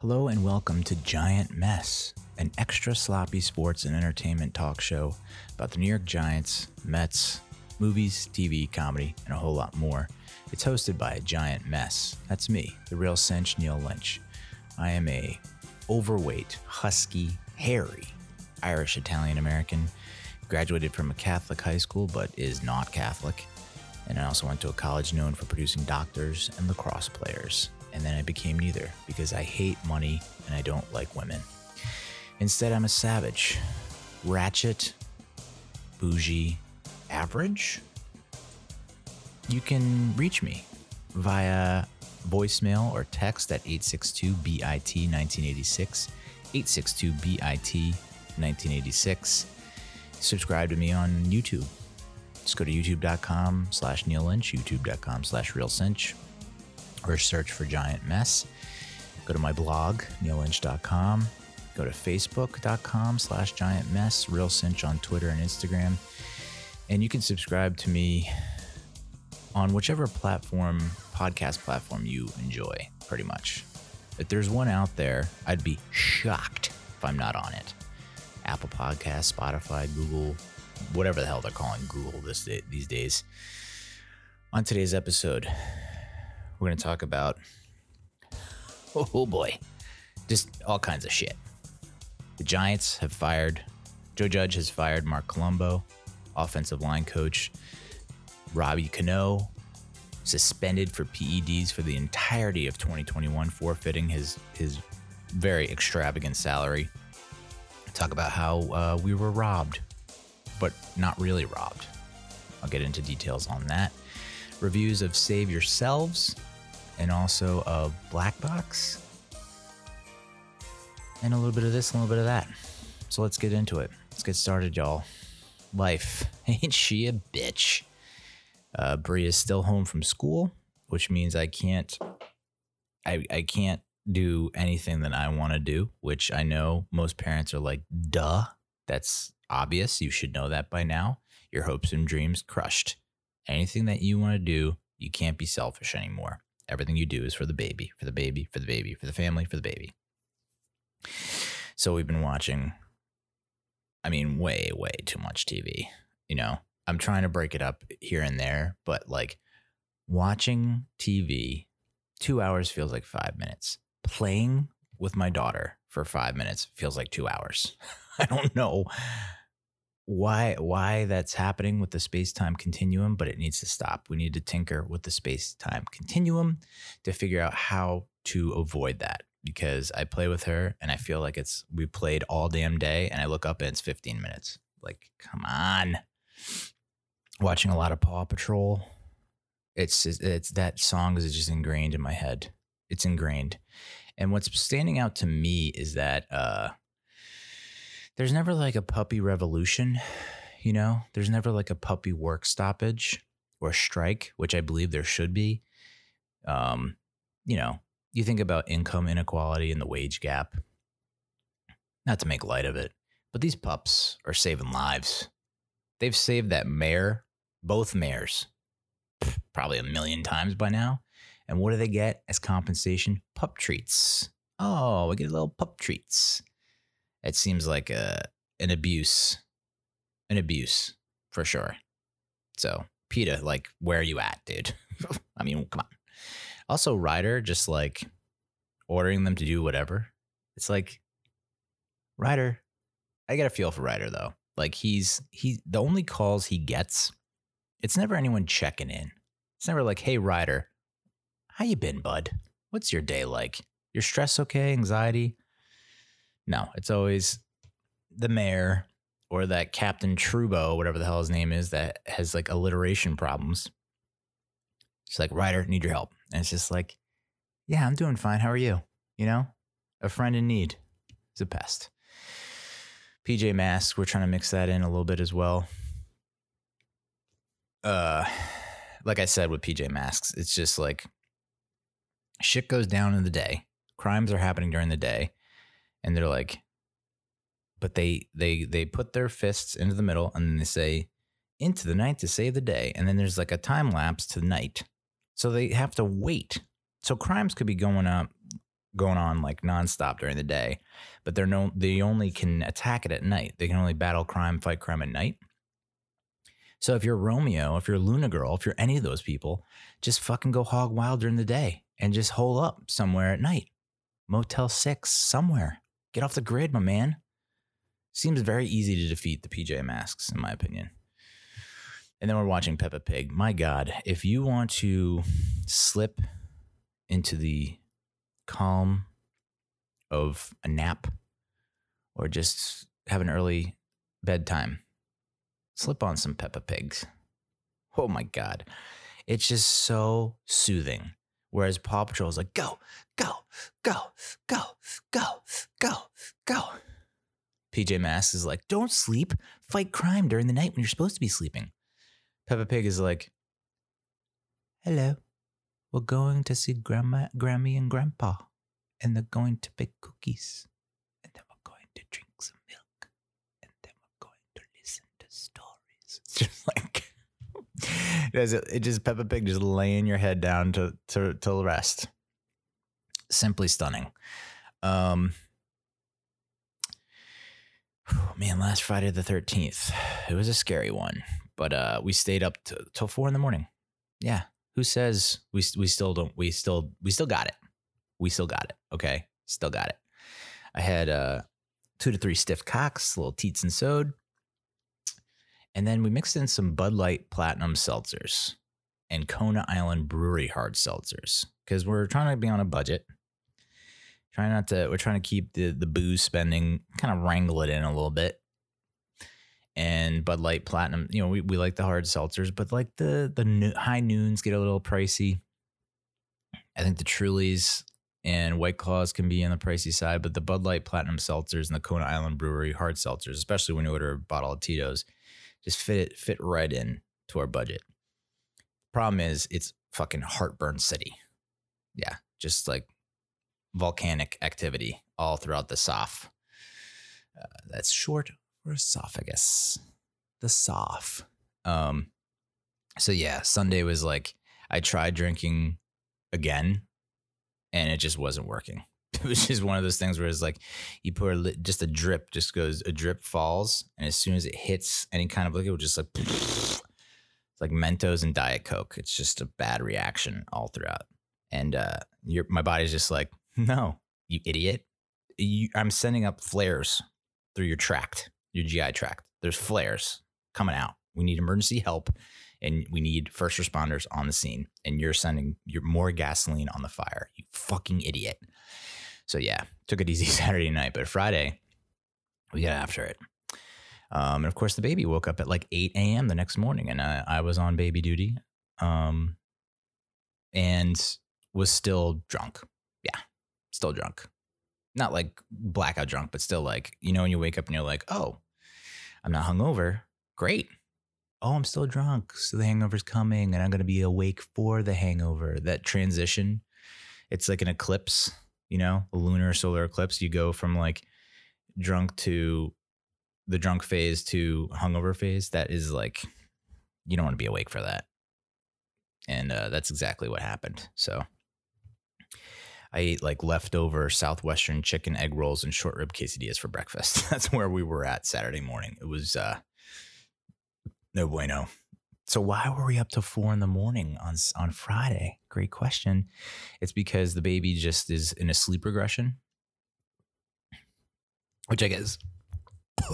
Hello and welcome to Giant Mess, an extra sloppy sports and entertainment talk show about the New York Giants, Mets, movies, TV, comedy, and a whole lot more. It's hosted by a giant mess. That's me, the real cinch Neil Lynch. I am a overweight, husky, hairy, Irish Italian American. Graduated from a Catholic high school, but is not Catholic. And I also went to a college known for producing doctors and lacrosse players. And then I became neither because I hate money and I don't like women. Instead, I'm a savage, ratchet, bougie, average. You can reach me via voicemail or text at 862 BIT 1986. 862 BIT 1986. Subscribe to me on YouTube. Just go to youtube.com slash Neil Lynch, youtube.com slash Real Cinch, or search for Giant Mess. Go to my blog, neillynch.com. Go to facebook.com slash giant mess, Real Cinch on Twitter and Instagram. And you can subscribe to me on whichever platform, podcast platform you enjoy, pretty much. If there's one out there, I'd be shocked if I'm not on it. Apple Podcast, Spotify, Google, whatever the hell they're calling Google this day, these days. On today's episode, we're going to talk about oh boy, just all kinds of shit. The Giants have fired Joe Judge has fired Marc Colombo, offensive line coach. Robbie Cano suspended for PEDs for the entirety of 2021, forfeiting his his very extravagant salary. Talk about how uh, we were robbed, but not really robbed. I'll get into details on that. Reviews of Save Yourselves and also of Black Box. And a little bit of this and a little bit of that. So let's get into it. Let's get started, y'all. Life. Ain't she a bitch? Uh, Bree is still home from school, which means I can't I, I can't do anything that I want to do, which I know most parents are like, duh, that's obvious. You should know that by now. Your hopes and dreams crushed. Anything that you want to do, you can't be selfish anymore. Everything you do is for the baby, for the baby, for the baby, for the family, for the baby. So we've been watching, I mean, way, way too much TV. You know, I'm trying to break it up here and there, but like watching TV, two hours feels like five minutes. Playing with my daughter for five minutes feels like two hours. I don't know why why that's happening with the space-time continuum, but it needs to stop. We need to tinker with the space-time continuum to figure out how to avoid that because I play with her and I feel like it's we played all damn day and I look up and it's 15 minutes. Like, come on. Watching a lot of Paw Patrol. It's it's that song is just ingrained in my head. It's ingrained. And what's standing out to me is that uh there's never like a puppy revolution, you know? There's never like a puppy work stoppage or strike, which I believe there should be. Um, you know, you think about income inequality and the wage gap. Not to make light of it, but these pups are saving lives. They've saved that mare, both mares, probably a million times by now. And what do they get as compensation? Pup treats. Oh, we get little pup treats. It seems like a an abuse, an abuse for sure. So, PETA, like, where are you at, dude? I mean, come on. Also, Ryder just like ordering them to do whatever. It's like, Ryder, I got a feel for Ryder though. Like he's he the only calls he gets, it's never anyone checking in. It's never like, hey Ryder, how you been, bud? What's your day like? Your stress okay? Anxiety? No, it's always the mayor or that Captain Turbot, whatever the hell his name is, that has like alliteration problems. She's like, Ryder, need your help. And it's just like, yeah, I'm doing fine. How are you? You know, a friend in need is a pest. PJ Masks, we're trying to mix that in a little bit as well. Uh, like I said with PJ Masks, it's just like shit goes down in the day. Crimes are happening during the day, and they're like, but they they they put their fists into the middle and then they say into the night to save the day, and then there's like a time lapse to night, so they have to wait. So crimes could be going up going on like nonstop during the day, but they're no they only can attack it at night. They can only battle crime, fight crime at night. So if you're Romeo, if you're Luna Girl, if you're any of those people, just fucking go hog wild during the day and just hole up somewhere at night. Motel 6, somewhere. Get off the grid, my man. Seems very easy to defeat the PJ Masks, in my opinion. And then we're watching Peppa Pig. My God, if you want to slip into the calm of a nap or just have an early bedtime, slip on some Peppa Pigs. Oh my God. It's just so soothing. Whereas Paw Patrol is like, go, go, go, go, go, go, go. PJ Masks is like, don't sleep, fight crime during the night when you're supposed to be sleeping. Peppa Pig is like, hello, we're going to see Grandma, Grammy and Grandpa, and they're going to bake cookies, and then we're going to drink some milk, and then we're going to listen to stories. It's just like, it just Peppa Pig just laying your head down to to to rest. Simply stunning. Um, man, last Friday the thirteenth, it was a scary one, but uh, we stayed up t- till four in the morning. Yeah, who says we we still don't? We still we still got it. We still got it. Okay, still got it. I had uh, two to three stiff cocks, little Tito's and sewed. And then we mixed in some Bud Light Platinum seltzers and Kona Island Brewery hard seltzers because we're trying to be on a budget. Trying not to, we're trying to keep the the booze spending, kind of wrangle it in a little bit. And Bud Light Platinum, you know, we, we like the hard seltzers, but like the the high noons get a little pricey. I think the Trulies and White Claws can be on the pricey side, but the Bud Light Platinum seltzers and the Kona Island Brewery hard seltzers, especially when you order a bottle of Tito's, just fit it fit right in to our budget. Problem is, it's fucking heartburn city. Yeah, just like volcanic activity all throughout the SOF. Uh, that's short for esophagus. The SOF. Um, so yeah, Sunday was like I tried drinking again, and it just wasn't working. it was just one of those things where it's like you put a, just a drip, just goes a drip falls, and as soon as it hits any kind of liquid, it just like it's like Mentos and Diet Coke. It's just a bad reaction all throughout, and uh, your my body's just like, no, you idiot. You, I'm sending up flares through your tract, your GI tract. There's flares coming out. We need emergency help and we need first responders on the scene and you're sending your more gasoline on the fire you fucking idiot so yeah, took it easy Saturday night, but Friday we got after it. Um, and of course, the baby woke up at like 8 a.m. the next morning, and I, I was on baby duty, um, and was still drunk. Still drunk. Not like blackout drunk, but still like you know when you wake up and you're like, oh, I'm not hungover. Great. Oh, I'm still drunk, so the hangover's coming, and I'm gonna be awake for the hangover. That transition, it's like an eclipse you know, a lunar solar eclipse, you go from like drunk to the drunk phase to hungover phase. That is like, you don't want to be awake for that. And uh, that's exactly what happened. So I ate like leftover Southwestern chicken egg rolls and short rib quesadillas for breakfast. that's where we were at Saturday morning. It was uh, no bueno. So why were we up to four in the morning on on Friday? Great question. It's because the baby just is in a sleep regression, which I guess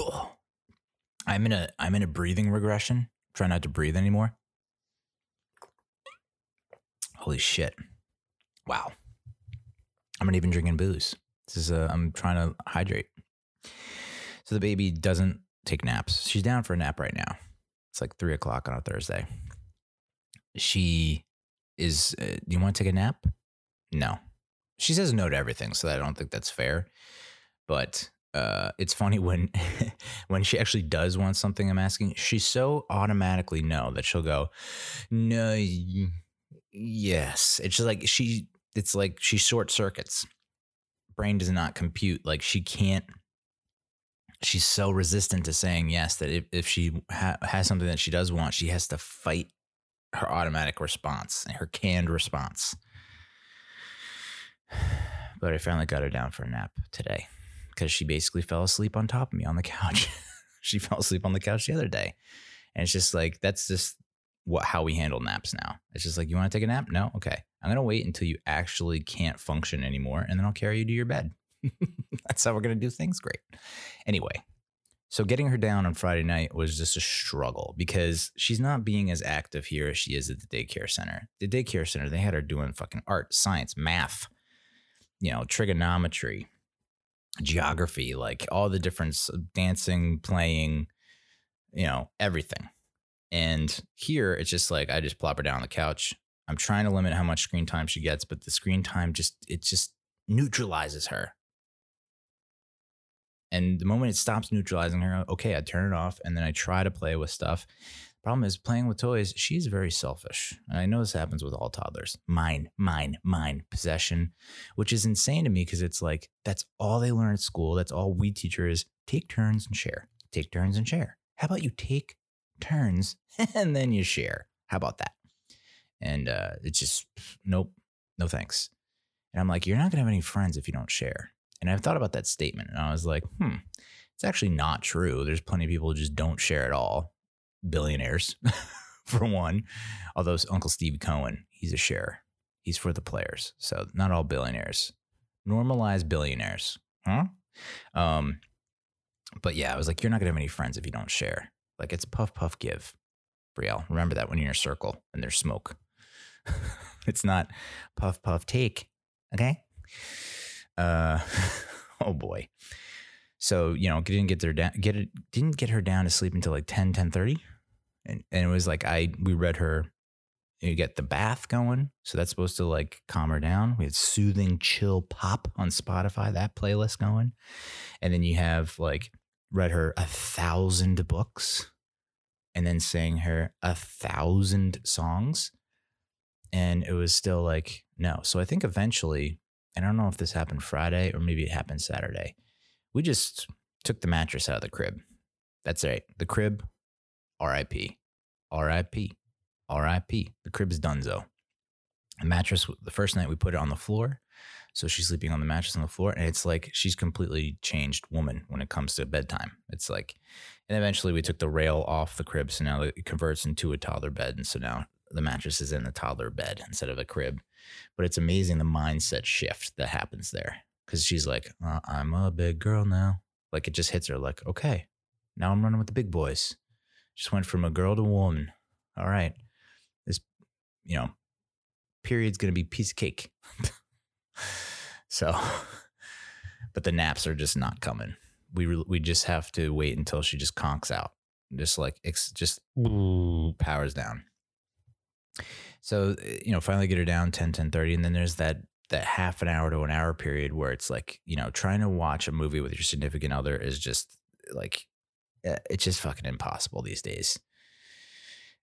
I'm in a I'm in a breathing regression. Try not to breathe anymore. Holy shit! Wow, I'm not even drinking booze. This is a, I'm trying to hydrate. So the baby doesn't take naps. She's down for a nap right now. It's like three o'clock on a Thursday. She is, uh, do you want to take a nap? No. She says no to everything, so I don't think that's fair. But uh, it's funny when when she actually does want something I'm asking, she's so automatically no that she'll go, no, yes. It's just like she, it's like she short circuits. Brain does not compute. Like she can't she's so resistant to saying yes that if, if she ha- has something that she does want, she has to fight her automatic response, her canned response. But I finally got her down for a nap today because she basically fell asleep on top of me on the couch. she fell asleep on the couch the other day. And it's just like, that's just what how we handle naps now. It's just like, you want to take a nap? No? Okay. I'm going to wait until you actually can't function anymore and then I'll carry you to your bed. that's how we're going to do things. Great. Anyway, so getting her down on Friday night was just a struggle because she's not being as active here as she is at the daycare center. The daycare center, they had her doing fucking art, science, math, you know, trigonometry, geography, like all the different dancing, playing, you know, everything. And here it's just like I just plop her down on the couch. I'm trying to limit how much screen time she gets, but the screen time just it just neutralizes her. And the moment it stops neutralizing her, okay, I turn it off and then I try to play with stuff. Problem is, playing with toys, she's very selfish. And I know this happens with all toddlers. Mine, mine, mine, possession, which is insane to me because it's like that's all they learn at school. That's all we teach her is take turns and share. Take turns and share. How about you take turns and then you share? How about that? And uh, it's just, nope, no thanks. And I'm like, you're not going to have any friends if you don't share. And I've thought about that statement and I was like, hmm, it's actually not true. There's plenty of people who just don't share at all. Billionaires, for one. Although Uncle Steve Cohen, he's a share. He's for the players. So not all billionaires. Normalize billionaires. Huh? Um, but yeah, I was like, you're not gonna have any friends if you don't share. Like it's puff puff give. Brielle, remember that when you're in a circle and there's smoke. it's not puff puff take. Okay. Uh, oh boy. So, you know, didn't get her down, get it, didn't get her down to sleep until like 10, 10 30. And, and it was like, I, we read her, you get the bath going. So that's supposed to like calm her down. We had soothing chill pop on Spotify, that playlist going. And then you have like read her a thousand books and then sang her a thousand songs. And it was still like, no. So I think eventually and I don't know if this happened Friday or maybe it happened Saturday. We just took the mattress out of the crib. That's right. The crib, RIP. RIP. RIP. The crib is donezo. The mattress, the first night we put it on the floor. So she's sleeping on the mattress on the floor. And it's like she's completely changed woman when it comes to bedtime. It's like, and eventually we took the rail off the crib. So now it converts into a toddler bed. And so now the mattress is in the toddler bed instead of a crib. But it's amazing the mindset shift that happens there because she's like, uh, I'm a big girl now. Like it just hits her like, okay, now I'm running with the big boys. Just went from a girl to a woman. All right. This, you know, period's going to be piece of cake. so, but the naps are just not coming. We, re- we just have to wait until she just conks out. Just like, it's just powers down. So, eh, you know, finally get her down 10, 10 30. And then there's that that half an hour to an hour period where it's like, you know, trying to watch a movie with your significant other is just like eh, it's just fucking impossible these days.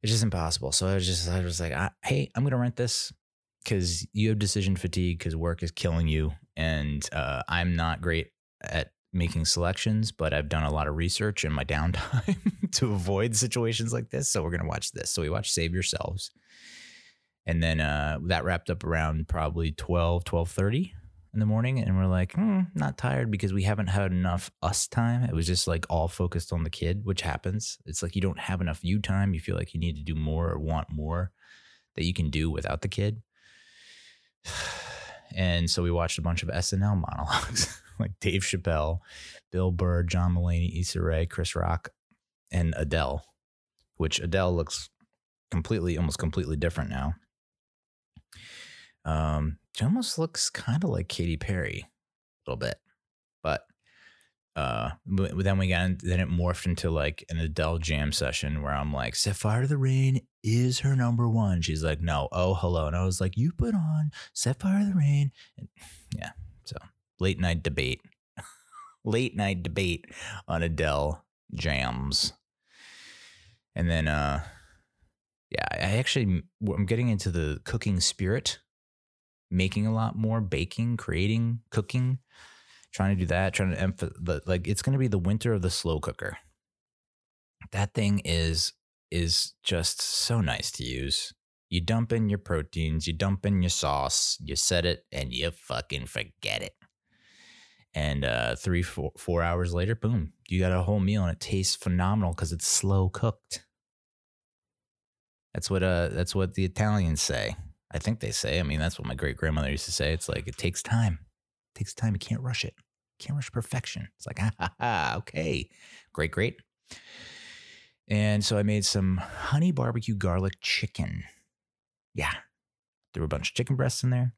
It's just impossible. So I was just I was like, I, hey, I'm gonna rent this because you have decision fatigue because work is killing you, and uh, I'm not great at making selections, but I've done a lot of research in my downtime to avoid situations like this. So we're gonna watch this. So we watch Save Yourselves. And then uh, that wrapped up around probably 12, 1230 in the morning. And we're like, hmm, not tired because we haven't had enough us time. It was just like all focused on the kid, which happens. It's like you don't have enough you time. You feel like you need to do more or want more that you can do without the kid. And so we watched a bunch of SNL monologues like Dave Chappelle, Bill Burr, John Mulaney, Issa Rae, Chris Rock, and Adele, which Adele looks completely, almost completely different now. Um, she almost looks kind of like Katy Perry a little bit, but uh, then we got then it morphed into like an Adele jam session where I'm like, "Set Fire to the Rain is her number one." She's like, "No, oh hello," and I was like, "You put on Set Fire to the Rain," and yeah, so late night debate, late night debate on Adele jams, and then uh, yeah, I actually I'm getting into the cooking spirit making a lot more, baking, creating, cooking, trying to do that, trying to emphasize like it's going to be the winter of the slow cooker. That thing is is just so nice to use. You dump in your proteins, you dump in your sauce, you set it, and you fucking forget it. And uh, three, four, four hours later, boom, you got a whole meal and it tastes phenomenal because it's slow cooked. That's what uh that's what the Italians say. I think they say. I mean, that's what my great grandmother used to say. It's like it takes time. It takes time. You can't rush it. You can't rush perfection. It's like, ha ah, ha, okay. Great, great. And so I made some honey barbecue garlic chicken. Yeah. Threw a bunch of chicken breasts in there.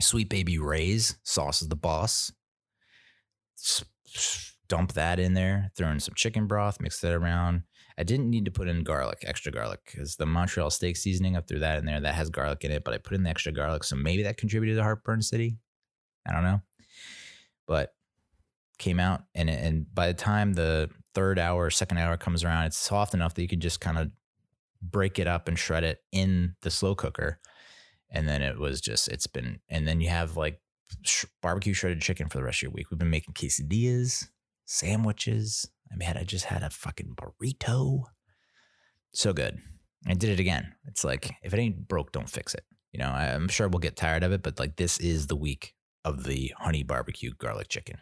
Sweet baby Ray's sauce is the boss. Dump that in there. Throw in some chicken broth, mix that around. I didn't need to put in garlic, extra garlic, because the Montreal steak seasoning, I threw that in there. That has garlic in it, but I put in the extra garlic. So maybe that contributed to Heartburn City. I don't know. But came out and and by the time the third hour, second hour comes around, it's soft enough that you can just kind of break it up and shred it in the slow cooker. And then it was just, it's been, and then you have like sh- barbecue shredded chicken for the rest of your week. We've been making quesadillas, sandwiches. I mean, I just had a fucking burrito. So good. I did it again. It's like, if it ain't broke, don't fix it. You know, I'm sure we'll get tired of it, but like this is the week of the honey barbecue garlic chicken.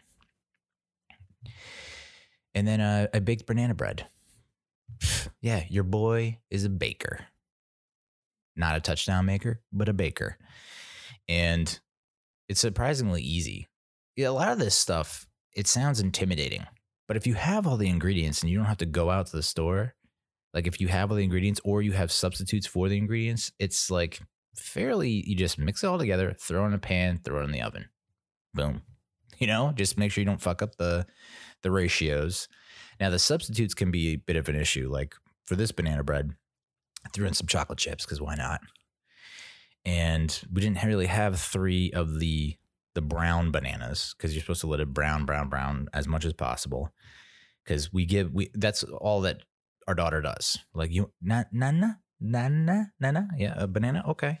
And then uh, I baked banana bread. yeah, your boy is a baker. Not a touchdown maker, but a baker. And it's surprisingly easy. Yeah, a lot of this stuff, it sounds intimidating. But if you have all the ingredients and you don't have to go out to the store, like if you have all the ingredients or you have substitutes for the ingredients, it's like fairly, you just mix it all together, throw it in a pan, throw it in the oven. Boom. You know, just make sure you don't fuck up the the ratios. Now the substitutes can be a bit of an issue. Like for this banana bread, I threw in some chocolate chips because why not? And we didn't really have three of the the brown bananas because you're supposed to let it brown, brown, brown as much as possible. Because we give we that's all that our daughter does. Like you na na na na na na yeah a banana okay.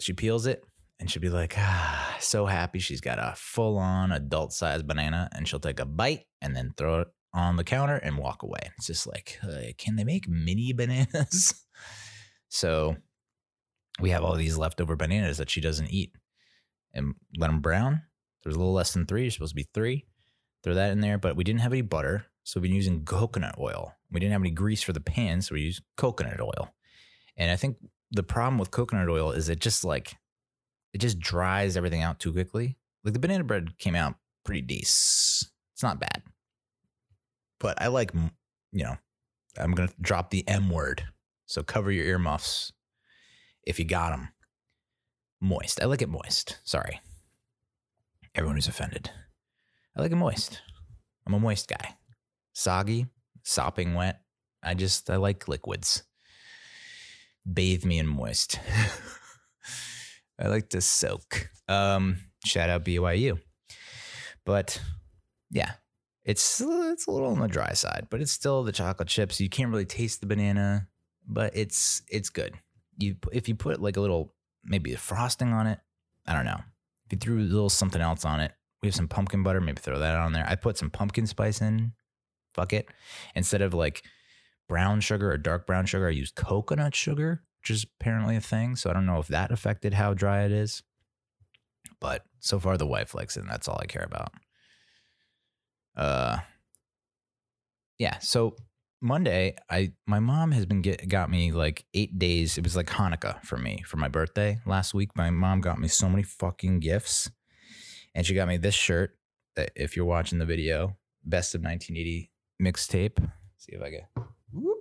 She peels it and she'll be like ah so happy she's got a full on adult sized banana and she'll take a bite and then throw it on the counter and walk away. It's just like can they make mini bananas? so we have all these leftover bananas that she doesn't eat and let them brown. There's a little less than three. You're supposed to be three. Throw that in there, but we didn't have any butter, so we've been using coconut oil. We didn't have any grease for the pan, so we used coconut oil. And I think the problem with coconut oil is it just like it just dries everything out too quickly. Like the banana bread came out pretty decent. It's not bad, but I like you know I'm gonna drop the M word, so cover your earmuffs if you got them moist. I like it moist. Sorry. Everyone who's offended. I like it moist. I'm a moist guy. Soggy, sopping wet. I just, I like liquids. Bathe me in moist. I like to soak. Um, shout out BYU. But yeah, it's it's a little on the dry side, but it's still the chocolate chips. You can't really taste the banana, but it's it's good. You if you put like a little maybe the frosting on it. I don't know. If you threw a little something else on it, we have some pumpkin butter, maybe throw that on there. I put some pumpkin spice in. Fuck it. Instead of like brown sugar or dark brown sugar, I used coconut sugar, which is apparently a thing. So I don't know if that affected how dry it is. But so far the wife likes it, and that's all I care about. Uh yeah, so Monday, I my mom has been get got me like eight days. It was like Hanukkah for me for my birthday last week. My mom got me so many fucking gifts, and she got me this shirt. That if you're watching the video, best of 1980 mixtape. See if I get. Whoop.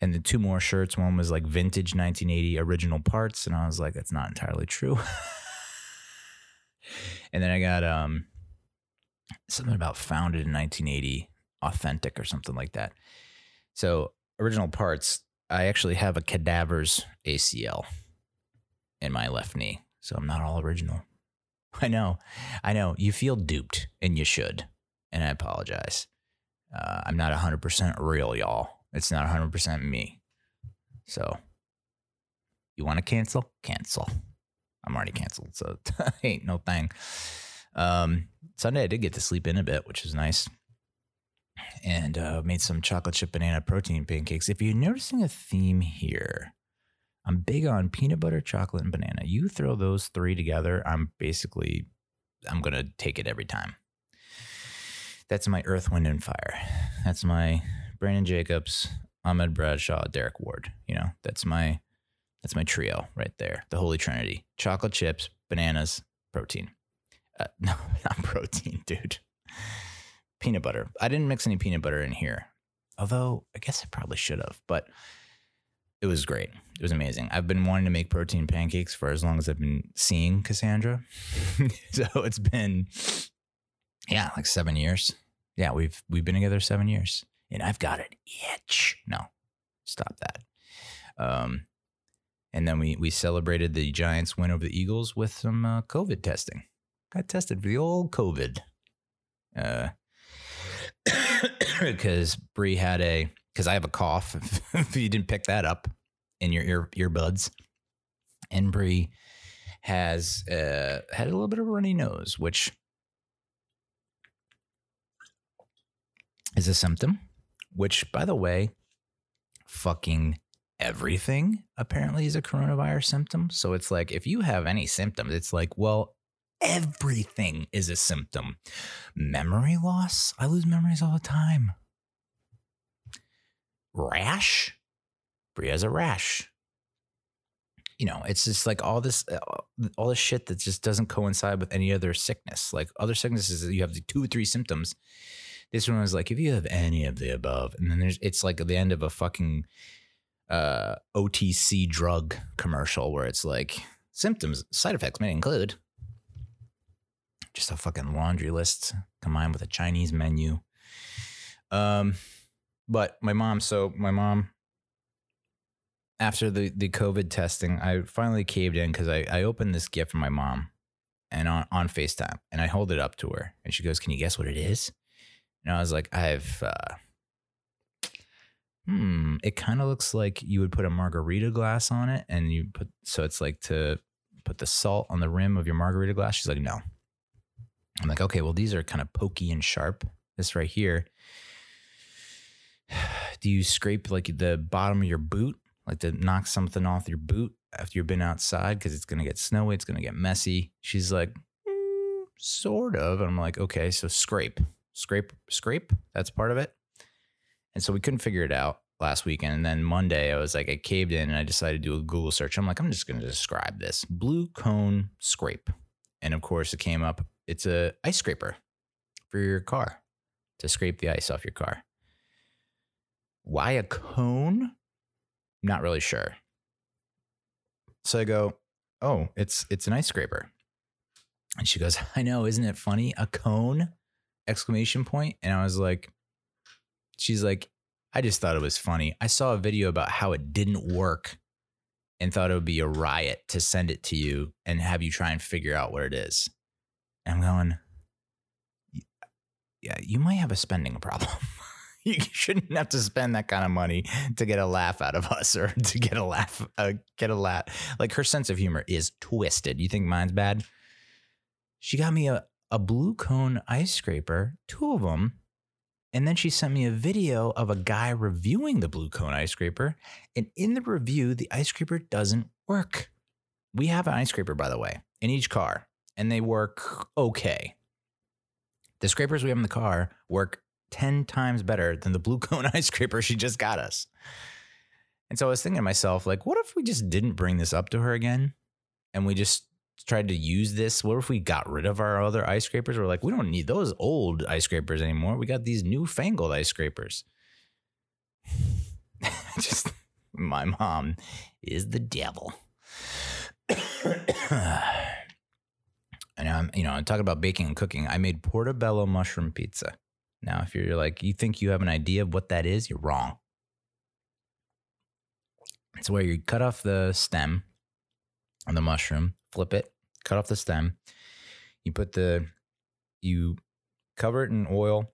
And the two more shirts. One was like vintage 1980 original parts, and I was like, that's not entirely true. and then I got um something about founded in 1980 authentic or something like that. So, original parts, I actually have a cadaver's ACL in my left knee. So, I'm not all original. I know. I know. You feel duped and you should. And I apologize. Uh, I'm not 100% real, y'all. It's not 100% me. So, you want to cancel? Cancel. I'm already canceled. So, ain't no thing. Um, Sunday, I did get to sleep in a bit, which is nice and uh, made some chocolate chip banana protein pancakes. If you're noticing a theme here, I'm big on peanut butter, chocolate, and banana. You throw those three together, I'm basically I'm gonna take it every time. That's my Earth, Wind, and Fire. That's my Brandon Jacobs, Ahmad Bradshaw, Derrick Ward. You know, that's my that's my trio right there. The Holy Trinity: chocolate chips, bananas, protein. Uh, no, not protein, dude. Peanut butter. I didn't mix any peanut butter in here, although I guess I probably should have. But it was great. It was amazing. I've been wanting to make protein pancakes for as long as I've been seeing Cassandra. so it's been yeah, like 7 years. Yeah, we've we've been together 7 years and I've got an itch. No. Stop that. Um and then we we celebrated the Giants win over the Eagles with some uh, COVID testing. Got tested for the old COVID. Uh because Bree had a because I have a cough. if you didn't pick that up in your ear earbuds, and Bree has uh, had a little bit of a runny nose, which is a symptom. Which, by the way, fucking everything apparently is a coronavirus symptom. So it's like if you have any symptoms, it's like, well, everything is a symptom. Memory loss, I lose memories all the time rash. Bree has a rash. You know, it's just like all this, uh, all this shit that just doesn't coincide with any other sickness. Like other sicknesses, you have two or three symptoms. This one was like, if you have any of the above, and then there's, it's like the end of a fucking uh, OTC drug commercial where it's like symptoms, side effects may include just a fucking laundry list combined with a Chinese menu. Um, but my mom, so my mom, after the, the COVID testing, I finally caved in because I, I opened this gift from my mom and on, on FaceTime and I hold it up to her and she goes, Can you guess what it is? And I was like, I've, uh, hmm, it kind of looks like you would put a margarita glass on it and you put, so it's like to put the salt on the rim of your margarita glass. She's like, No. I'm like, Okay, well, these are kind of pokey and sharp. This right here do you scrape like the bottom of your boot, like to knock something off your boot after you've been outside because it's gonna get snowy, it's gonna get messy? She's like, mm, sort of. And I'm like, okay, so scrape, scrape, scrape. That's part of it. And so we couldn't figure it out last weekend. And then Monday, I was like, I caved in and I decided to do a Google search. I'm like, I'm just going to describe this blue cone scrape. And of course, it came up. It's a ice scraper for your car to scrape the ice off your car. Why a cone? Not really sure. So I go, "Oh, it's it's an ice scraper." And she goes, "I know, isn't it funny? A cone?" exclamation point. And I was like, she's like, "I just thought it was funny. I saw a video about how it didn't work and thought it would be a riot to send it to you and have you try and figure out what it is." I'm going, "Yeah, you might have a spending problem." you shouldn't have to spend that kind of money to get a laugh out of us or to get a laugh, uh, get a laugh. Like her sense of humor is twisted. You think mine's bad? She got me a, a blue cone ice scraper, two of them. And then she sent me a video of a guy reviewing the blue cone ice scraper. And in the review, the ice scraper doesn't work. We have an ice scraper, by the way, in each car, and they work okay. The scrapers we have in the car work 10 times better than the blue cone ice scraper she just got us. And so I was thinking to myself, like, what if we just didn't bring this up to her again and we just tried to use this? What if we got rid of our other ice scrapers? We're like, we don't need those old ice scrapers anymore. We got these newfangled ice scrapers. just my mom is the devil. and I'm, you know, I'm talking about baking and cooking. I made portobello mushroom pizza. Now, if you're like, you think you have an idea of what that is, you're wrong. It's where you cut off the stem on the mushroom, flip it, cut off the stem. You put the, you cover it in oil,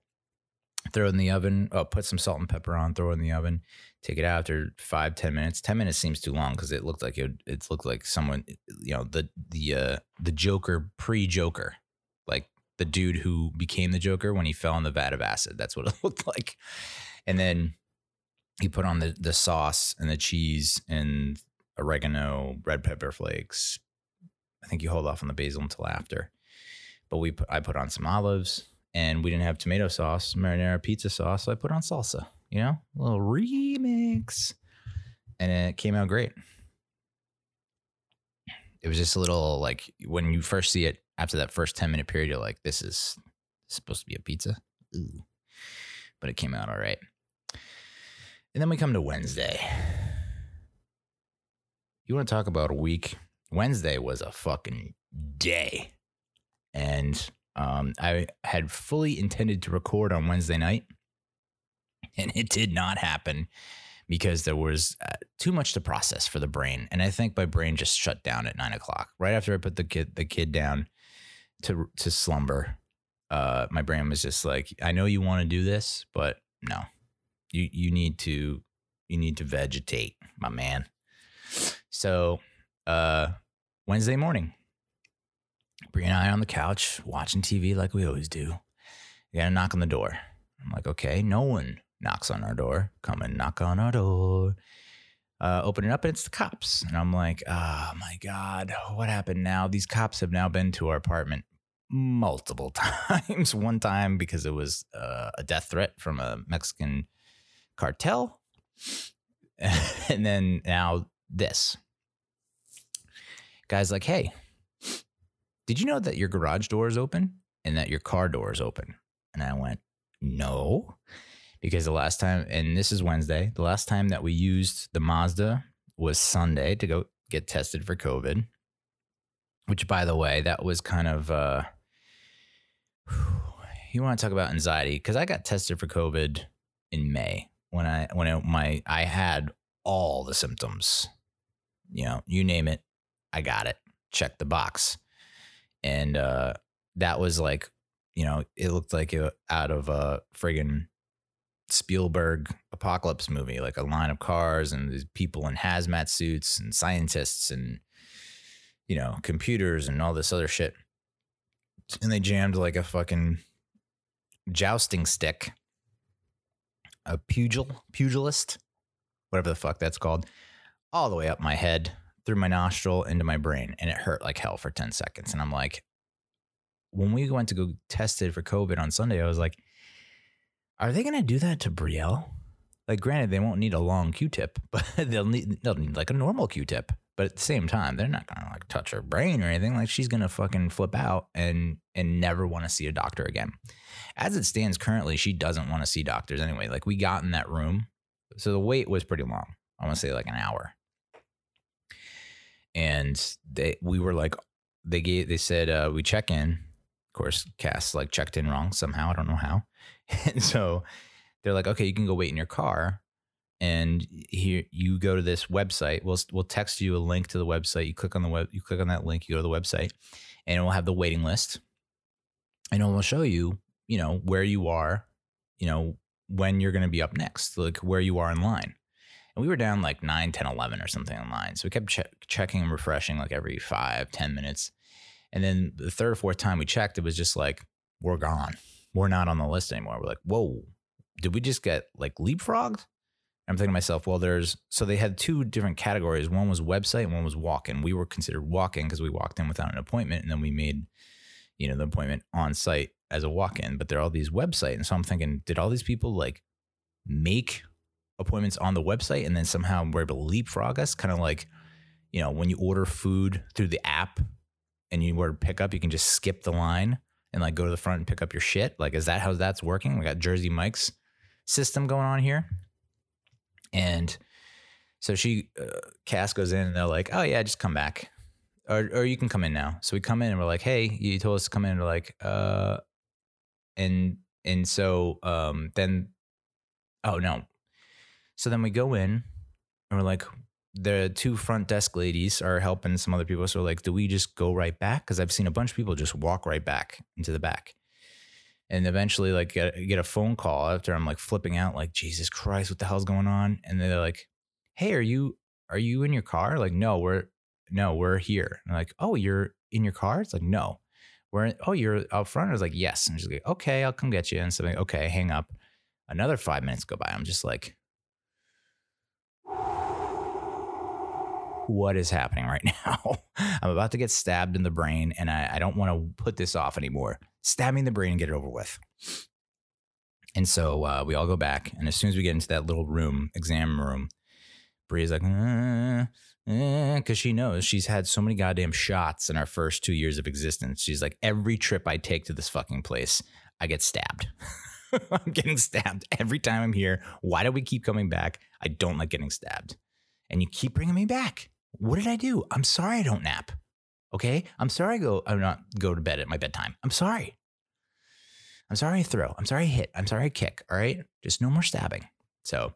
throw it in the oven, oh, put some salt and pepper on, throw it in the oven, take it out after five, ten minutes. 10 minutes seems too long because it looked like it, it looked like someone, you know, the, the, uh, the Joker pre Joker, like the dude who became the Joker when he fell in the vat of acid. That's what it looked like. And then he put on the the sauce and the cheese and oregano, red pepper flakes. I think you hold off on the basil until after. But we put, I put on some olives and we didn't have tomato sauce, marinara pizza sauce, so I put on salsa, you know, a little remix. And it came out great. It was just a little like when you first see it after that first 10 minute period, you're like, this is supposed to be a pizza. Ooh. But it came out all right. And then we come to Wednesday. You want to talk about a week? Wednesday was a fucking day. And um, I had fully intended to record on Wednesday night, and it did not happen because there was uh, too much to process for the brain. And I think my brain just shut down at nine o'clock. Right after I put the kid the kid down to to slumber, uh, my brain was just like, I know you want to do this, but no, you you need to you need to vegetate, my man. So uh, Wednesday morning, Bree and I on the couch watching TV like we always do. We got a knock on the door. I'm like, okay, no one knocks on our door. Come and knock on our door. Uh, open it up and it's the cops. And I'm like, oh my God, what happened now? These cops have now been to our apartment multiple times. One time because it was uh, a death threat from a Mexican cartel. and then now this. Guy's like, hey, did you know that your garage door is open and that your car door is open? And I went, no. Because the last time, and this is Wednesday, the last time that we used the Mazda was Sunday to go get tested for COVID. Which, by the way, that was kind of, uh, you want to talk about anxiety? Because I got tested for COVID in May when I, when I, my, I had all the symptoms. You know, you name it, I got it. Check the box. And uh, that was like, you know, it looked like it out of a friggin' Spielberg apocalypse movie, like a line of cars and these people in hazmat suits and scientists and, you know, computers and all this other shit. And they jammed like a fucking jousting stick, a pugil, pugilist, whatever the fuck that's called, all the way up my head through my nostril into my brain and it hurt like hell for 10 seconds. And I'm like, when we went to go tested for COVID on Sunday, I was like, are they going to do that to Brielle? Like, granted, they won't need a long Q-tip, but they'll need they'll need like a normal Q-tip. But at the same time, they're not going to like touch her brain or anything. Like, she's going to fucking flip out and and never want to see a doctor again. As it stands currently, she doesn't want to see doctors anyway. Like, we got in that room, so the wait was pretty long. I want to say like an hour and they we were like they gave they said uh, we check in. Of course, Cass like checked in wrong somehow. I don't know how. And so they're like, okay, you can go wait in your car, and here you go to this website. We'll we'll text you a link to the website. You click on the web. You click on that link. You go to the website, and it will have the waiting list, and it will show you, you know, where you are, you know, when you're going to be up next, like where you are in line. And we were down like 9, 10, 11 or something online. So we kept che- checking and refreshing like every five, 10 minutes. And then the third or fourth time we checked, it was just like, we're gone. We're not on the list anymore. We're like, whoa, did we just get like leapfrogged? I'm thinking to myself, well, there's so they had two different categories. One was website and one was walk in. We were considered walk in because we walked in without an appointment and then we made, you know, the appointment on site as a walk in. But there are all these website. And so I'm thinking, did all these people like make appointments on the website and then somehow we're able to leapfrog us, kind of like, you know, when you order food through the app and you order pickup, you can just skip the line and like go to the front and pick up your shit. Like, is that how that's working? We got Jersey Mike's system going on here. And so she, uh, Cass goes in and they're like, oh yeah, just come back. Or, or you can come in now. So we come in and we're like, hey, you told us to come in. And we're like, uh, and, and so, um, then, oh no, so then we go in and we're like, the two front desk ladies are helping some other people. So like, do we just go right back? Because I've seen a bunch of people just walk right back into the back. And eventually, like, get, get a phone call after I'm like flipping out, like, Jesus Christ, what the hell's going on? And they're like, Hey, are you are you in your car? Like, no, we're no, we're here. And like, oh, you're in your car? It's like, no. We're in, oh, you're out front. I was like, yes. And she's like, okay, I'll come get you. And so like, okay, hang up. Another five minutes go by. I'm just like, what is happening right now? I'm about to get stabbed in the brain and I, I don't want to put this off anymore. Stab me in the brain and get it over with. And so uh, we all go back. And as soon as we get into that little room, exam room, Bria's like, because uh, uh, she knows she's had so many goddamn shots in our first two years of existence. She's like, every trip I take to this fucking place, I get stabbed. I'm getting stabbed every time I'm here. Why do we keep coming back? I don't like getting stabbed. And you keep bringing me back. What did I do? I'm sorry I don't nap. Okay? I'm sorry I go I'm not go to bed at my bedtime. I'm sorry. I'm sorry I throw. I'm sorry I hit. I'm sorry I kick. All right? Just no more stabbing. So,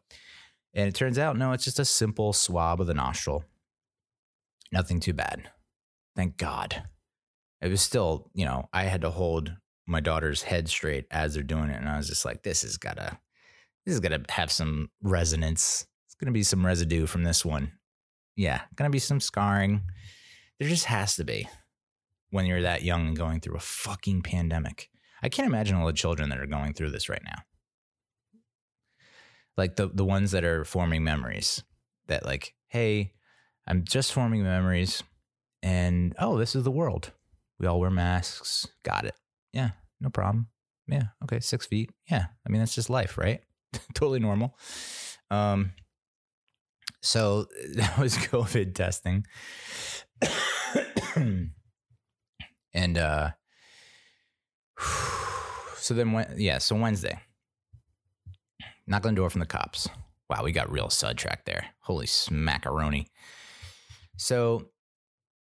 and it turns out no, it's just a simple swab of the nostril. Nothing too bad. Thank God. It was still, you know, I had to hold my daughter's head straight as they're doing it. And I was just like, this has gotta, this is gonna have some resonance. It's gonna be some residue from this one. Yeah, gonna be some scarring. There just has to be when you're that young and going through a fucking pandemic. I can't imagine all the children that are going through this right now. Like the the ones that are forming memories that like, hey, I'm just forming memories and oh, this is the world. We all wear masks. Got it. Yeah, no problem. Yeah, okay, six feet. Yeah, I mean that's just life, right? totally normal. Um, so that was COVID testing, and uh, so then when yeah, so Wednesday, knock on the door from the cops. Wow, we got real sidetracked there. Holy smackaroni. So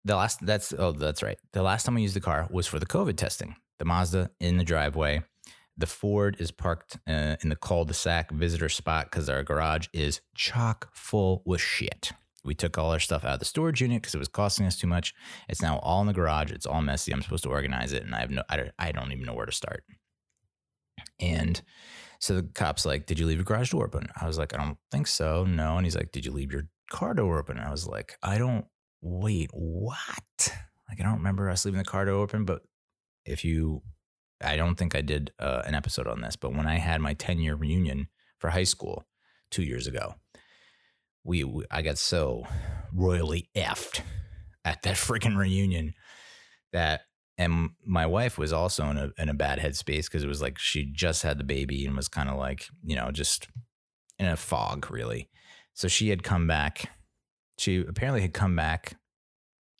the last that's oh that's right. The last time I used the car was for the COVID testing the Mazda in the driveway. The Ford is parked uh, in the cul-de-sac visitor spot because our garage is chock full with shit. We took all our stuff out of the storage unit because it was costing us too much. It's now all in the garage. It's all messy. I'm supposed to organize it, and I have no, I don't, I don't even know where to start. And so the cop's like, "Did you leave your garage door open?" I was like, "I don't think so, no." And he's like, "Did you leave your car door open?" I was like, "I don't. Wait, what?" Like I don't remember us leaving the car door open, but if you, I don't think I did uh, an episode on this, but when I had my 10 year reunion for high school two years ago, we, we I got so royally effed at that freaking reunion that and my wife was also in a in a bad headspace because it was like she just had the baby and was kind of like you know just in a fog really. So she had come back. She apparently had come back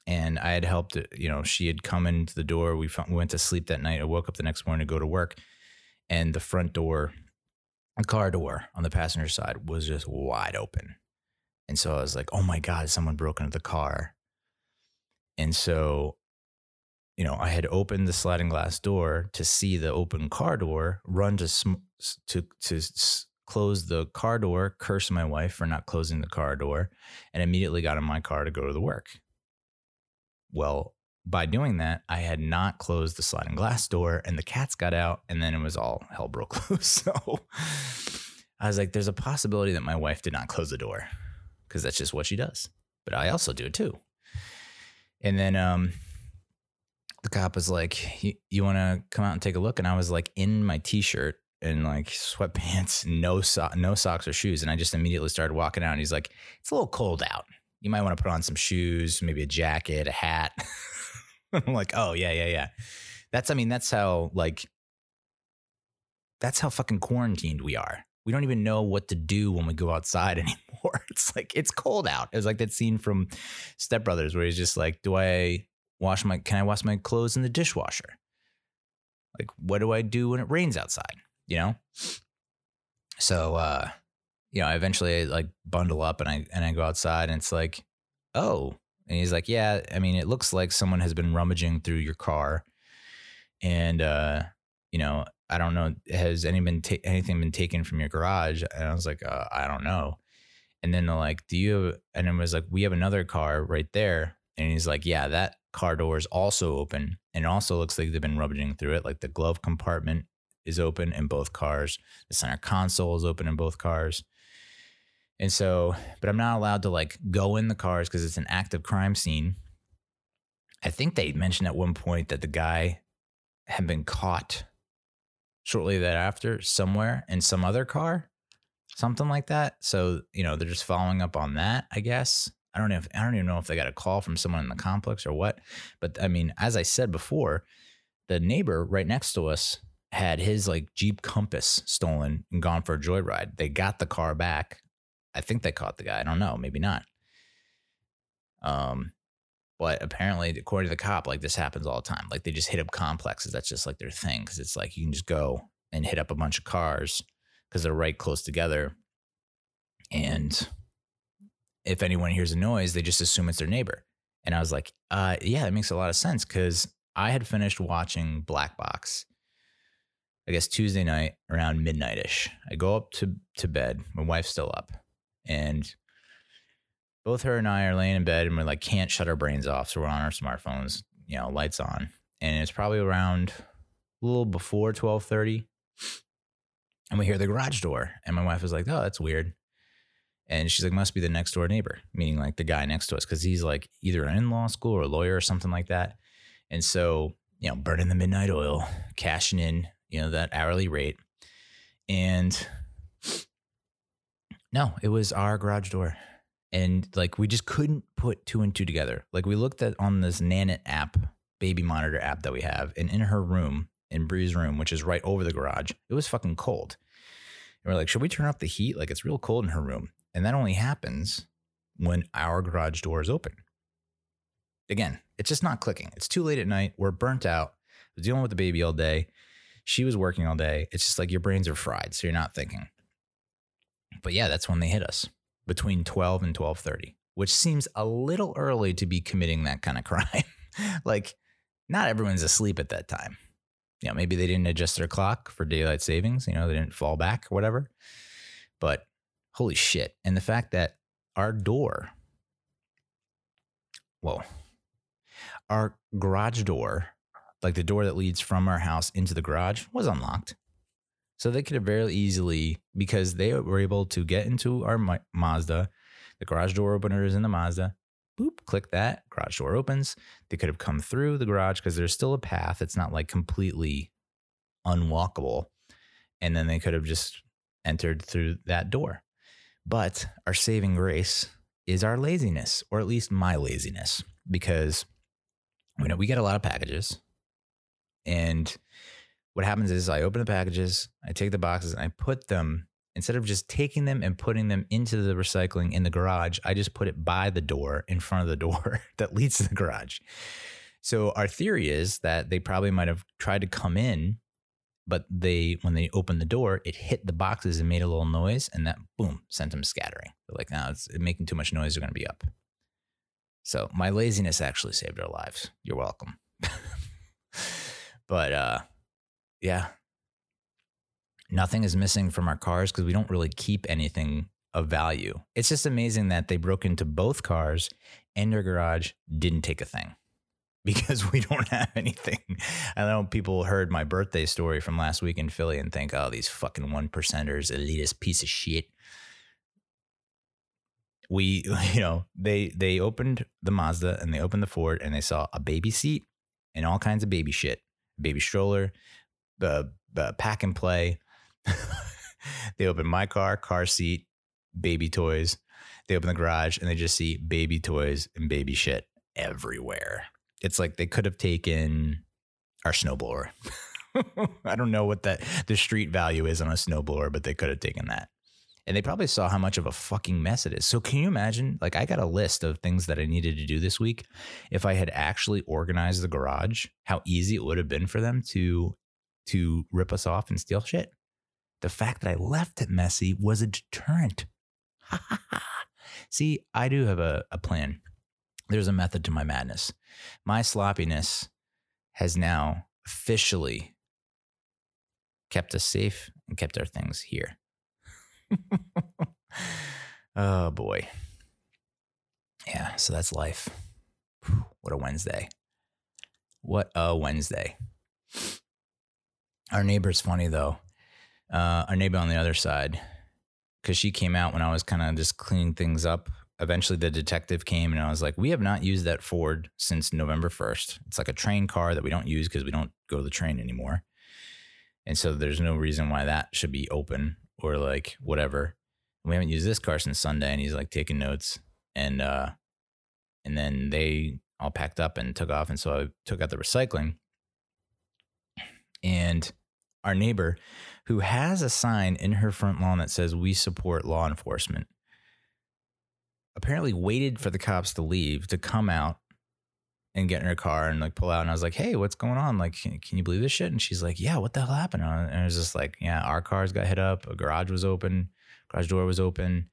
and I had helped. You know, she had come into the door. We, we went to sleep that night. I woke up the next morning to go to work, and the front door, the car door on the passenger side was just wide open. And so I was like, "Oh my god, someone broke into the car!" And so, you know, I had opened the sliding glass door to see the open car door, run to sm- to to close the car door, curse my wife for not closing the car door, and immediately got in my car to go to the work. Well, by doing that, I had not closed the sliding glass door and the cats got out and then it was all hell broke loose. So I was like, there's a possibility that my wife did not close the door because that's just what she does. But I also do it too. And then um, the cop was like, you, want to come out and take a look? And I was like in my t-shirt and like sweatpants, no so- no socks or shoes. And I just immediately started walking out. And he's like, it's a little cold out you might want to put on some shoes, maybe a jacket, a hat. I'm like, oh yeah, yeah, yeah. That's I mean, that's how like that's how fucking quarantined we are. We don't even know what to do when we go outside anymore. It's like it's cold out. It was like that scene from Step Brothers where he's just like, Do I wash my can I wash my clothes in the dishwasher? Like, what do I do when it rains outside? You know? So uh you know, eventually I like bundle up and I and I go outside and it's like, oh, and he's like, yeah, I mean, it looks like someone has been rummaging through your car, and uh, you know, I don't know, has any been ta- anything been taken from your garage? And I was like, uh, I don't know. And then they're like, do you? Have, and it was like, we have another car right there, and he's like, yeah, that car door is also open, and it also looks like they've been rummaging through it, like the glove compartment is open in both cars, the center console is open in both cars. And so, but I'm not allowed to like go in the cars because it's an active crime scene. I think they mentioned at one point that the guy had been caught shortly thereafter somewhere in some other car, something like that. So, you know, they're just following up on that, I guess. I don't know if I don't even know if they got a call from someone in the complex or what. But I mean, as I said before, the neighbor right next to us had his like Jeep Compass stolen and gone for a joyride. They got the car back. I think they caught the guy. I don't know, maybe not. Um, but apparently, according to the cop, like this happens all the time. Like they just hit up complexes. That's just like their thing because it's like you can just go and hit up a bunch of cars because they're right close together. And if anyone hears a noise, they just assume it's their neighbor. And I was like, uh, yeah, it makes a lot of sense because I had finished watching Black Box, I guess Tuesday night around midnightish. I go up to, to bed. My wife's still up. And both her and I are laying in bed and we're like, can't shut our brains off. So we're on our smartphones, you know, lights on. And it's probably around a little before 1230. And we hear the garage door. And my wife is like, oh, that's weird. And she's like, must be the next door neighbor, meaning like the guy next to us, because he's like either in law school or a lawyer or something like that. And so, you know, burning the midnight oil, cashing in, you know, that hourly rate. And no, it was our garage door. And like we just couldn't put two and two together. Like we looked at on this Nanit app, baby monitor app that we have, and in her room, in Bree's room, which is right over the garage, it was fucking cold. And we're like, should we turn off the heat? Like it's real cold in her room. And that only happens when our garage door is open. Again, it's just not clicking. It's too late at night. We're burnt out. Dealing with the baby all day. She was working all day. It's just like your brains are fried, so you're not thinking. But yeah, that's when they hit us between 12 and 12:30, which seems a little early to be committing that kind of crime. like not everyone's asleep at that time. You know, maybe they didn't adjust their clock for daylight savings, you know, they didn't fall back or whatever. But holy shit. And the fact that our door, whoa, our garage door, like the door that leads from our house into the garage, was unlocked. So they could have very easily, because they were able to get into our Mazda, the garage door opener is in the Mazda. Boop, click that, garage door opens. They could have come through the garage because there's still a path. It's not like completely unwalkable. And then they could have just entered through that door. But our saving grace is our laziness, or at least my laziness, because you know we get a lot of packages, and what happens is I open the packages, I take the boxes, and I put them instead of just taking them and putting them into the recycling in the garage. I just put it by the door in front of the door that leads to the garage. So our theory is that they probably might have tried to come in but they when they opened the door, it hit the boxes and made a little noise, and that boom sent them scattering. They're like, "Now it's making too much noise. They're going to be up." So my laziness actually saved our lives. You're welcome. but uh, yeah, nothing is missing from our cars because we don't really keep anything of value. It's just amazing that they broke into both cars and their garage, didn't take a thing because we don't have anything. I know people heard my birthday story from last week in Philly and think, oh, these fucking one percenters, elitist piece of shit. We, you know, they they opened the Mazda and they opened the Ford and they saw a baby seat and all kinds of baby shit, baby stroller, the, the pack and play. they open my car, car seat, baby toys. They open the garage and they just see baby toys and baby shit everywhere it's like they could have taken our snowblower. I don't know what that the street value is on a snowblower, but they could have taken that. And they probably saw how much of a fucking mess it is. So can you imagine? Like I got a list of things that I needed to do this week. If I had actually organized the garage, how easy it would have been for them to to rip us off and steal shit. The fact that I left it messy was a deterrent. See, I do have a, a plan there's a method to my madness. My sloppiness has now officially kept us safe and kept our things here. oh boy. Yeah, so that's life. What a Wednesday. What a Wednesday. Our neighbor's funny though. Uh, our neighbor on the other side, because she came out when I was kind of just cleaning things up eventually the detective came and I was like, we have not used that Ford since November 1st. It's like a train car that we don't use because we don't go to the train anymore. And so there's no reason why that should be open or like whatever. We haven't used this car since Sunday. And he's like taking notes. And uh, And then they all packed up and took off. And so I took out the recycling. And our neighbor, who has a sign in her front lawn that says, We support law enforcement, apparently waited for the cops to leave to come out and get in her car and like pull out. And I was like, Hey, what's going on? Like, can, can you believe this shit? And she's like, Yeah, what the hell happened? And I was just like, Yeah, our cars got hit up. A garage was open, garage door was open.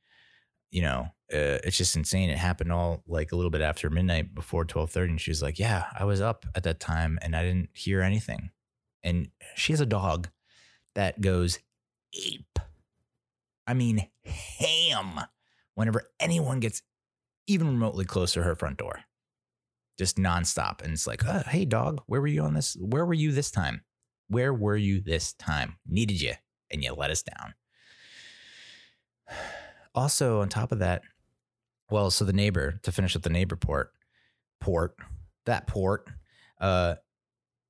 You know, uh, it's just insane. It happened all like a little bit after midnight before 1230. And she was like, Yeah, I was up at that time and I didn't hear anything. And she has a dog that goes ape. I mean, ham whenever anyone gets even remotely close to her front door. Just nonstop. And it's like, oh, hey, dog, where were you on this? Where were you this time? Where were you this time? Needed you, and you let us down. Also, on top of that, well, so the neighbor, to finish with the neighbor port, port, that port, uh,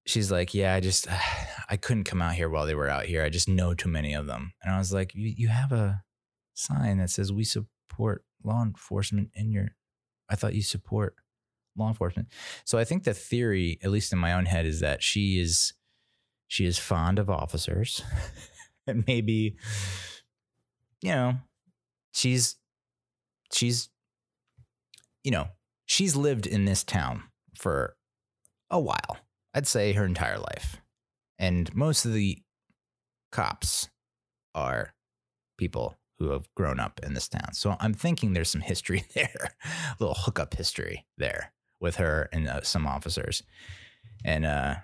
she's like, yeah, I just, I couldn't come out here while they were out here. I just know too many of them. And I was like, you, you have a sign that says we support law enforcement in your, I thought you support law enforcement. So I think the theory, at least in my own head, is that she is, she is fond of officers and maybe, you know, she's, she's, you know, she's lived in this town for a while I'd say her entire life. And most of the cops are people who have grown up in this town. So I'm thinking there's some history there, a little hookup history there with her and uh, some officers. And uh,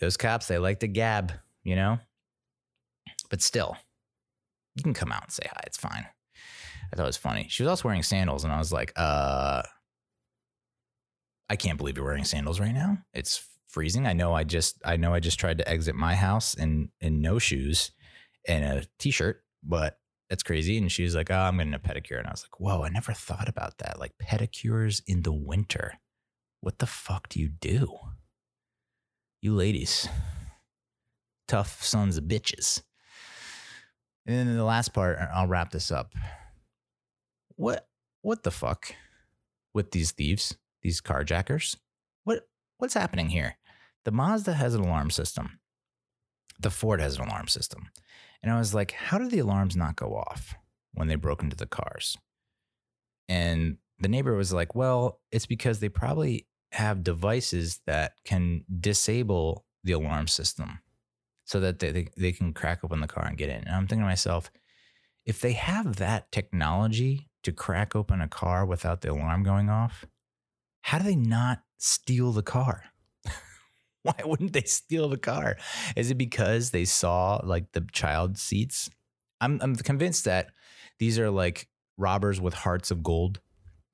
those cops, they like to gab, you know? But still, you can come out and say hi. It's fine. I thought it was funny. She was also wearing sandals, and I was like, uh, I can't believe you're wearing sandals right now. It's freezing. I know I just I know I just tried to exit my house in in no shoes and a t-shirt, but that's crazy. And she was like, "Oh, I'm getting a pedicure," and I was like, "Whoa, I never thought about that. Like pedicures in the winter. What the fuck do you do? You ladies, tough sons of bitches." And then the last part, I'll wrap this up. What what the fuck with these thieves, these carjackers? What what's happening here? The Mazda has an alarm system. The Ford has an alarm system. And I was like, how did the alarms not go off when they broke into the cars? And the neighbor was like, well, it's because they probably have devices that can disable the alarm system so that they, they, they can crack open the car and get in. And I'm thinking to myself, if they have that technology to crack open a car without the alarm going off, how do they not steal the car? Why wouldn't they steal the car? Is it because they saw like the child seats? I'm I'm convinced that these are like robbers with hearts of gold.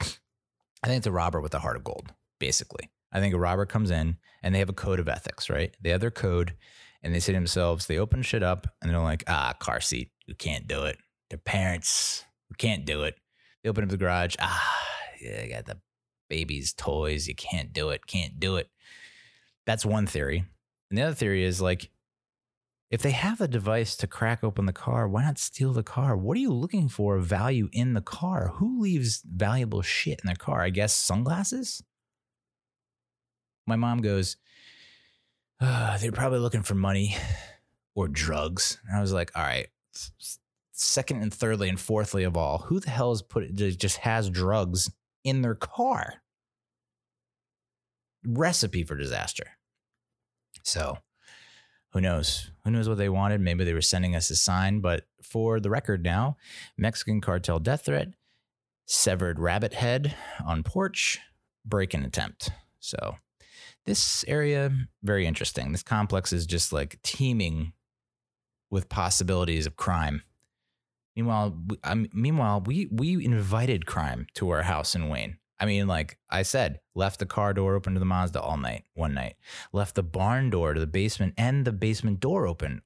I think it's a robber with a heart of gold, basically. I think a robber comes in and they have a code of ethics, right? They have their code and they say to themselves, they open shit up and they're like, ah, car seat, you can't do it. Their parents, who can't do it. They open up the garage, ah, yeah, I got the baby's toys, you can't do it, can't do it. That's one theory. And the other theory is like, if they have a device to crack open the car, why not steal the car? What are you looking for value in the car? Who leaves valuable shit in their car? I guess sunglasses? My mom goes, uh, they're probably looking for money or drugs. And I was like, all right, second and thirdly and fourthly of all, who the hell is put just has drugs in their car? Recipe for disaster. So who knows? Who knows what they wanted? Maybe they were sending us a sign. But for the record now, Mexican cartel death threat, severed rabbit head on porch, break in attempt. So this area, very interesting. This complex is just like teeming with possibilities of crime. Meanwhile, um, meanwhile, we we invited crime to our house in Wayne. I mean, like I said, left the car door open to the Mazda all night, one night, left the barn door to the basement and the basement door open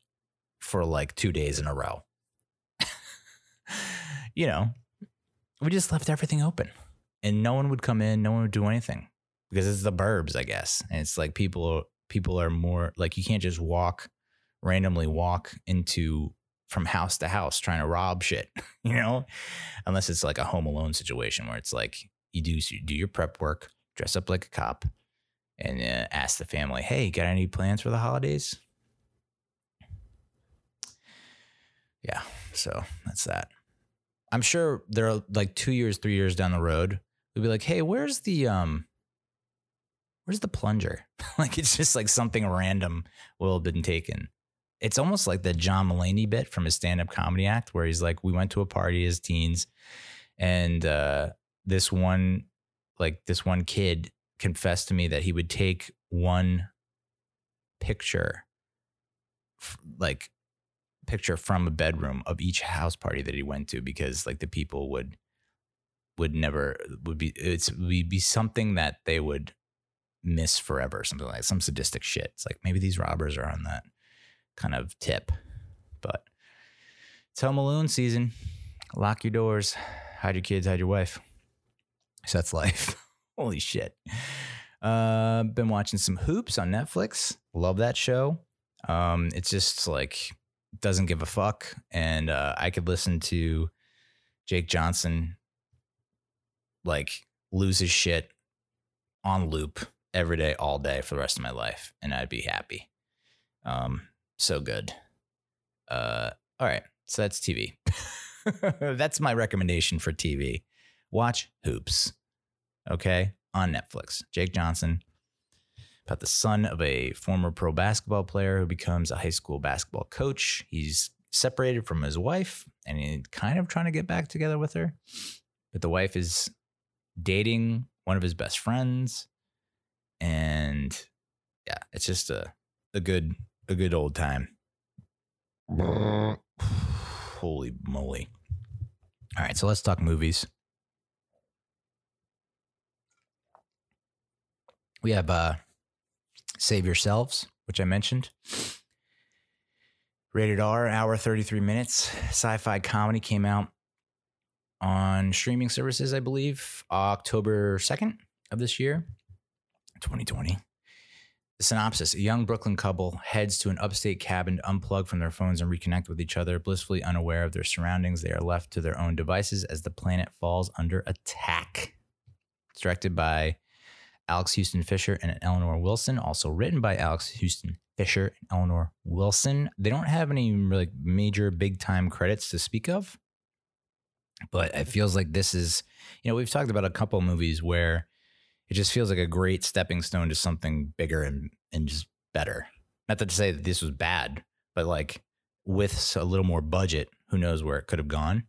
for like two days in a row. you know, we just left everything open and no one would come in, no one would do anything because it's the burbs, I guess. And it's like people, people are more like you can't just walk randomly walk into from house to house trying to rob shit, you know, unless it's like a home alone situation where it's like you do do your prep work, dress up like a cop, and uh, ask the family, "Hey, got any plans for the holidays?" Yeah, so that's that. I'm sure there are like two years, three years down the road. We'll be like, "Hey, where's the um, where's the plunger?" like it's just like something random will have been taken. It's almost like the John Mulaney bit from his stand-up comedy act, where he's like, "We went to a party as teens, and uh, this one, like this one kid, confessed to me that he would take one picture, like picture from a bedroom of each house party that he went to because like the people would would never would be it's would be something that they would miss forever something like some sadistic shit. It's like maybe these robbers are on that kind of tip. But it's home alone season. Lock your doors. Hide your kids. Hide your wife so that's life holy shit uh been watching some hoops on netflix love that show um it's just like doesn't give a fuck, and uh, I could listen to Jake Johnson like lose his shit on loop every day, all day for the rest of my life, and I'd be happy. Um, so good. Uh, all right, so that's TV. that's my recommendation for TV. Watch Hoops, okay, on Netflix. Jake Johnson, about the son of a former pro basketball player who becomes a high school basketball coach. He's separated from his wife and he's kind of trying to get back together with her. But the wife is dating one of his best friends. And yeah, it's just a, a good a good old time. Holy moly. All right, so let's talk movies. We have uh Save Yourselves, which I mentioned. Rated R, hour 33 minutes. Sci fi comedy came out on streaming services, I believe, October 2nd of this year, 2020. The synopsis A young Brooklyn couple heads to an upstate cabin to unplug from their phones and reconnect with each other. Blissfully unaware of their surroundings, they are left to their own devices as the planet falls under attack. It's directed by Alex Houston Fisher and Eleanor Wilson, also written by Alex Houston Fisher and Eleanor Wilson. They don't have any like major big time credits to speak of, but it feels like this is, you know, we've talked about a couple movies where it just feels like a great stepping stone to something bigger and and just better. Not to say that this was bad, but like with a little more budget, who knows where it could have gone.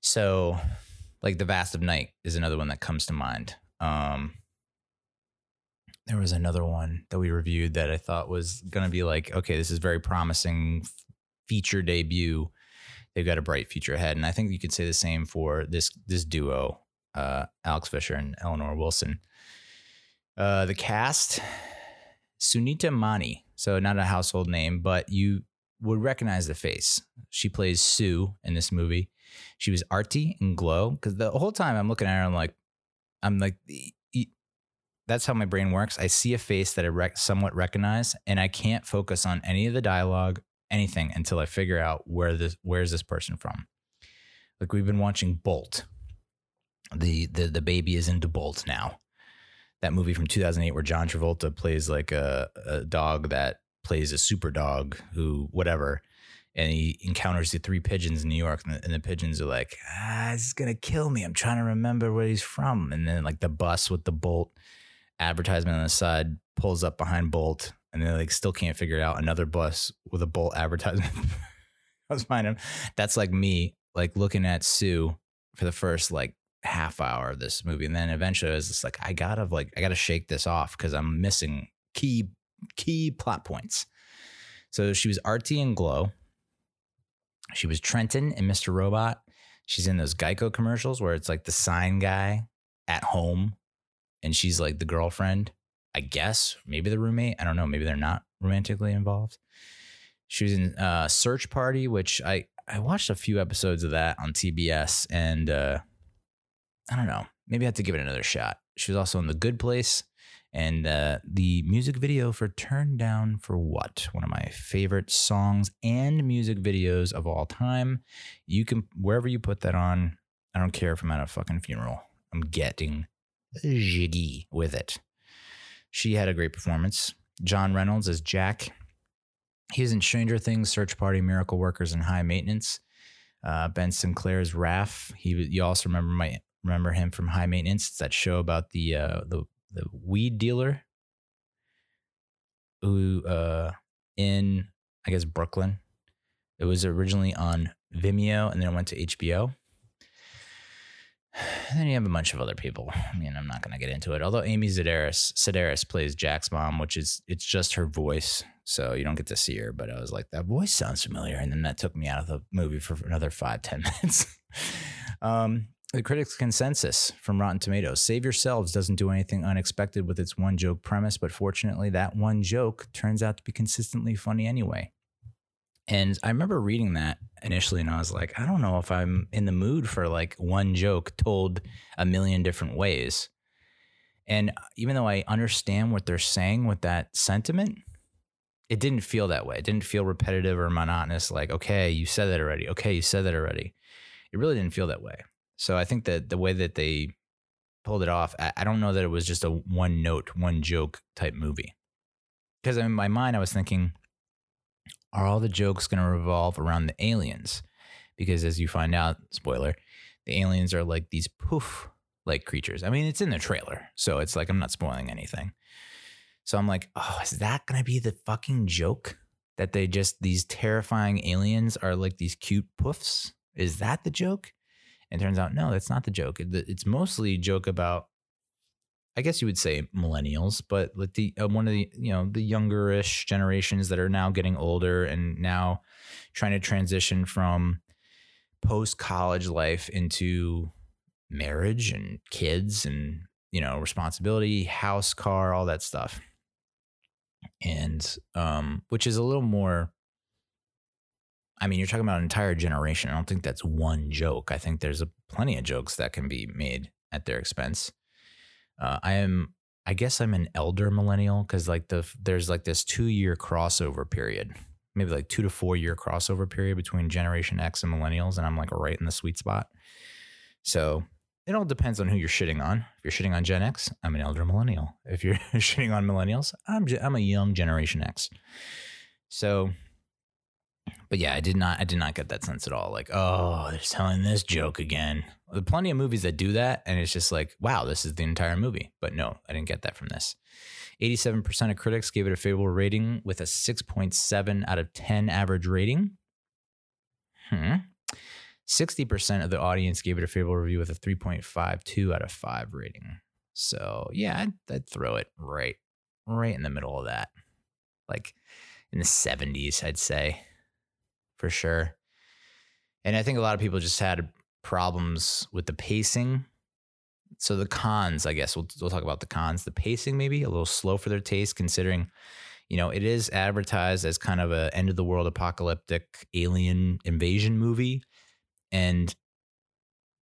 So, like the Vast of Night is another one that comes to mind. Um, there was another one that we reviewed that I thought was going to be like, okay, this is very promising feature debut. They've got a bright future ahead, and I think you could say the same for this this duo, uh, Alex Fisher and Eleanor Wilson. Uh, the cast, Sunita Mani, so not a household name, but you would recognize the face. She plays Sue in this movie. She was Arthie in Glow because the whole time I'm looking at her, I'm like, I'm like, that's how my brain works. I see a face that I rec- somewhat recognize, and I can't focus on any of the dialogue, anything, until I figure out where this where's this person from. Like we've been watching Bolt. The the the baby is into Bolt now. That movie from 2008 where John Travolta plays like a, a dog that plays a super dog who whatever and he encounters the three pigeons in New York, and the, and the, pigeons are like, "Ah, this is gonna kill me. I'm trying to remember where he's from." And then like the bus with the bolt advertisement on the side pulls up behind Bolt, and they like still can't figure it out. Another bus with a Bolt advertisement. I was behind him. That's like me, like looking at Sue for the first like half hour of this movie, and then eventually I was just like, I gotta like, I gotta shake this off because I'm missing key key plot points. So she was Arthie and Glow. She was Trenton and Mr. Robot. She's in those Geico commercials where it's like the sign guy at home and she's like the girlfriend, I guess, maybe the roommate. I don't know. Maybe they're not romantically involved. She was in uh, Search Party, which I I watched a few episodes of that on TBS, and uh, I don't know. Maybe I have to give it another shot. She was also in The Good Place and uh, the music video for Turn Down for What, one of my favorite songs and music videos of all time. You can, wherever you put that on, I don't care if I'm at a fucking funeral, I'm getting jiggy with it. She had a great performance. John Reynolds as Jack. He's in Stranger Things, Search Party, Miracle Workers, and High Maintenance. Uh, ben Sinclair's Raph. He you also remember might remember him from High Maintenance. It's that show about the uh, the the weed dealer who uh, in I guess Brooklyn. It was originally on Vimeo and then it went to HBO. Then you have a bunch of other people. I mean, I'm not going to get into it. Although Amy Sedaris, Sedaris plays Jack's mom, which is it's just her voice, so you don't get to see her. But I was like, that voice sounds familiar, and then that took me out of the movie for another five ten minutes. um, the critics' consensus from Rotten Tomatoes: "Save Yourselves" doesn't do anything unexpected with its one joke premise, but fortunately, that one joke turns out to be consistently funny anyway. And I remember reading that initially and I was like, I don't know if I'm in the mood for like one joke told a million different ways. And even though I understand what they're saying with that sentiment, it didn't feel that way. It didn't feel repetitive or monotonous, like, okay, you said that already. Okay, you said that already. It really didn't feel that way. So I think that the way that they pulled it off, I don't know that it was just a one note, one joke type movie. Because in my mind, I was thinking, are all the jokes going to revolve around the aliens? Because as you find out, spoiler, the aliens are like these poof like creatures. I mean, it's in the trailer, so it's like I'm not spoiling anything. So I'm like, oh, is that going to be the fucking joke? That they just, these terrifying aliens are like these cute poofs? Is that the joke? And turns out, no, that's not the joke. It's mostly a joke about I guess you would say millennials, but like the uh, one of the you know the youngerish generations that are now getting older and now trying to transition from post college life into marriage and kids and you know responsibility, house, car, all that stuff, and um, which is a little more. I mean, you're talking about an entire generation. I don't think that's one joke. I think there's a, plenty of jokes that can be made at their expense. Uh, I am, I guess I'm an elder millennial because like the there's like this two year crossover period, maybe like two to four year crossover period between Generation X and millennials, and I'm like right in the sweet spot. So it all depends on who you're shitting on. If you're shitting on Gen X, I'm an elder millennial. If you're shitting on millennials, I'm I'm a young Generation X. So but yeah, I did not I did not get that sense at all. Like, oh, they're telling this joke again. There plenty of movies that do that, and it's just like, wow, this is the entire movie. But no, I didn't get that from this. 87% of critics gave it a favorable rating with a 6.7 out of 10 average rating. Hmm. 60% of the audience gave it a favorable review with a 3.52 out of 5 rating. So, yeah, I'd, I'd throw it right right in the middle of that. Like in the 70s, I'd say for sure. And I think a lot of people just had problems with the pacing. So the cons, I guess we'll we'll talk about the cons. The pacing maybe a little slow for their taste, considering you know it is advertised as kind of a end of the world apocalyptic alien invasion movie, and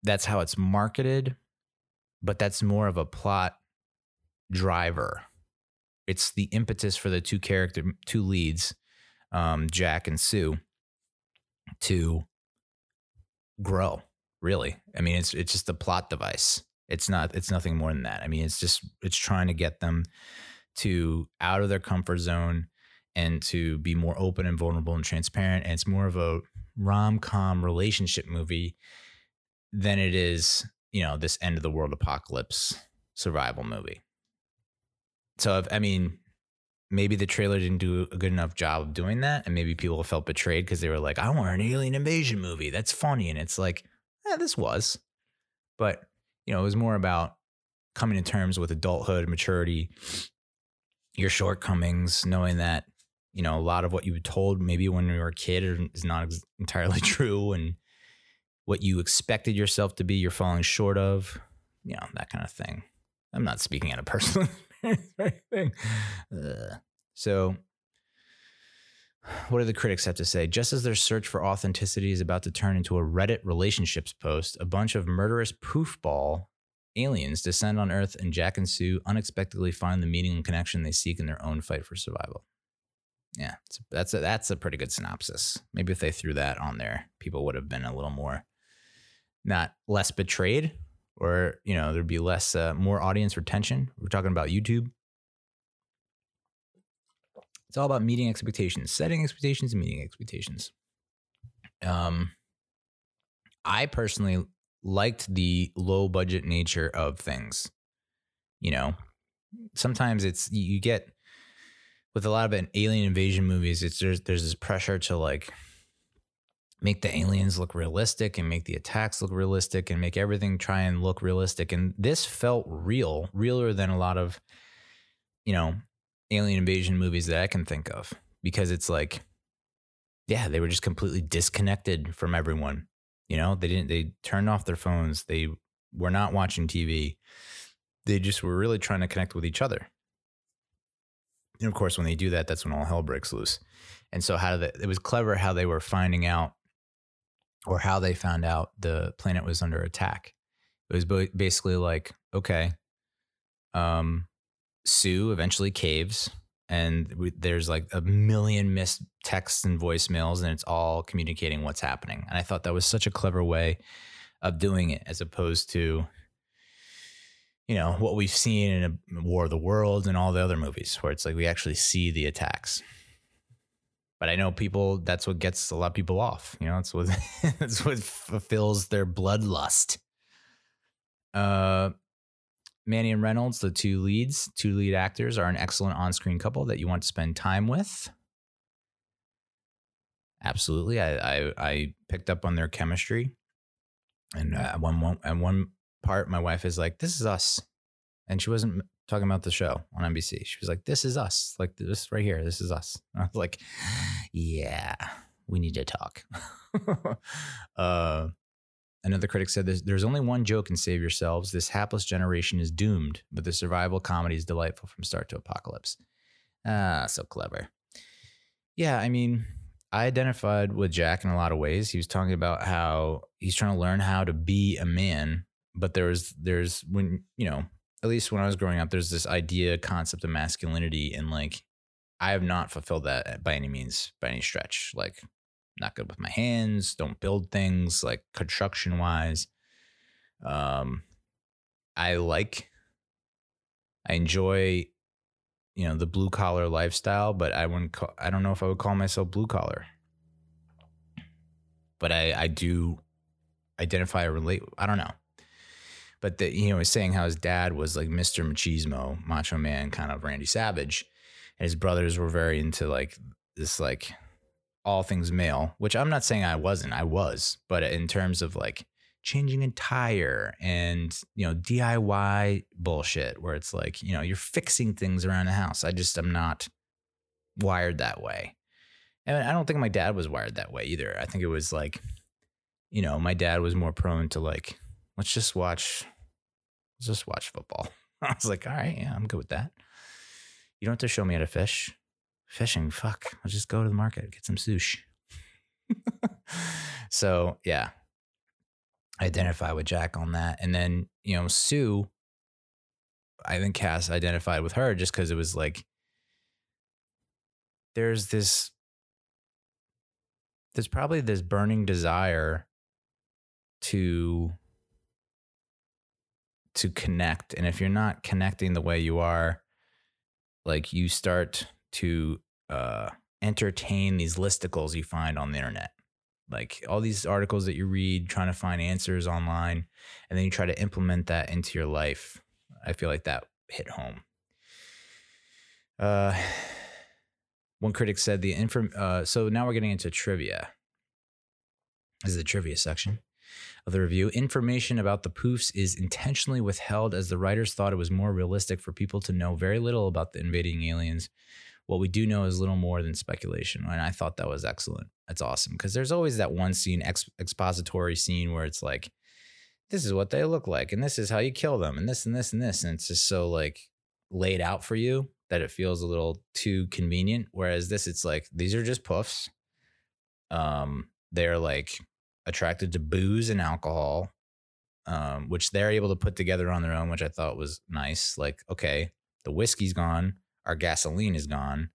that's how it's marketed. But that's more of a plot driver. It's the impetus for the two character, two leads, um, Jack and Sue, to grow really. I mean it's it's just a plot device. It's not it's nothing more than that. I mean it's just it's trying to get them to out of their comfort zone and to be more open and vulnerable and transparent and it's more of a rom-com relationship movie than it is you know this end of the world apocalypse survival movie. So if, i mean maybe the trailer didn't do a good enough job of doing that and maybe people felt betrayed because they were like i want an alien invasion movie. That's funny. And it's like this was. But you know it was more about coming to terms with adulthood maturity your shortcomings knowing that you know a lot of what you were told maybe when you were a kid is not entirely true and what you expected yourself to be you're falling short of you know that kind of thing. I'm not speaking out of personal thing. So, what do the critics have to say? Just as their search for authenticity is about to turn into a Reddit relationships post, a bunch of murderous poofball aliens descend on Earth, and Jack and Sue unexpectedly find the meaning and connection they seek in their own fight for survival. Yeah, that's a, that's a pretty good synopsis. Maybe if they threw that on there, people would have been a little more, not less betrayed, or you know there'd be less uh, more audience retention. We're talking about youtube. It's all about meeting expectations setting expectations and meeting expectations. Um i personally liked the low budget nature of things. You know sometimes it's you get with a lot of alien invasion movies it's there's there's this pressure to like make the aliens look realistic and make the attacks look realistic and make everything try and look realistic. And this felt real, realer than a lot of, you know, alien invasion movies that I can think of because it's like, yeah, they were just completely disconnected from everyone. You know, they didn't, they turned off their phones. They were not watching TV. They just were really trying to connect with each other. And of course, when they do that, that's when all hell breaks loose. And so, how did it was clever how they were finding out or how they found out the planet was under attack. It was basically like, okay, um, Sue eventually caves, and we, there's like a million missed texts and voicemails, and it's all communicating what's happening. And I thought that was such a clever way of doing it, as opposed to, you know, what we've seen in a War of the Worlds and all the other movies, where it's like we actually see the attacks but I know people. That's what gets a lot of people off. You know, that's what that's what fulfills their bloodlust. Uh, Mani and Reynolds, the two leads, two lead actors, are an excellent on-screen couple that you want to spend time with. Absolutely, I I, I picked up on their chemistry, and uh, one one and one part, my wife is like, "This is us," and she wasn't talking about the show on NBC. She was like, "This is us, like this right here. This is us." And I was like, "Yeah, we need to talk." uh, another critic said, there's, "There's only one joke in Save Yourselves. This hapless generation is doomed, but the survival comedy is delightful from start to apocalypse." Ah, so clever. Yeah, I mean, I identified with Jack in a lot of ways. He was talking about how he's trying to learn how to be a man, but there's there's when you know at least when I was growing up, there's this idea concept of masculinity, and like I have not fulfilled that by any means, by any stretch. Like, not good with my hands, don't build things like construction wise. Um, I like, I enjoy, you know, the blue collar lifestyle, but I wouldn't. Call, I don't know if I would call myself blue collar, but I I do identify or relate. I don't know but that you know was saying how his dad was like Mr. Machismo, Macho Man, kind of Randy Savage, and his brothers were very into like this like all things male, which I'm not saying I wasn't, I was, but in terms of like changing a tire and you know DIY bullshit where it's like you know you're fixing things around the house. I just am not wired that way. And I don't think my dad was wired that way either. I think it was like, you know, my dad was more prone to like let's just watch let's just watch football. I was like, all right, yeah, I'm good with that. You don't have to show me how to fish. Fishing, fuck. I'll just go to the market, get some sushi. so yeah. Identify with Jack on that. And then, you know, Sue, I think Cass identified with her just because it was like there's this there's probably this burning desire to to connect. And if you're not connecting the way you are, like you start to uh, entertain these listicles you find on the internet. Like all these articles that you read, trying to find answers online, and then you try to implement that into your life. I feel like that hit home. Uh, one critic said the inform. Uh, so now we're getting into trivia. This is the trivia section of the review. Information about the poofs is intentionally withheld as the writers thought it was more realistic for people to know very little about the invading aliens. What we do know is little more than speculation. And I thought that was excellent. That's awesome. Because there's always that one scene, ex- expository scene, where it's like, this is what they look like, and this is how you kill them, and this and this and this. And it's just so like laid out for you that it feels a little too convenient. Whereas this, it's like, these are just puffs. Um, they're like attracted to booze and alcohol, um, which they're able to put together on their own, which I thought was nice. Like, okay, the whiskey's gone, our gasoline is gone.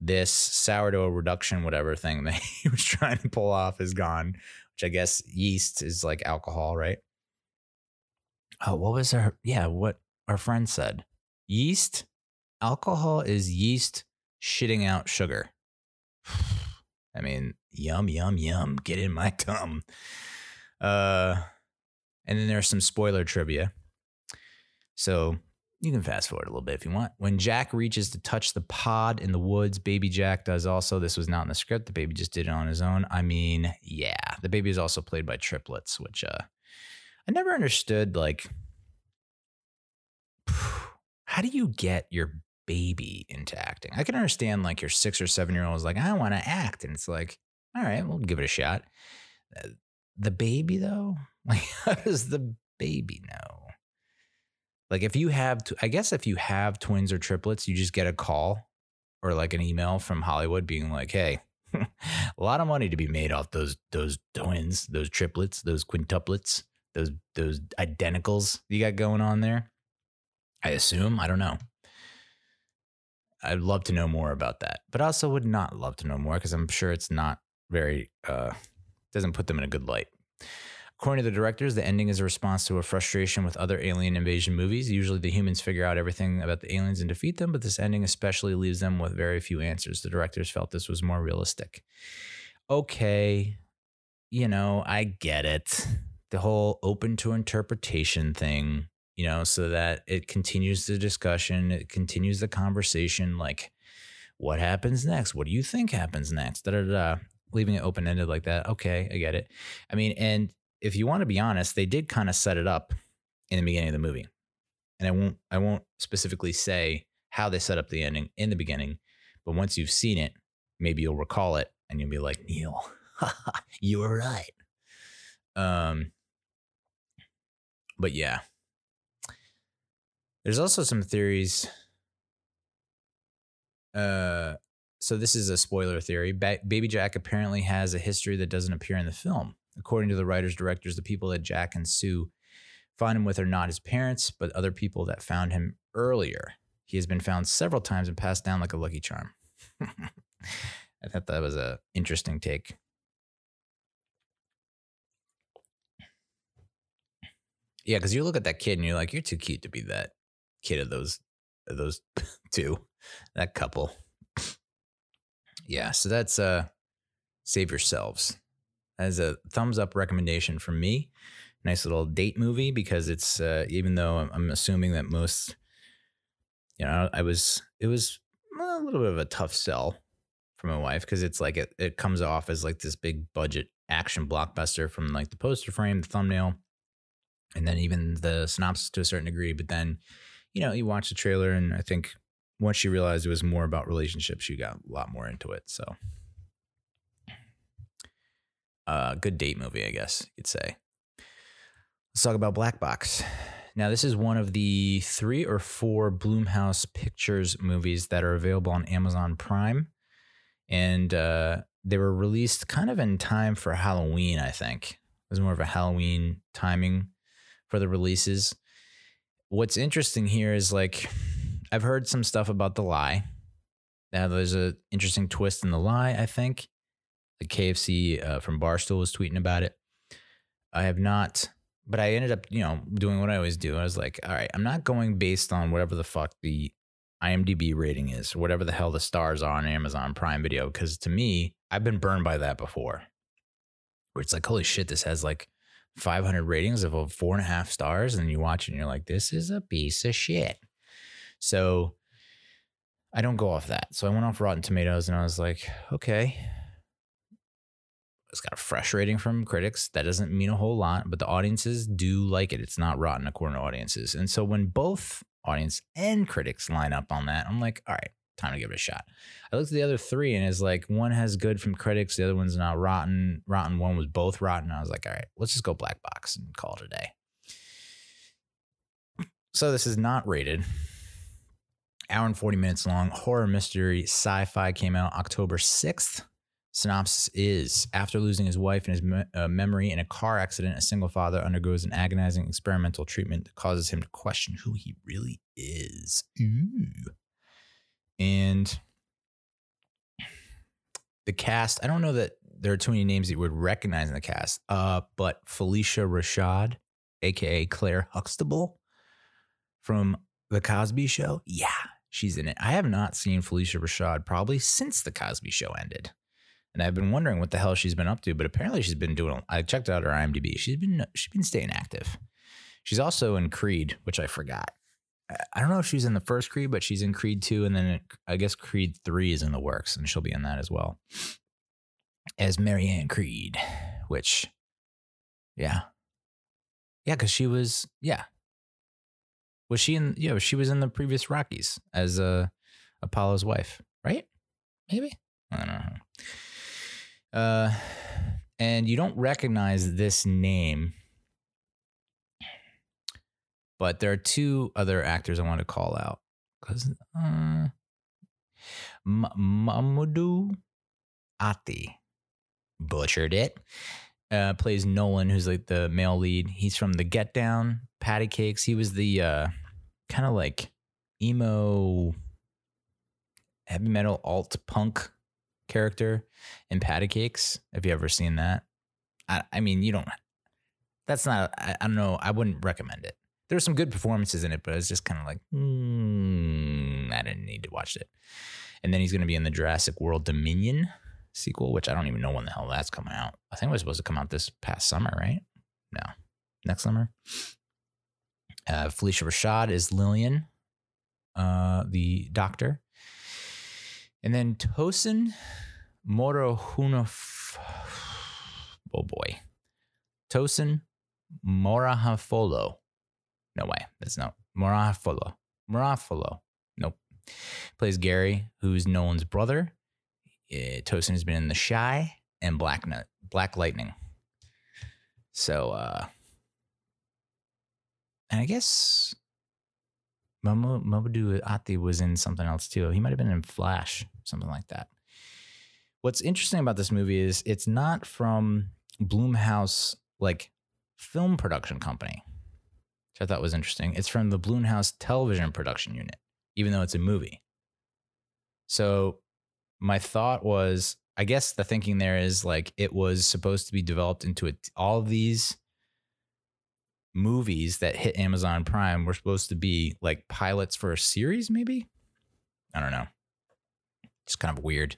This sourdough reduction, whatever thing that he was trying to pull off, is gone, which I guess yeast is like alcohol, right? Oh, what was our yeah, what our friend said. Yeast, alcohol is yeast shitting out sugar. I mean, yum, yum, yum. Get in my tum. Uh and then there's some spoiler trivia. So you can fast forward a little bit if you want. When Jack reaches to touch the pod in the woods, baby Jack does also. This was not in the script. The baby just did it on his own. I mean, yeah. The baby is also played by triplets, which uh I never understood like how do you get your baby into acting? I can understand like your six or seven year old is like, I want to act. And it's like, all right, we'll give it a shot. Uh, the baby, though, like, how does the baby know? Like, if you have, I guess if you have twins or triplets, you just get a call or like an email from Hollywood being like, hey, a lot of money to be made off those those twins, those triplets, those quintuplets, those those identicals you got going on there. I assume. I don't know. I'd love to know more about that, but I also would not love to know more because I'm sure it's not very, uh, doesn't put them in a good light. According to the directors, the ending is a response to a frustration with other alien invasion movies. Usually the humans figure out everything about the aliens and defeat them, but this ending especially leaves them with very few answers. The directors felt this was more realistic. Okay, you know, I get it. The whole open to interpretation thing you know, so that it continues the discussion, it continues the conversation. Like, what happens next? What do you think happens next? Da da da. Leaving it open ended like that. Okay, I get it. I mean, and if you want to be honest, they did kind of set it up in the beginning of the movie, and I won't I won't specifically say how they set up the ending in the beginning, but once you've seen it, maybe you'll recall it and you'll be like, Neil, you were right. Um, but yeah, there's also some theories. Uh, so this is a spoiler theory. Ba- Baby Jack apparently has a history that doesn't appear in the film. According to the writers directors, the people that Jack and Sue find him with are not his parents, but other people that found him earlier. He has been found several times and passed down like a lucky charm. I thought that was a interesting take. Yeah, because you look at that kid and you're like, you're too cute to be that kid of those those two, that couple. Yeah, so that's uh save yourselves. As a thumbs up recommendation from me. Nice little date movie because it's uh, even though I'm, I'm assuming that most, you know, I was it was a little bit of a tough sell for my wife because it's like it, it comes off as like this big budget action blockbuster from like the poster frame, the thumbnail, and then even the synopsis to a certain degree. But then you know, you watch the trailer, and I think once she realized it was more about relationships, you got a lot more into it. So, uh, good date movie, I guess you'd say. Let's talk about Black Box. Now, this is one of the three or four Blumhouse Pictures movies that are available on Amazon Prime. And uh, they were released kind of in time for Halloween, I think. It was more of a Halloween timing for the releases what's interesting here is like I've heard some stuff about the lie. Now there's an interesting twist in the lie. I think the KFC uh, from Barstool was tweeting about it. I have not, but I ended up, you know, doing what I always do. I was like, all right, I'm not going based on whatever the fuck the IMDb rating is, whatever the hell the stars are on Amazon Prime Video, because to me, I've been burned by that before. Where it's like, holy shit, this has like 500 ratings of a four and a half stars, and you watch it and you're like, this is a piece of shit. So I don't go off that. So I went off Rotten Tomatoes and I was like, okay, it's got a fresh rating from critics. That doesn't mean a whole lot, but the audiences do like it. It's not rotten according to audiences. And so when both audience and critics line up on that, I'm like, all right, time to give it a shot. I looked at the other three and it's like one has good from critics, the other one's not rotten. Rotten one was both rotten. I was like, all right, let's just go black box and call it a day. So this is not rated. Hour and 40 minutes long. Horror mystery sci fi came out October 6th. Synopsis is After losing his wife and his me- uh, memory in a car accident, a single father undergoes an agonizing experimental treatment that causes him to question who he really is. Ooh. And the cast, I don't know that there are too many names that you would recognize in the cast, uh, but Phylicia Rashad aka Claire Huxtable from The Cosby Show. Yeah, she's in it. I have not seen Phylicia Rashad probably since The Cosby Show ended. And I've been wondering what the hell she's been up to, but apparently she's been doing I checked out her IMDb. She's been she's been staying active. She's also in Creed, which I forgot. I don't know if she's in the first Creed, but she's in Creed 2 and then I guess Creed 3 is in the works and she'll be in that as well. As Marianne Creed, which yeah. Yeah, cuz she was yeah, was she in? Yeah, she was in the previous Rockies as uh, Apollo's wife, right? Maybe I don't know. Uh, and you don't recognize this name, but there are two other actors I want to call out because uh, M- Mamoudou Athie butchered it. Uh, plays Nolan, who's like the male lead. He's from The Get Down, Patti Cake$. He was the uh, kind of like emo, heavy metal, alt punk character in Patti Cake$. Have you ever seen that? I, I mean, you don't. That's not. I, I, don't know. I wouldn't recommend it. There were some good performances in it, but it's just kind of like, mm, I didn't need to watch it. And then he's going to be in the Jurassic World Dominion sequel, which I don't even know when the hell that's coming out. I think it was supposed to come out this past summer, right? No, next summer. Uh, Phylicia Rashad is Lillian, uh, the doctor. And then Tosin Morohunaf. Oh boy. Tosin Morahafolo. No way. That's no. Morahafolo. Morahafolo. Nope. Plays Gary, who's Nolan's brother. Uh, Tosin has been in The Chi and Black Black Lightning. So, uh, and I guess Mamoudou Athie was in something else too. He might have been in Flash, something like that. What's interesting about this movie is it's not from Blumhouse like film production company, which I thought was interesting. It's from the Blumhouse television production unit, even though it's a movie. So my thought was, I guess the thinking there is like it was supposed to be developed into a, all these movies that hit Amazon Prime were supposed to be like pilots for a series, maybe? I don't know. It's kind of weird.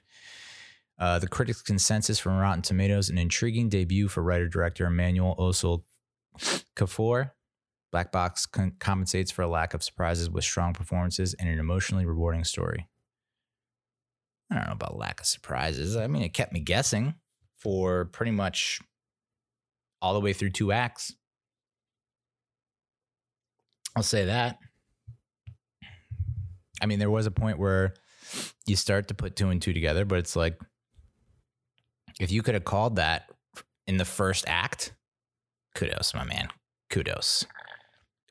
Uh, the critics' consensus from Rotten Tomatoes: an intriguing debut for writer-director Emmanuel Osul Kafour. Black Box con- compensates for a lack of surprises with strong performances and an emotionally rewarding story. I don't know about lack of surprises. I mean, it kept me guessing for pretty much all the way through two acts. I'll say that. I mean, there was a point where you start to put two and two together, but it's like if you could have called that in the first act, kudos, my man. Kudos.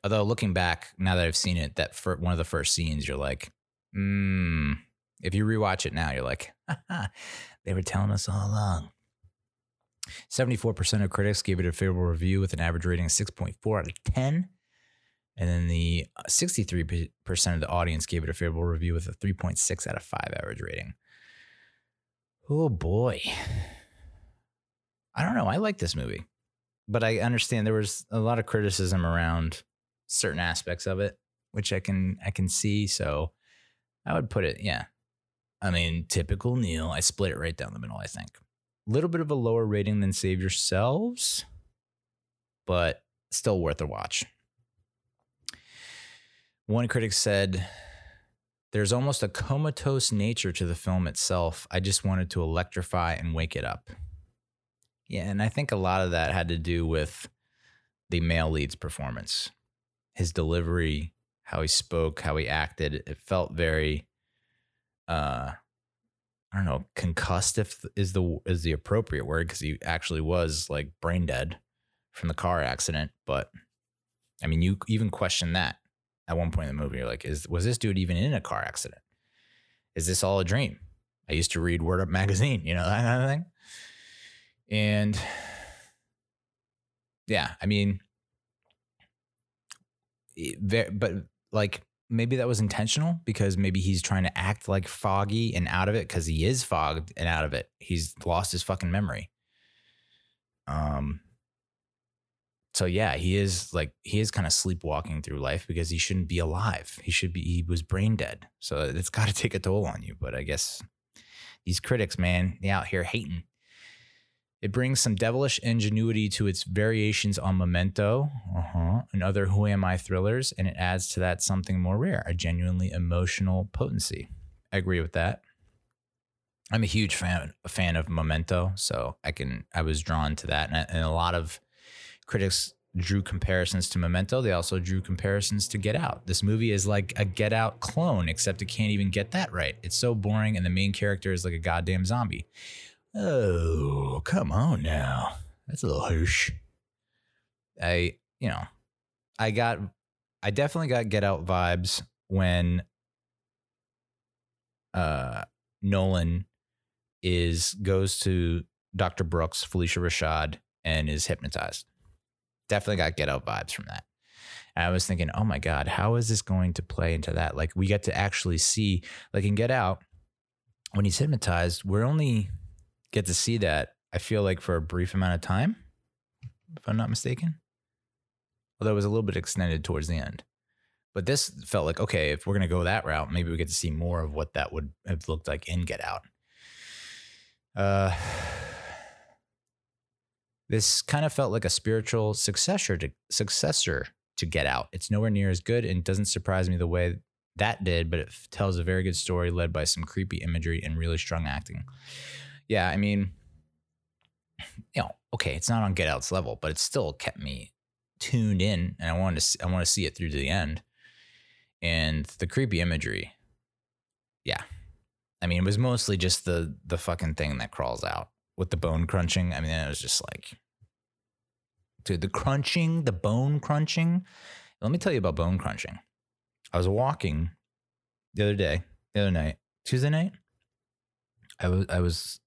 Although looking back, now that I've seen it, that for one of the first scenes, you're like, hmm if you rewatch it now, you're like, they were telling us all along. 74% of critics gave it a favorable review with an average rating of 6.4 out of 10. And then the 63% uh, of the audience gave it a favorable review with a 3.6 out of 5 average rating. Oh boy. I don't know. I like this movie, but I understand there was a lot of criticism around certain aspects of it, which I can I can see. So I would put it, yeah, I mean, typical Neil. I split it right down the middle, I think. A little bit of a lower rating than Save Yourselves, but still worth a watch. One critic said, There's almost a comatose nature to the film itself. I just wanted to electrify and wake it up. Yeah, and I think a lot of that had to do with the male lead's performance, his delivery, how he spoke, how he acted. It felt very uh I don't know, concussed if is the is the appropriate word because he actually was like brain dead from the car accident. But I mean, you even question that at one point in the movie. You're like, is was this dude even in a car accident? Is this all a dream? I used to read Word Up magazine, you know that kind of thing. And yeah, I mean, but like maybe that was intentional because maybe he's trying to act like foggy and out of it because he is fogged and out of it. He's lost his fucking memory. Um, so yeah, he is like he is kind of sleepwalking through life because he shouldn't be alive. He should be he was brain dead. So it's got to take a toll on you. But I guess these critics, man, they out here hating. It brings some devilish ingenuity to its variations on Memento uh-huh, and other Who Am I thrillers, and it adds to that something more rare, a genuinely emotional potency. I agree with that. I'm a huge fan, a fan of Memento, so I can I was drawn to that, and, and a lot of critics drew comparisons to Memento. They also drew comparisons to Get Out. This movie is like a Get Out clone, except it can't even get that right. It's so boring, and the main character is like a goddamn zombie. Oh, come on now. That's a little harsh. I, you know, I got, I definitely got Get Out vibes when uh Nolan is goes to Dr. Brooks, Phylicia Rashad, and is hypnotized. Definitely got Get Out vibes from that. And I was thinking, oh my God, how is this going to play into that? Like we get to actually see, like in Get Out, when he's hypnotized, we're only get to see that, I feel like for a brief amount of time, if I'm not mistaken. Although it was a little bit extended towards the end. But this felt like, okay, if we're going to go that route, maybe we get to see more of what that would have looked like in Get Out. Uh, this kind of felt like a spiritual successor to successor to Get Out. It's nowhere near as good and doesn't surprise me the way that did, but it tells a very good story led by some creepy imagery and really strong acting. Yeah, I mean, you know, okay, it's not on Get Out's level, but it still kept me tuned in, and I wanted to I want to see it through to the end. And the creepy imagery, yeah, I mean, it was mostly just the the fucking thing that crawls out with the bone crunching. I mean, it was just like, dude, the crunching, the bone crunching. Let me tell you about bone crunching. I was walking the other day, the other night, Tuesday night. I was I was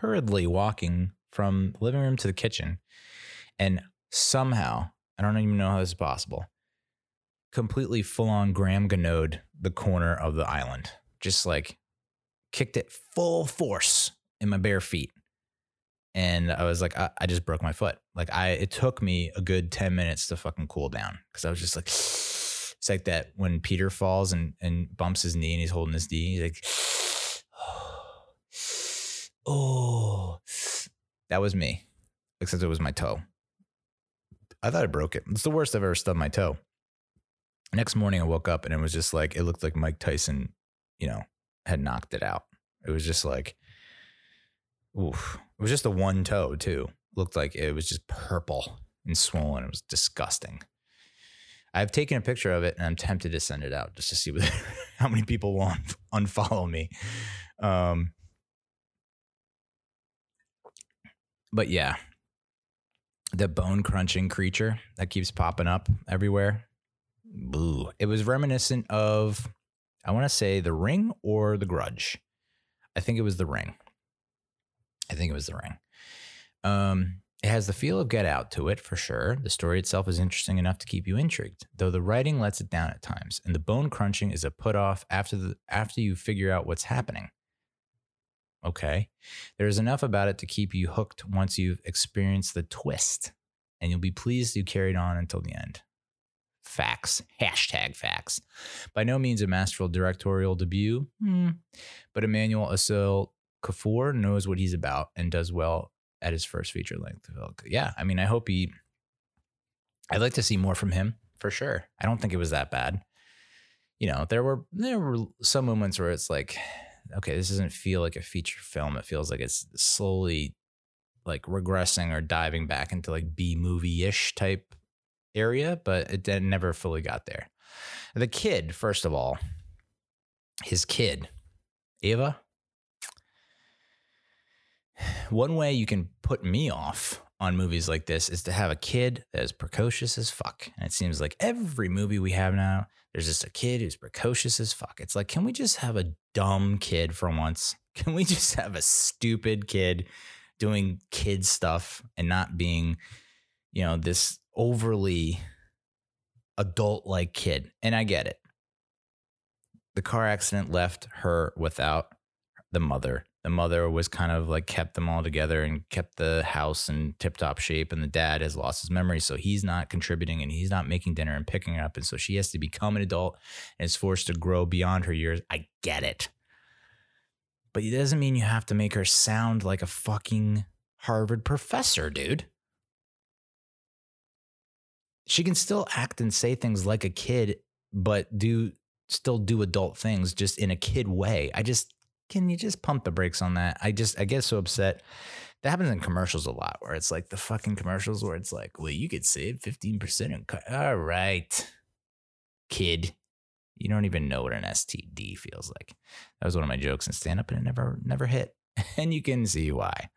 hurriedly walking from the living room to the kitchen, and somehow I don't even know how this is possible. Completely full on Graham Ganode the corner of the island, just like kicked it full force in my bare feet and I was like, I, I, just broke my foot. Like I, it took me a good 10 minutes to fucking cool down. Cause I was just like, it's like that when Peter falls and, and bumps his knee and he's holding his knee. He's like, oh, that was me, except it was my toe. I thought I broke it. It's the worst I've ever stubbed my toe. Next morning, I woke up and it was just like, it looked like Mike Tyson, you know, had knocked it out. It was just like, oof. It was just the one toe too. Looked like it was just purple and swollen. It was disgusting. I've taken a picture of it and I'm tempted to send it out just to see what, how many people will unfollow me. Um, but yeah, the bone crunching creature that keeps popping up everywhere. Boo. It was reminiscent of, I want to say, The Ring or The Grudge. I think it was The Ring. I think it was The Ring. Um, it has the feel of Get Out to it for sure. The story itself is interesting enough to keep you intrigued, though the writing lets it down at times, and the bone crunching is a put off after the after you figure out what's happening. Okay, there's enough about it to keep you hooked once you've experienced the twist, and you'll be pleased you carried on until the end. Facts. Hashtag facts. By no means a masterful directorial debut, hmm, but Emmanuel Assil Kafour knows what he's about and does well at his first feature length. Yeah, I mean, I hope he. I'd like to see more from him for sure. I don't think it was that bad. You know, there were there were some moments where it's like, okay, this doesn't feel like a feature film. It feels like it's slowly like regressing or diving back into like B movie ish type area, but it never fully got there. The kid, first of all, his kid, Ava, one way you can put me off on movies like this is to have a kid that is precocious as fuck. And it seems like every movie we have now, there's just a kid who's precocious as fuck. It's like, can we just have a dumb kid for once? Can we just have a stupid kid doing kid stuff and not being, you know, this overly adult like kid? And I get it. The car accident left her without the mother the mother was kind of like kept them all together and kept the house in tip top shape. And the dad has lost his memory. So he's not contributing and he's not making dinner and picking it up. And so she has to become an adult and is forced to grow beyond her years. I get it. But it doesn't mean you have to make her sound like a fucking Harvard professor, dude. She can still act and say things like a kid, but do still do adult things just in a kid way. I just can you just pump the brakes on that? I just I get so upset. That happens in commercials a lot where it's like the fucking commercials where it's like, well, you could save 15% and cut. All right, kid. You don't even know what an STD feels like. That was one of my jokes in stand up and it never never hit. and you can see why.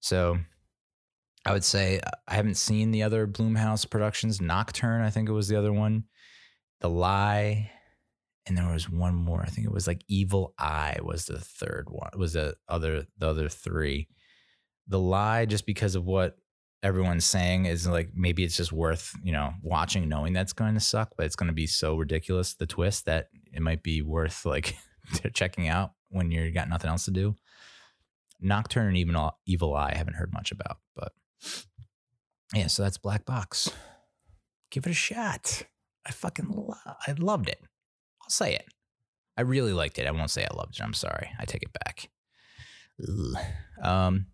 So I would say uh, I haven't seen the other Blumhouse productions. Nocturne, I think it was the other one. The Lie, and there was one more. I think it was like Evil Eye was the third one. Was the other the other three. The Lie, just because of what everyone's saying, is like maybe it's just worth you know watching, knowing that's going to suck, but it's going to be so ridiculous the twist that it might be worth like checking out when you got nothing else to do. Nocturne and even Evil Eye, I haven't heard much about, but yeah, so that's Black Box. Give it a shot. I fucking lo- I loved it. Say it. I really liked it. I won't say I loved it. I'm sorry. I take it back. Ugh. Um,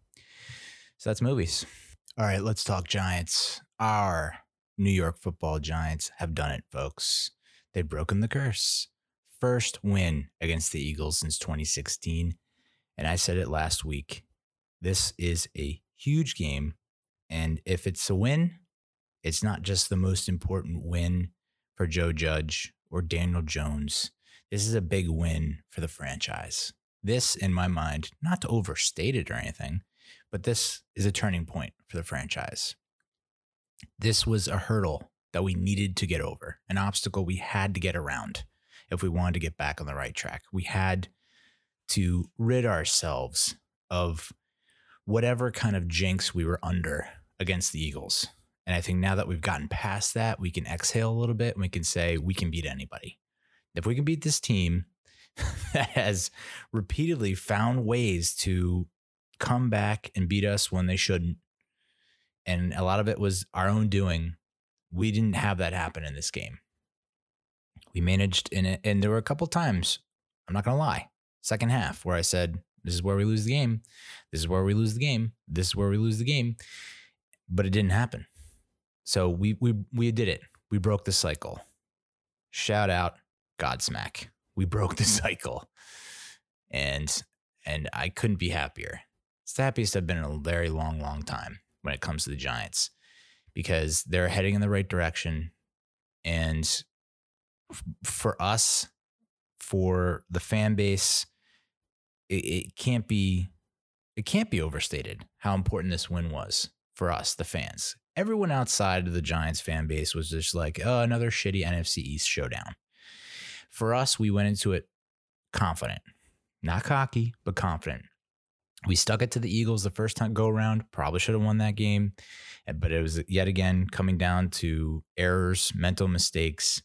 so that's movies. All right, let's talk Giants. Our New York Football Giants have done it, folks. They've broken the curse. First win against the Eagles since 2016. And I said it last week. This is a huge game. And if it's a win, it's not just the most important win for Joe Judge or Daniel Jones. This is a big win for the franchise. This, in my mind, not to overstate it or anything, but this is a turning point for the franchise. This was a hurdle that we needed to get over, an obstacle we had to get around if we wanted to get back on the right track. We had to rid ourselves of whatever kind of jinx we were under against the Eagles. And I think now that we've gotten past that, we can exhale a little bit and we can say we can beat anybody. If we can beat this team that has repeatedly found ways to come back and beat us when they shouldn't, and a lot of it was our own doing, we didn't have that happen in this game. We managed in it, and there were a couple times, I'm not going to lie, second half where I said, This is where we lose the game. This is where we lose the game. This is where we lose the game. But it didn't happen. So we we we did it. We broke the cycle. Shout out Godsmack. We broke the mm. cycle. And and I couldn't be happier. It's the happiest I've been in a very long, long time when it comes to the Giants because they're heading in the right direction. And f- for us, for the fan base, it, it can't be it can't be overstated how important this win was for us, the fans everyone outside of the Giants fan base was just like, oh, another shitty NFC East showdown. For us, we went into it confident, not cocky, but confident. We stuck it to the Eagles the first time go around. Probably should have won that game, eh, but it was yet again coming down to errors, mental mistakes,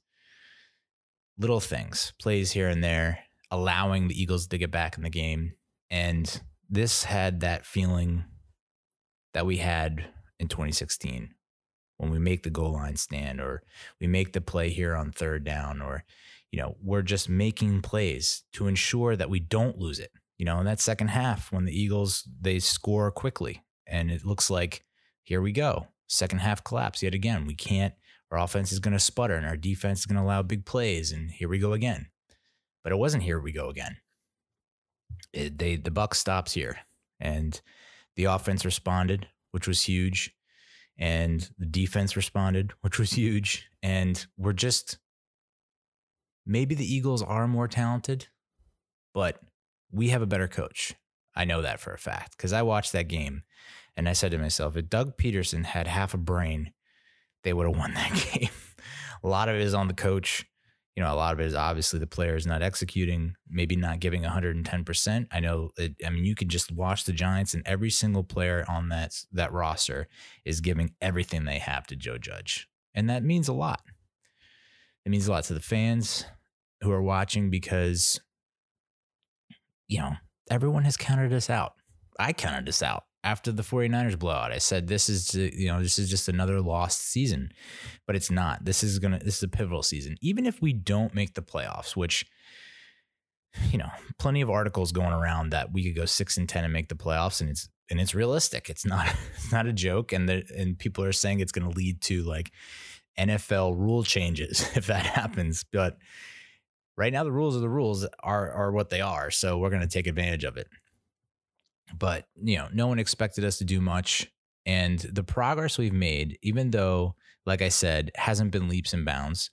little things, plays here and there, allowing the Eagles to get back in the game. And this had that feeling that we had in 2016 when we make the goal line stand or we make the play here on third down or you know we're just making plays to ensure that we don't lose it you know in that second half when the eagles they score quickly. And it looks like here we go second half collapse yet again. We can't our offense is going to sputter and our defense is going to allow big plays and here we go again. But it wasn't here we go again. It, they the buck stops here and the offense responded which was huge. And the defense responded, which was huge. And we're just maybe the Eagles are more talented, but we have a better coach. I know that for a fact because I watched that game and I said to myself, if Doug Pederson had half a brain, they would have won that game. a lot of it is on the coach you know, a lot of it is obviously the players not executing, maybe not giving 110%. I know it, I mean you can just watch the Giants and every single player on that that roster is giving everything they have to Joe Judge. And that means a lot. It means a lot to the fans who are watching because you know, everyone has counted us out. I counted us out after the 49ers blowout. I said this is you know this is just another lost season. But it's not. This is to this is a pivotal season. Even if we don't make the playoffs, which you know, plenty of articles going around that we could go 6 and 10 and make the playoffs and it's and it's realistic. It's not it's not a joke and the, and people are saying it's going to lead to like NFL rule changes if that happens. But right now the rules of the rules are are what they are. So we're going to take advantage of it. But, you know, no one expected us to do much and the progress we've made even though like I said hasn't been leaps and bounds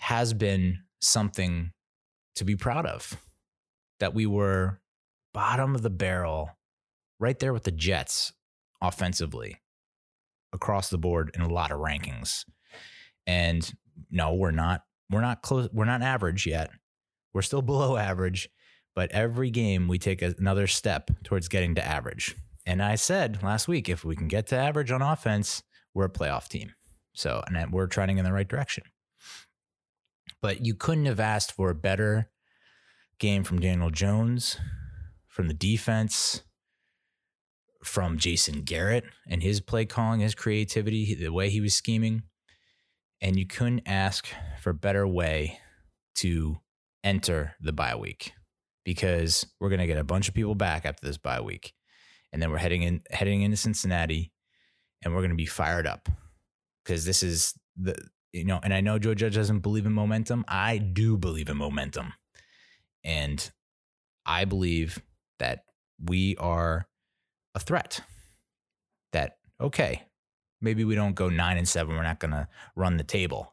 has been something to be proud of. That we were bottom of the barrel right there with the Jets offensively across the board in a lot of rankings. And no, we're not we're not close we're not average yet. We're still below average, but every game we take another step towards getting to average. And I said last week if we can get to average on offense, we're a playoff team. So, and we're trending in the right direction. But you couldn't have asked for a better game from Daniel Jones, from the defense, from Jason Garrett and his play calling, his creativity, the way he was scheming. And you couldn't ask for a better way to enter the bye week because we're going to get a bunch of people back after this bye week. And then we're heading in heading into Cincinnati and we're going to be fired up because this is the you know, and I know Joe Judge doesn't believe in momentum. I do believe in momentum. And I believe that we are a threat. That, okay, maybe we don't go nine and seven. We're not going to run the table.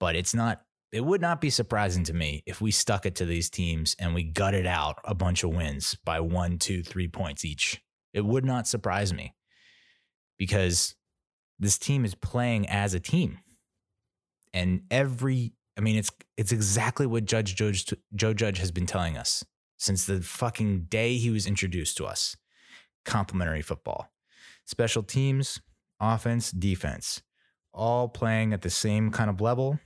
But it's not, it would not be surprising to me if we stuck it to these teams and we gutted out a bunch of wins by one, two, three points each. It would not surprise me because this team is playing as a team and every I mean it's it's exactly what Judge Joe, Joe Judge has been telling us since the fucking day he was introduced to us. Complementary football. Special teams, offense, defense, all playing at the same kind of level.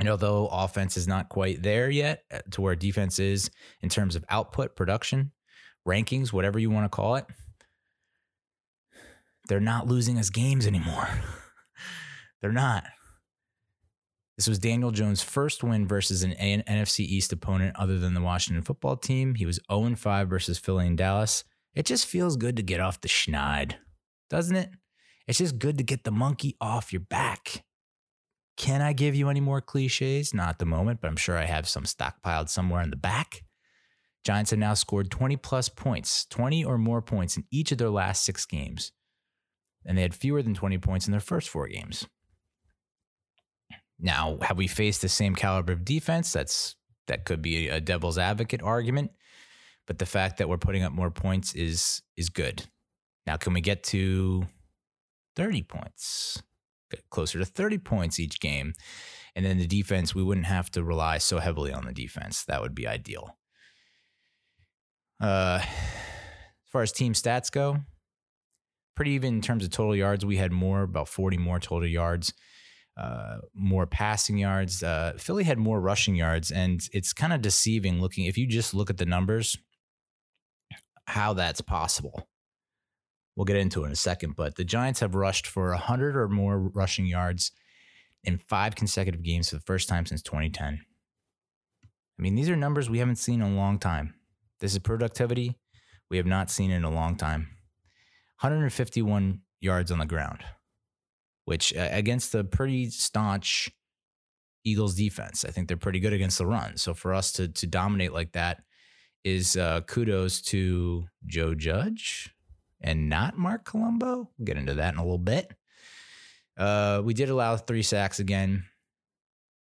And although offense is not quite there yet uh, to where defense is in terms of output, production, rankings, whatever you want to call it, they're not losing us games anymore. they're not. This was Daniel Jones' first win versus an NFC East opponent other than the Washington football team. He was 0 5 versus Philly and Dallas. It just feels good to get off the schneid, doesn't it? It's just good to get the monkey off your back. Can I give you any more cliches? Not at the moment, but I'm sure I have some stockpiled somewhere in the back. Giants have now scored 20 plus points, 20 or more points in each of their last six games. And they had fewer than 20 points in their first four games. Now, have we faced the same caliber of defense? That's that could be a devil's advocate argument, but the fact that we're putting up more points is is good. Now, can we get to 30 points? Closer to 30 points each game. And then the defense, we wouldn't have to rely so heavily on the defense. That would be ideal. Uh, as far as team stats go, pretty even in terms of total yards. We had more, about 40 more total yards uh, more passing yards. Uh, Philly had more rushing yards, and it's kind of deceiving looking if you just look at the numbers, how that's possible. We'll get into it in a second, but the Giants have rushed for 100 or more rushing yards in five consecutive games for the first time since 2010. I mean, these are numbers we haven't seen in a long time. This is productivity we have not seen in a long time. 151 yards on the ground which uh, against a pretty staunch Eagles defense, I think they're pretty good against the run. So for us to to dominate like that is uh, kudos to Joe Judge and not Marc Colombo. We'll get into that in a little bit. Uh, we did allow three sacks again,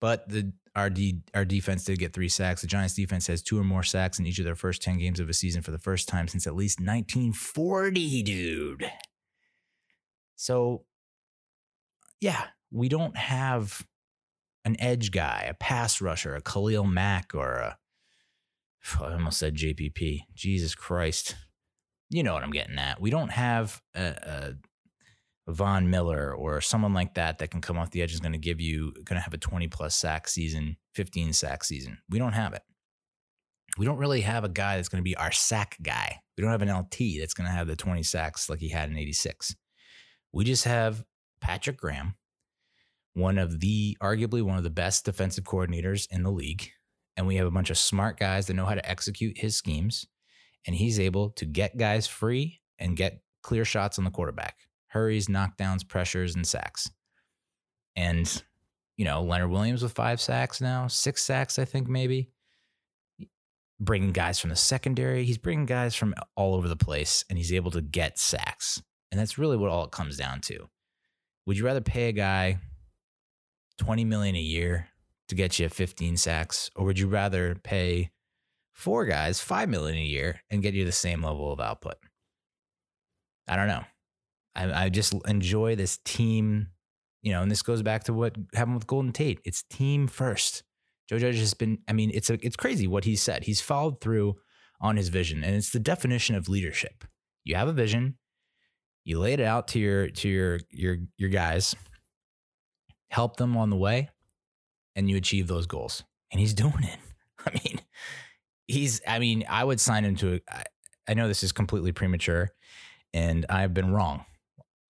but the our D, our defense did get three sacks. The Giants defense has two or more sacks in each of their first 10 games of a season for the first time since at least 1940, dude. So yeah, we don't have an edge guy, a pass rusher, a Khalil Mack, or a I almost said JPP. Jesus Christ. You know what I'm getting at. We don't have a, a Von Miller or someone like that that can come off the edge is going to give you, going to have a 20 plus sack season, 15 sack season. We don't have it. we don't really have a guy that's going to be our sack guy. We don't have an LT that's going to have the 20 sacks like he had in 86. We just have Patrick Graham, one of the arguably one of the best defensive coordinators in the league. And we have a bunch of smart guys that know how to execute his schemes. And he's able to get guys free and get clear shots on the quarterback, hurries, knockdowns, pressures, and sacks. And, you know, Leonard Williams with five sacks now, six sacks, I think, maybe. Bringing guys from the secondary. He's bringing guys from all over the place and he's able to get sacks. And that's really what all it comes down to. Would you rather pay a guy 20 million a year to get you 15 sacks or would you rather pay four guys 5 million a year and get you the same level of output? I don't know. I, I just enjoy this team, you know, and this goes back to what happened with Golden Tate. It's team first. Joe Judge has been, I mean, it's a, it's crazy what he said. He's followed through on his vision, and it's the definition of leadership. You have a vision, you lay it out to your to your your your guys, help them on the way, and you achieve those goals. And he's doing it. I mean, he's. I mean, I would sign him to. A, I know this is completely premature, and I've been wrong.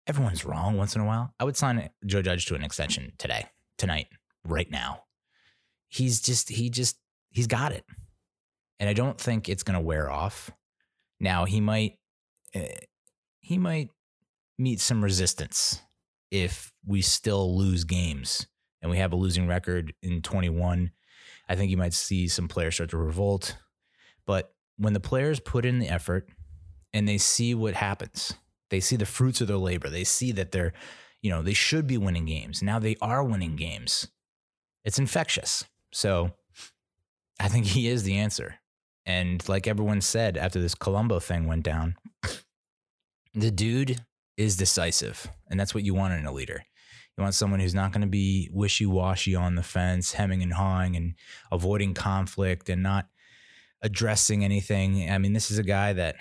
Everyone's wrong once in a while. I would sign Joe Judge to an extension today, tonight, right now. He's just. He just. He's got it, and I don't think it's going to wear off. Now he might. Uh, he might meet some resistance if we still lose games and we have a losing record in 21. I think you might see some players start to revolt. But when the players put in the effort and they see what happens, they see the fruits of their labor, they see that they're, you know, they should be winning games. Now they are winning games. It's infectious. So I think he is the answer. And like everyone said after this Colombo thing went down, the dude is decisive. And that's what you want in a leader. You want someone who's not going to be wishy washy on the fence, hemming and hawing and avoiding conflict and not addressing anything. I mean, this is a guy that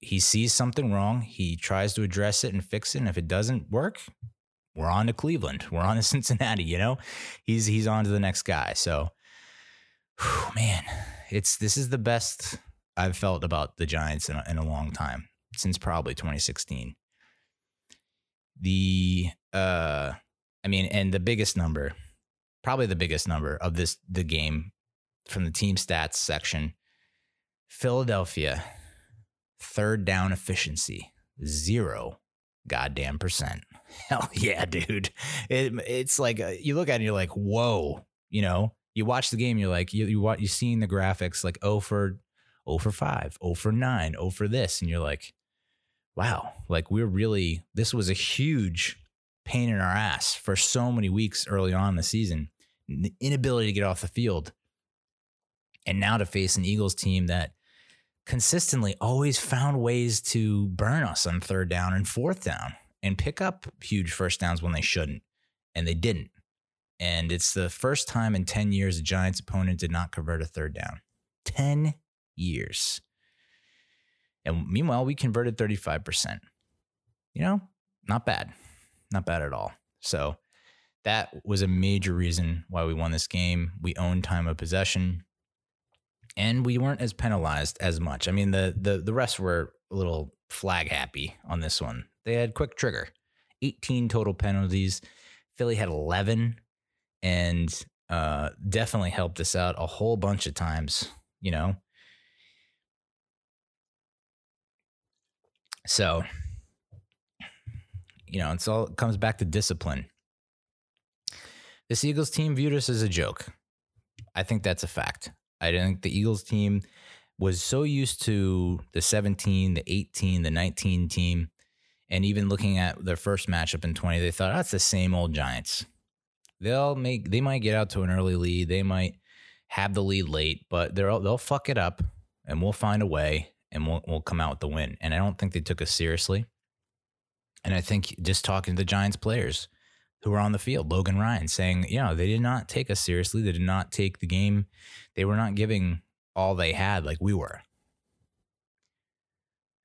he sees something wrong. He tries to address it and fix it. And if it doesn't work, we're on to Cleveland. We're on to Cincinnati, you know? He's he's on to the next guy. So whew, man, it's this is the best I've felt about the Giants in a, in a long time since probably 2016. The uh I mean and the biggest number, probably the biggest number of this the game from the team stats section. Philadelphia third down efficiency, 0 goddamn percent. Hell yeah, dude. It, it's like uh, you look at it and you're like, "Whoa." You know, you watch the game, you're like, you you you seeing the graphics like oh for 0 for 5, 0 for 9, 0 for this and you're like, wow, like we're really, this was a huge pain in our ass for so many weeks early on the season. The inability to get off the field. And now to face an Eagles team that consistently always found ways to burn us on third down and fourth down and pick up huge first downs when they shouldn't. And they didn't. And it's the first time in 10 years a Giants opponent did not convert a third down. 10 years. And meanwhile, we converted 35%. You know, not bad. Not bad at all. So that was a major reason why we won this game. We owned time of possession and we weren't as penalized as much. I mean, the the the refs were a little flag happy on this one. They had quick trigger. 18 total penalties. Philly had 11 and uh, definitely helped us out a whole bunch of times, you know. So, you know, it's all it comes back to discipline. This Eagles team viewed us as a joke. I think that's a fact. I think the Eagles team was so used to the 17, the 18, the 19 team, and even looking at their first matchup in 20, they thought that's the same old Giants. They'll make they might get out to an early lead, they might have the lead late, but they'll they'll fuck it up and we'll find a way and we'll, we'll come out with the win. And I don't think they took us seriously. And I think just talking to the Giants players who were on the field, Logan Ryan saying, you know, they did not take us seriously. They did not take the game. They were not giving all they had like we were.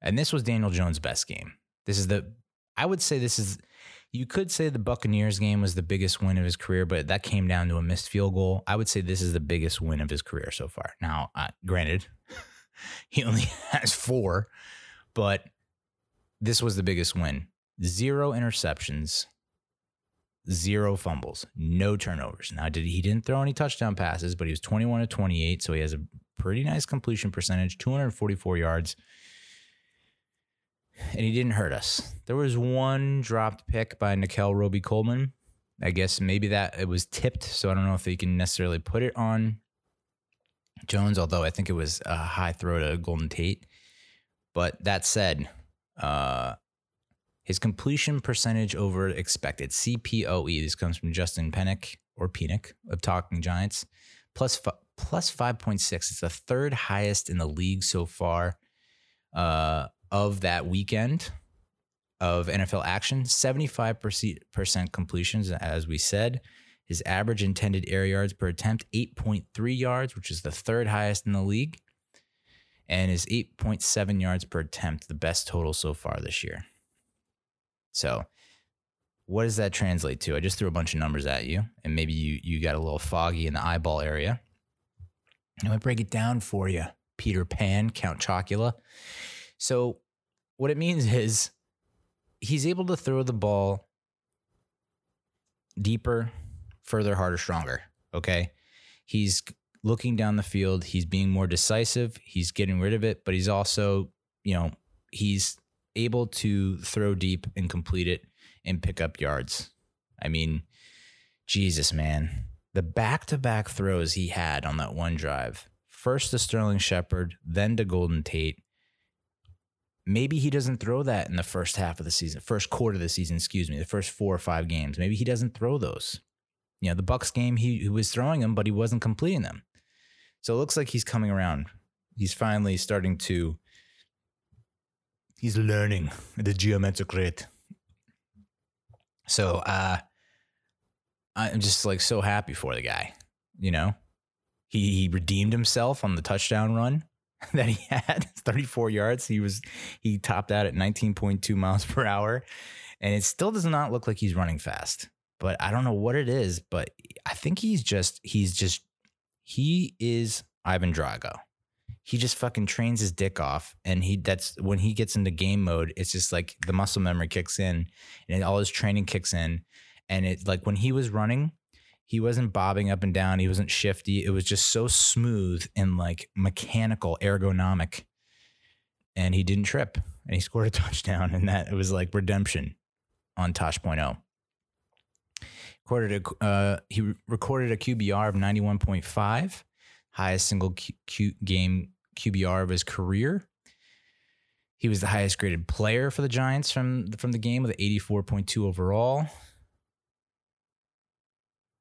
And this was Daniel Jones' best game. This is the, I would say this is, You could say the Buccaneers game was the biggest win of his career, but that came down to a missed field goal. I would say this is the biggest win of his career so far. Now, uh, granted, he only has four, but this was the biggest win. Zero interceptions, zero fumbles, no turnovers. Now, did he didn't throw any touchdown passes, but he was 21 to 28, so he has a pretty nice completion percentage, 244 yards. And he didn't hurt us. There was one dropped pick by Nickell Robey-Coleman. I guess maybe that it was tipped, so I don't know if you can necessarily put it on Jones, although I think it was a high throw to Golden Tate. But that said, uh, his completion percentage over expected, CPOE, this comes from Justin Pennick or Penick of Talking Giants, plus, plus 5.6. It's the third highest in the league so far uh, of that weekend of NFL action. 75% completions, as we said. His average intended air yards per attempt, 8.3 yards, which is the third highest in the league. And his 8.7 yards per attempt, the best total so far this year. So, what does that translate to? I just threw a bunch of numbers at you, and maybe you you got a little foggy in the eyeball area. I'm gonna break it down for you, Peter Pan, Count Chocula. So, what it means is he's able to throw the ball deeper, further, harder, stronger. Okay, he's looking down the field. He's being more decisive. He's getting rid of it, but he's also, you know, he's able to throw deep and complete it and pick up yards. I mean, Jesus, man. The back to back throws he had on that one drive first to Sterling Shepard, then to Golden Tate. Maybe he doesn't throw that in the first half of the season, first quarter of the season, excuse me, the first four or five games. Maybe he doesn't throw those. You know, the Bucks game, he, he was throwing them, but he wasn't completing them. So it looks like he's coming around. He's finally starting to he's learning the geometric rate. So uh, I'm just like so happy for the guy. You know, he he redeemed himself on the touchdown run that he had, 34 yards. He was he topped out at 19.2 miles per hour, and it still does not look like he's running fast. But I don't know what it is. But I think he's just he's just he is Ivan Drago he just fucking trains his dick off and he that's when he gets into game mode it's just like the muscle memory kicks in and all his training kicks in and it's like when he was running he wasn't bobbing up and down he wasn't shifty it was just so smooth and like mechanical ergonomic and he didn't trip and he scored a touchdown and that it was like redemption on Tosh.0 recorded a, uh, he recorded a QBR of 91.5 highest single Q, Q game QBR of his career. He was the highest graded player for the Giants from from the game with an 84.2 overall.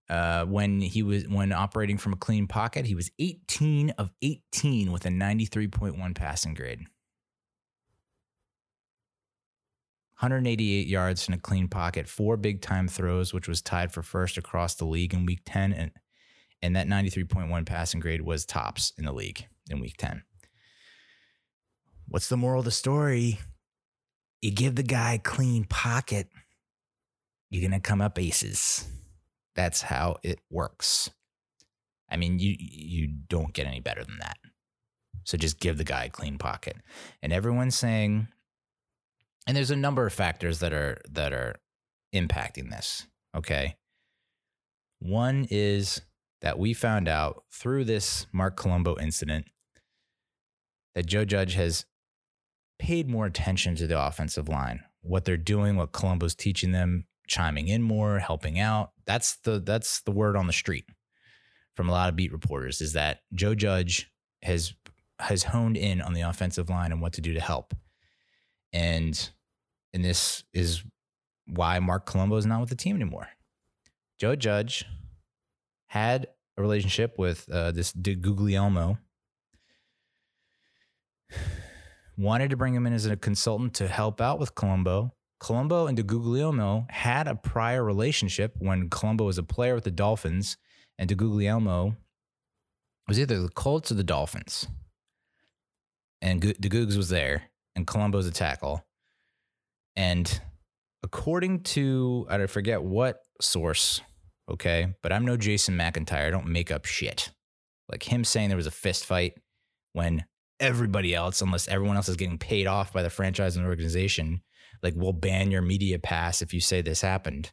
Uh, when he was when operating from a clean pocket, he was 18 of 18 with a 93.1 passing grade. 188 yards in a clean pocket, four big time throws, which was tied for first across the league in week 10. And, and that 93.1 passing grade was tops in the league in week 10. What's the moral of the story? You give the guy clean pocket, you're going to come up aces. That's how it works. I mean, you you don't get any better than that. So just give the guy a clean pocket. And everyone's saying and there's a number of factors that are that are impacting this, okay? One is that we found out through this Marc Colombo incident that Joe Judge has paid more attention to the offensive line, what they're doing, what Colombo's teaching them, chiming in more, helping out. That's the that's the word on the street from a lot of beat reporters is that Joe Judge has has honed in on the offensive line and what to do to help. And and this is why Marc Colombo is not with the team anymore. Joe Judge had a relationship with uh, this DeGuglielmo wanted to bring him in as a consultant to help out with Colombo. Colombo and DeGuglielmo had a prior relationship when Colombo was a player with the Dolphins, and DeGuglielmo was either the Colts or the Dolphins. And DeGugs was there, and Colombo's a tackle. And according to I forget what source, okay, but I'm no Jason McIntyre. I don't make up shit. Like him saying there was a fist fight when everybody else, unless everyone else is getting paid off by the franchise and organization, like we'll ban your media pass if you say this happened.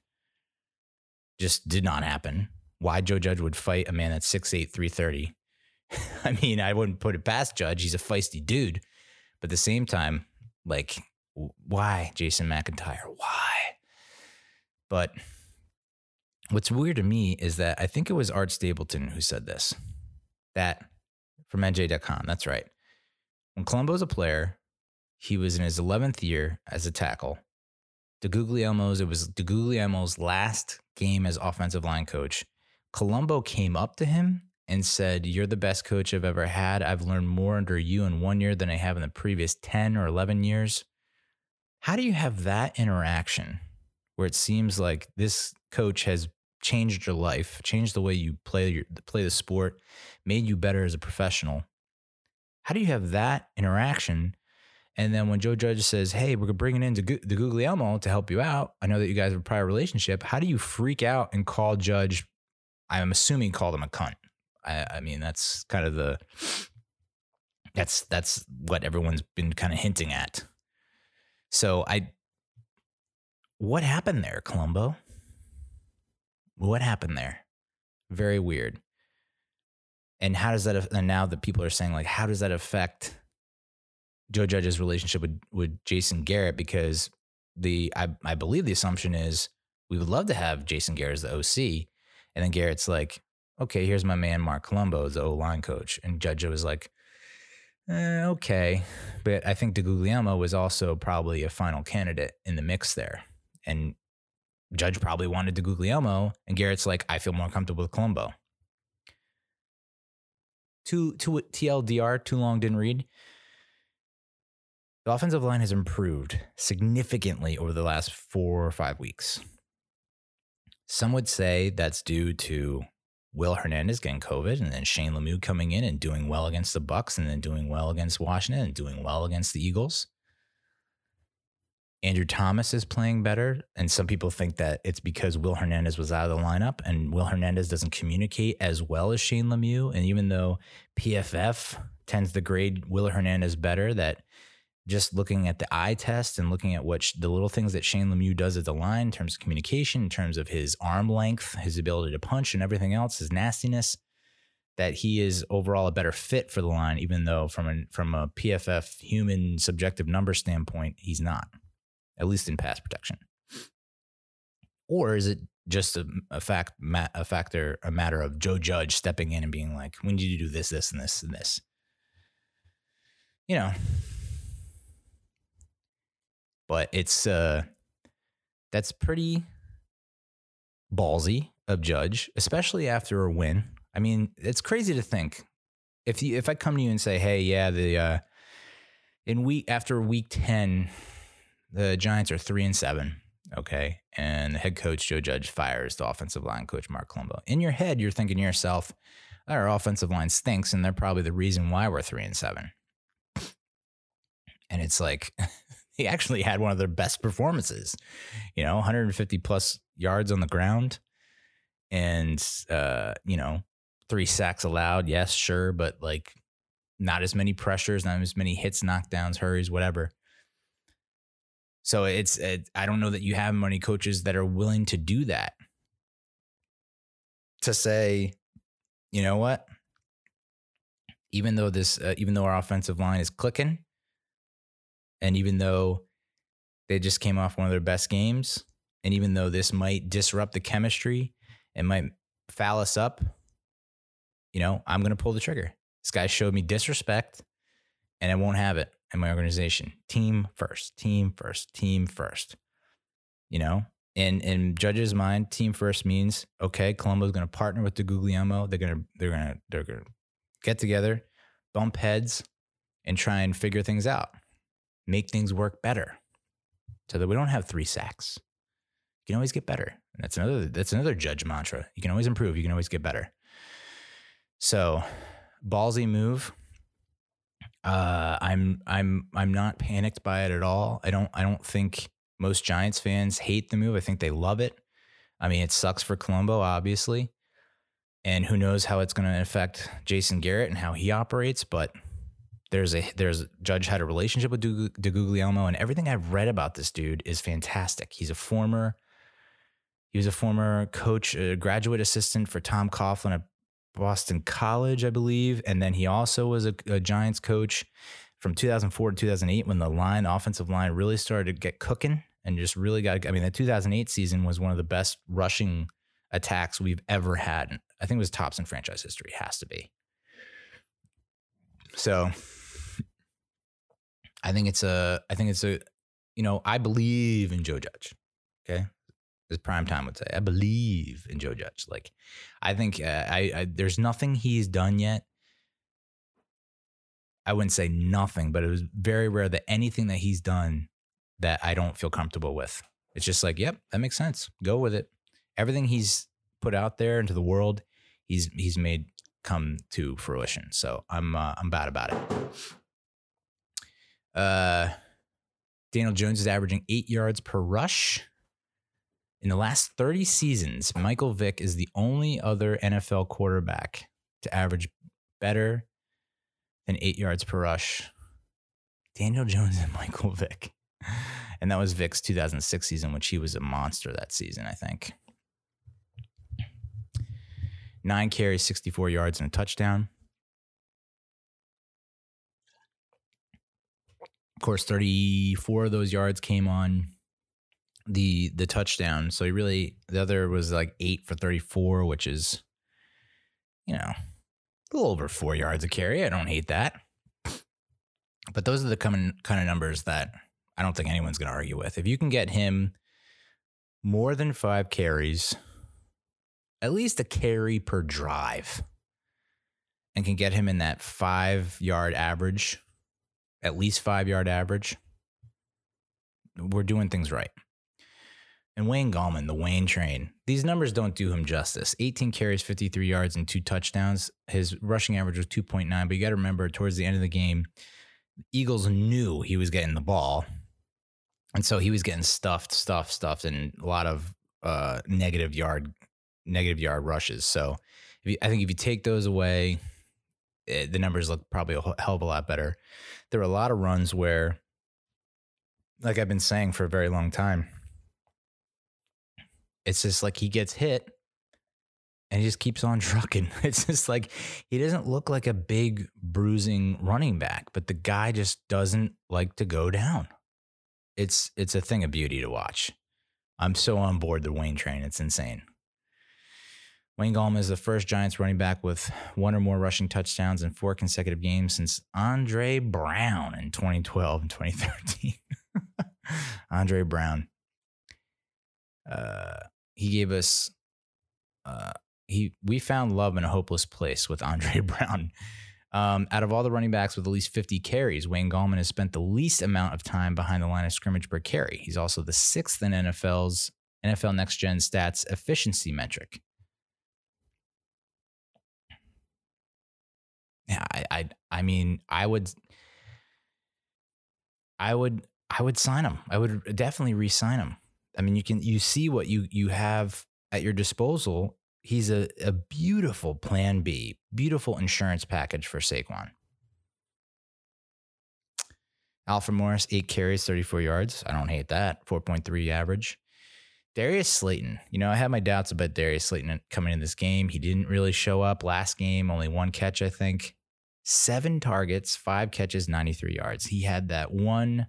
Just did not happen. Why Joe Judge would fight a man that's 6'8, 330. I mean, I wouldn't put it past Judge. He's a feisty dude. But at the same time, like, why Jason McIntyre? Why? But what's weird to me is that I think it was Art Stapleton who said this. That from NJ.com. That's right. When Colombo was a player, he was in his 11th year as a tackle. DeGuglielmo's, it was DeGuglielmo's last game as offensive line coach. Colombo came up to him and said, You're the best coach I've ever had. I've learned more under you in one year than I have in the previous 10 or 11 years. How do you have that interaction where it seems like this coach has changed your life, changed the way you play your, play the sport, made you better as a professional? How do you have that interaction? And then when Joe Judge says, "Hey, we're bringing in DeGuglielmo to help you out," I know that you guys have a prior relationship. How do you freak out and call Judge? I'm assuming called him a cunt. I, I mean, that's kind of the that's that's what everyone's been kind of hinting at. So I, what happened there, Colombo? What happened there? Very weird. And how does that? And now that people are saying like, how does that affect Joe Judge's relationship with with Jason Garrett? Because the I I believe the assumption is we would love to have Jason Garrett as the OC, and then Garrett's like, okay, here's my man Marc Colombo the O line coach, and Judge was like, eh, okay, but I think DeGuglielmo was also probably a final candidate in the mix there, and Judge probably wanted DeGuglielmo, and Garrett's like, I feel more comfortable with Colombo. Too, too TLDR, too long didn't read. The offensive line has improved significantly over the last four or five weeks. Some would say that's due to Will Hernandez getting COVID, and then Shane Lemieux coming in and doing well against the Bucks and then doing well against Washington, and doing well against the Eagles. Andrew Thomas is playing better, and some people think that it's because Will Hernandez was out of the lineup, and Will Hernandez doesn't communicate as well as Shane Lemieux. And even though PFF tends to grade Will Hernandez better, that just looking at the eye test and looking at what sh- the little things that Shane Lemieux does at the line in terms of communication, in terms of his arm length, his ability to punch, and everything else, his nastiness, that he is overall a better fit for the line, even though from a, from a PFF human subjective number standpoint, he's not, at least in pass protection. Or is it just a, a fact, a factor, a matter of Joe Judge stepping in and being like, "We need you do this, this, and this, and this?" You know, but it's uh that's pretty ballsy of Judge, especially after a win. I mean, it's crazy to think if you if I come to you and say, "Hey, yeah, the uh in week after week 10, the Giants are 3 and 7." Okay. And the head coach Joe Judge fires the offensive line coach Marc Colombo. In your head, you're thinking to yourself, our offensive line stinks, and they're probably the reason why we're three and seven. And it's like he actually had one of their best performances. You know, 150 plus yards on the ground, and uh, you know, three sacks allowed. Yes, sure, but like not as many pressures, not as many hits, knockdowns, hurries, whatever. So it's it, I don't know that you have many coaches that are willing to do that. To say, you know what? Even though this, uh, even though our offensive line is clicking, and even though they just came off one of their best games, and even though this might disrupt the chemistry, it might foul us up, you know, I'm going to pull the trigger. This guy showed me disrespect, and I won't have it in my organization. Team first, team first, team first. You know, in in Judge's mind, team first means okay. Colombo's going to partner with DeGuglielmo. They're gonna they're gonna they're gonna get together, bump heads, and try and figure things out make things work better so that we don't have three sacks. You can always get better. And that's another that's another judge mantra. You can always improve, you can always get better. So, ballsy move. Uh, I'm I'm I'm not panicked by it at all. I don't I don't think Most Giants fans hate the move. I think they love it. I mean, it sucks for Colombo, obviously. And who knows how it's going to affect Jason Garrett and how he operates, but there's a there's Judge had a relationship with DeGuglielmo, and everything I've read about this dude is fantastic. He's a former he was a former coach, a graduate assistant for Tom Coughlin at Boston College, I believe, and then he also was a, a Giants coach from 2004 to 2008 when the line offensive line really started to get cooking and just really got. I mean, the 2008 season was one of the best rushing attacks we've ever had. I think it was tops in franchise history. Has to be. So I think it's a, I think it's a, you know, I believe in Joe Judge. Okay. As prime time would say, I believe in Joe Judge. Like, I think uh, I, I, there's nothing he's done yet. I wouldn't say nothing, but it was very rare that anything that he's done that I don't feel comfortable with. It's just like, yep, that makes sense. Go with it. Everything he's put out there into the world, he's he's made come to fruition. So I'm uh, I'm bad about it. Uh, Daniel Jones is averaging eight yards per rush. In the last 30 seasons, Michael Vick is the only other NFL quarterback to average better than eight yards per rush. Daniel Jones and Michael Vick. And that was Vick's 2006 season, which he was a monster that season, I think. Nine carries, 64 yards, and a touchdown. Of course, 34 of those yards came on the the touchdown. So he really the other was like eight for 34, which is you know a little over four yards a carry. I don't hate that. But those are the common kind of numbers that I don't think anyone's going to argue with. If you can get him more than five carries, at least a carry per drive, and can get him in that five yard average at least five yard average, we're doing things right. And Wayne Gallman, the Wayne train, these numbers don't do him justice. 18 carries, 53 yards, and two touchdowns. His rushing average was 2.9. But you got to remember, towards the end of the game, Eagles knew he was getting the ball. And so he was getting stuffed, stuffed, stuffed, and a lot of uh, negative yard, negative yard rushes. So you, I think if you take those away, it, the numbers look probably a hell of a lot better. There are a lot of runs where, like I've been saying for a very long time, it's just like he gets hit and he just keeps on trucking. It's just like he doesn't look like a big bruising running back, but the guy just doesn't like to go down. It's it's a thing of beauty to watch. I'm so on board the Wayne train. It's insane. Wayne Gallman is the first Giants running back with one or more rushing touchdowns in four consecutive games since Andre Brown in 2012 and 2013. Andre Brown. Uh, he gave us uh, he we found love in a hopeless place with Andre Brown. Um, out of all the running backs with at least 50 carries, Wayne Gallman has spent the least amount of time behind the line of scrimmage per carry. He's also the sixth in NFL's NFL Next Gen Stats efficiency metric. Yeah, I, I, I mean, I would, I would, I would sign him. I would definitely re-sign him. I mean, you can, you see what you you have at your disposal. He's a, a beautiful plan B, beautiful insurance package for Saquon. Alfred Morris, eight carries, 34 yards. I don't hate that. 4.3 average. Darius Slayton. You know, I had my doubts about Darius Slayton coming in this game. He didn't really show up last game, only one catch, I think. Seven targets, five catches, 93 yards. He had that one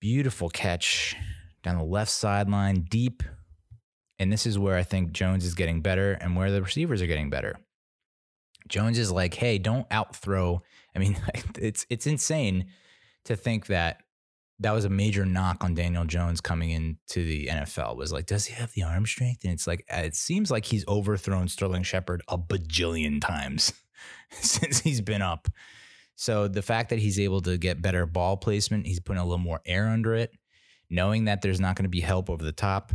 beautiful catch down the left sideline, deep. And this is where I think Jones is getting better and where the receivers are getting better. Jones is like, hey, don't outthrow. I mean, it's it's insane to think that that was a major knock on Daniel Jones coming into the NFL was like, does he have the arm strength? And it's like, it seems like he's overthrown Sterling Shepard a bajillion times since he's been up. So the fact that he's able to get better ball placement, he's putting a little more air under it, knowing that there's not going to be help over the top,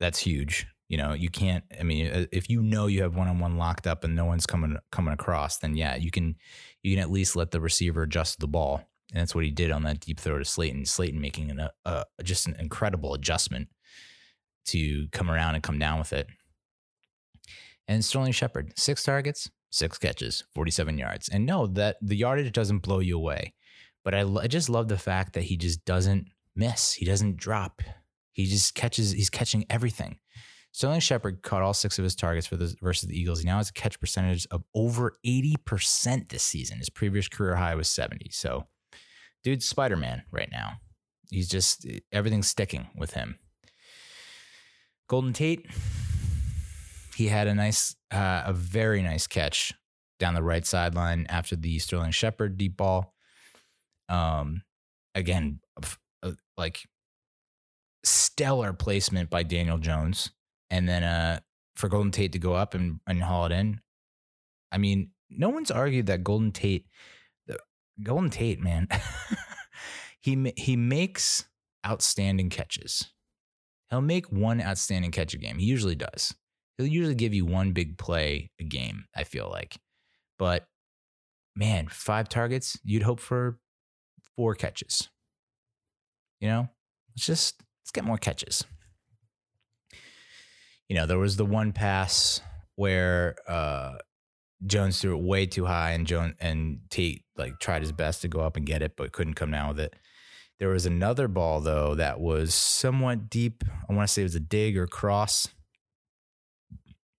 that's huge. You know, you can't. I mean, uh, if you know you have one on one locked up and no one's coming coming across, then yeah, you can you can at least let the receiver adjust the ball And that's what he did on that deep throw to Slayton. Slayton making an, uh, just an incredible adjustment to come around and come down with it. And Sterling Shepard, six targets, six catches, 47 yards. And no, that the yardage doesn't blow you away. But I, I just love the fact that he just doesn't miss. He doesn't drop. He just catches, he's catching everything. Sterling Shepard caught all six of his targets for the versus the Eagles. He now has a catch percentage of over 80% this season. His previous career high was 70. So, dude's Spider Man right now. He's just everything's sticking with him. Golden Tate, he had a nice, uh, a very nice catch down the right sideline after the Sterling Shepard deep ball. Um, again, like stellar placement by Daniel Jones and then uh, for Golden Tate to go up and, and haul it in. I mean, no one's argued that Golden Tate, Golden Tate, man, he he makes outstanding catches. He'll make one outstanding catch a game. He usually does. He'll usually give you one big play a game. I feel like, but man, five targets. You'd hope for four catches. You know, let's just let's get more catches you know, there was the one pass where uh, Jones threw it way too high, and Jones and Tate like tried his best to go up and get it, but couldn't come down with it. There was another ball though that was somewhat deep. I want to say it was a dig or cross,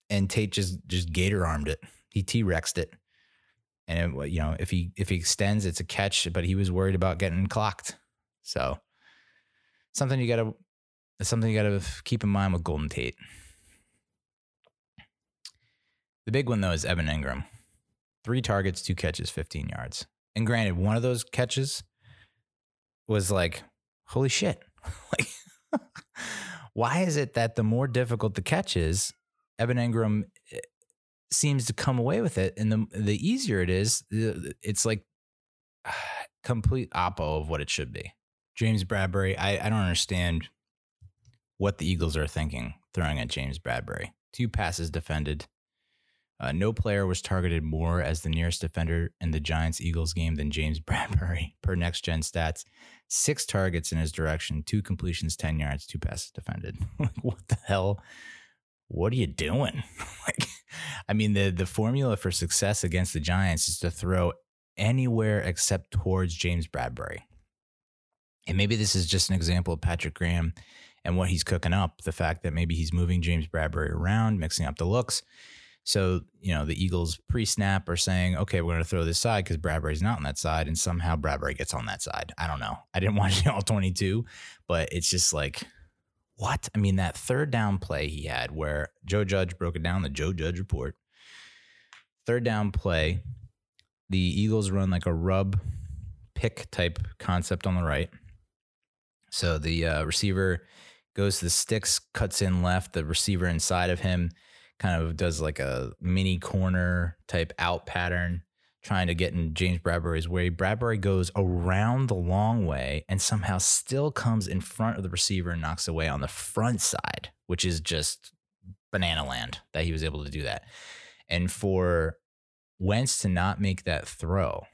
and Tate just just gator armed it. He T Rexed it, and it, you know if he if he extends, it's a catch. But he was worried about getting clocked, so something you got to something you got to keep in mind with Golden Tate. The big one, though, is Evan Engram. Three targets, two catches, 15 yards. And granted, one of those catches was like, holy shit. like, why is it that the more difficult the catch is, Evan Engram eh, seems to come away with it, and the the easier it is, it's like complete oppo of what it should be. James Bradberry, I, I don't understand what the Eagles are thinking throwing at James Bradberry. Two passes defended, uh, no player was targeted more as the nearest defender in the Giants Eagles game than James Bradbury, per next gen stats. Six targets in his direction, two completions, 10 yards, two passes defended. what the hell? What are you doing? like, I mean, the, the formula for success against the Giants is to throw anywhere except towards James Bradberry. And maybe this is just an example of Patrick Graham and what he's cooking up. The fact that maybe he's moving James Bradberry around, mixing up the looks so, you know, the Eagles pre snap are saying, okay, we're going to throw this side because Bradberry's not on that side. And somehow Bradberry gets on that side. I don't know. I didn't watch all 22, but it's just like, what? I mean, that third down play he had where Joe Judge broke it down, the Joe Judge report. Third down play, the Eagles run like a rub pick type concept on the right. So the uh, receiver goes to the sticks, cuts in left, the receiver inside of him kind of does like a mini corner type out pattern, trying to get in James Bradberry's way. Bradberry goes around the long way and somehow still comes in front of the receiver and knocks away on the front side, which is just banana land that he was able to do that. And for Wentz to not make that throw,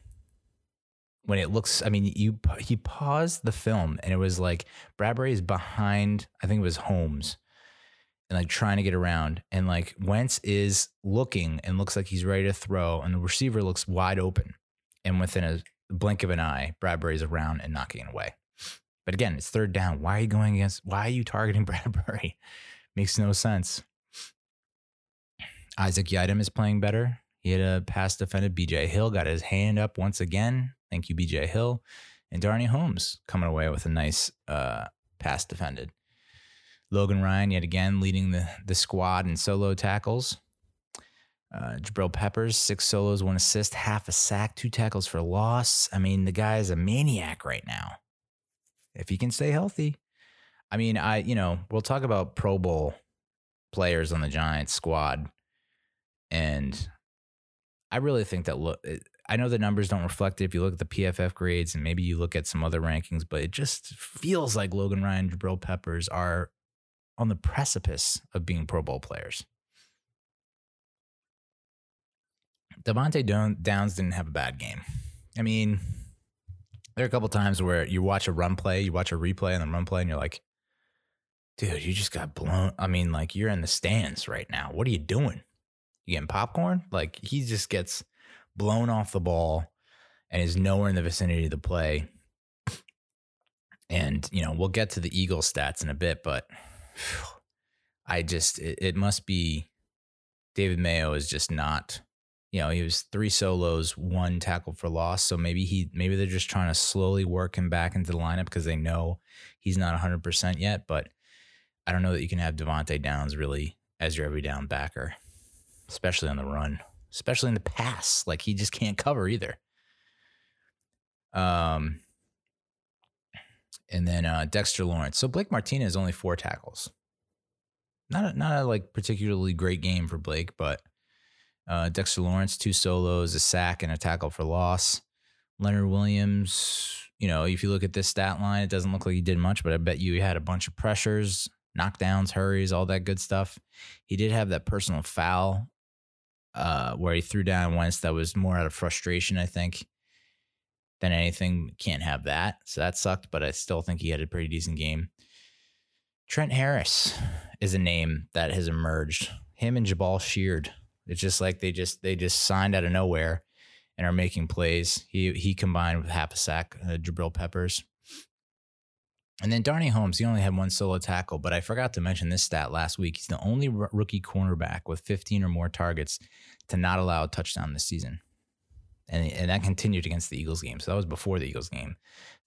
when it looks, I mean, you he paused the film and it was like Bradberry is behind, I think it was Holmes and like trying to get around. And like Wentz is looking and looks like he's ready to throw, and the receiver looks wide open. And within a blink of an eye, Bradberry's around and knocking it away. But again, it's third down. Why are you going against? Why are you targeting Bradberry? Makes no sense. Isaac Yiadom is playing better. He had a pass defended. BJ Hill got his hand up once again. Thank you, BJ Hill. And Darnay Holmes coming away with a nice uh, pass defended. Logan Ryan, yet again, leading the, the squad in solo tackles. Uh, Jabril Peppers, six solos, one assist, half a sack, two tackles for loss. I mean, the guy is a maniac right now. If he can stay healthy. I mean, I, you know, we'll talk about Pro Bowl players on the Giants squad. And I really think that look, I know the numbers don't reflect it if you look at the PFF grades and maybe you look at some other rankings, but it just feels like Logan Ryan, Jabril Peppers are on the precipice of being Pro Bowl players. Devante Downs didn't have a bad game. I mean, There are a couple times where you watch a run play, you watch a replay and the run play, and you're like, dude, you just got blown. I mean, like you're in the stands right now. What are you doing? You getting popcorn? Like he just gets blown off the ball and is nowhere in the vicinity of the play. And, you know, we'll get to the Eagle stats in a bit, but I just, it, it must be David Mayo is just not, you know, he was three solos, one tackle for loss. So maybe he, maybe they're just trying to slowly work him back into the lineup because they know he's not 100% yet. But I don't know that you can have Devante Downs really as your every down backer, especially on the run, especially in the pass. Like he just can't cover either. Um, and then uh, Dexter Lawrence. So Blake Martinez only four tackles. Not a, not a like particularly great game for Blake, but uh, Dexter Lawrence two solos, a sack, and a tackle for loss. Leonard Williams. You know, if you look at this stat line, it doesn't look like he did much, but I bet you he had a bunch of pressures, knockdowns, hurries, all that good stuff. He did have that personal foul uh, where he threw down once that was more out of frustration, I think than anything. Can't have that. So that sucked, but I still think he had a pretty decent game. Trent Harris is a name that has emerged. Him and Jabaal Sheard. It's just like they just they just signed out of nowhere and are making plays. He he combined with sack, uh, Jabril Peppers. And then Darnay Holmes, he only had one solo tackle, but I forgot to mention this stat last week. He's the only r- rookie cornerback with 15 or more targets to not allow a touchdown this season and and that continued against the Eagles game. So that was before the Eagles game.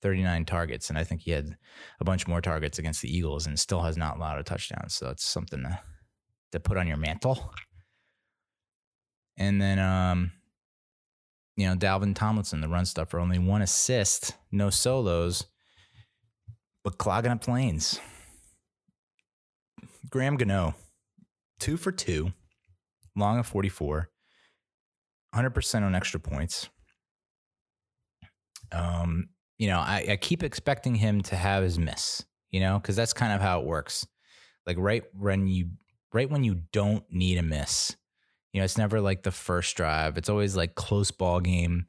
39 targets, and I think he had a bunch more targets against the Eagles, and still has not allowed a touchdown. So it's something to to put on your mantle. And then, um, you know, Dalvin Tomlinson, the run stuff for only one assist, no solos, but clogging up lanes. Graham Gano, two for two, long of 44. 100% on extra points. Um, you know, I, I keep expecting him to have his miss, you know, because that's kind of how it works. Like right when you right when you don't need a miss, you know, it's never like the first drive. It's always like close ball game,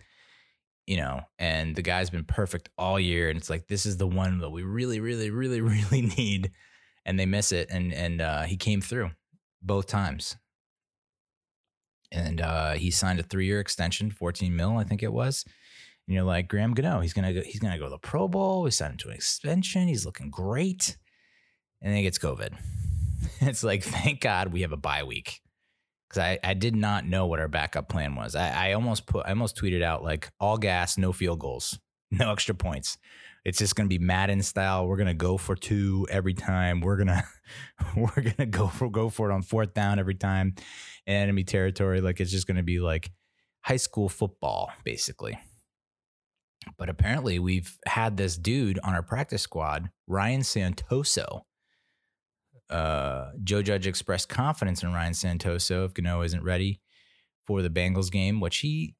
you know, and the guy's been perfect all year. And it's like this is the one that we really, really, really, really need. And they miss it. And and uh, he came through both times and uh, he signed a three year extension, 14 mil, I think it was. And you're like, Graham Gano, he's gonna go, he's gonna go to the Pro Bowl. We signed him to an extension. He's looking great. And then he gets COVID. it's like, thank God we have a bye week. Cause I, I did not know what our backup plan was. I, I almost put I almost tweeted out like all gas, no field goals, no extra points. It's just gonna be Madden style. We're gonna go for two every time. We're gonna we're gonna go for go for it on fourth down every time in enemy territory. Like it's just going to be like high school football, basically. But apparently, we've had this dude on our practice squad, Ryan Santoso. Uh, Joe Judge expressed confidence in Ryan Santoso if Gano isn't ready for the Bengals game, which he,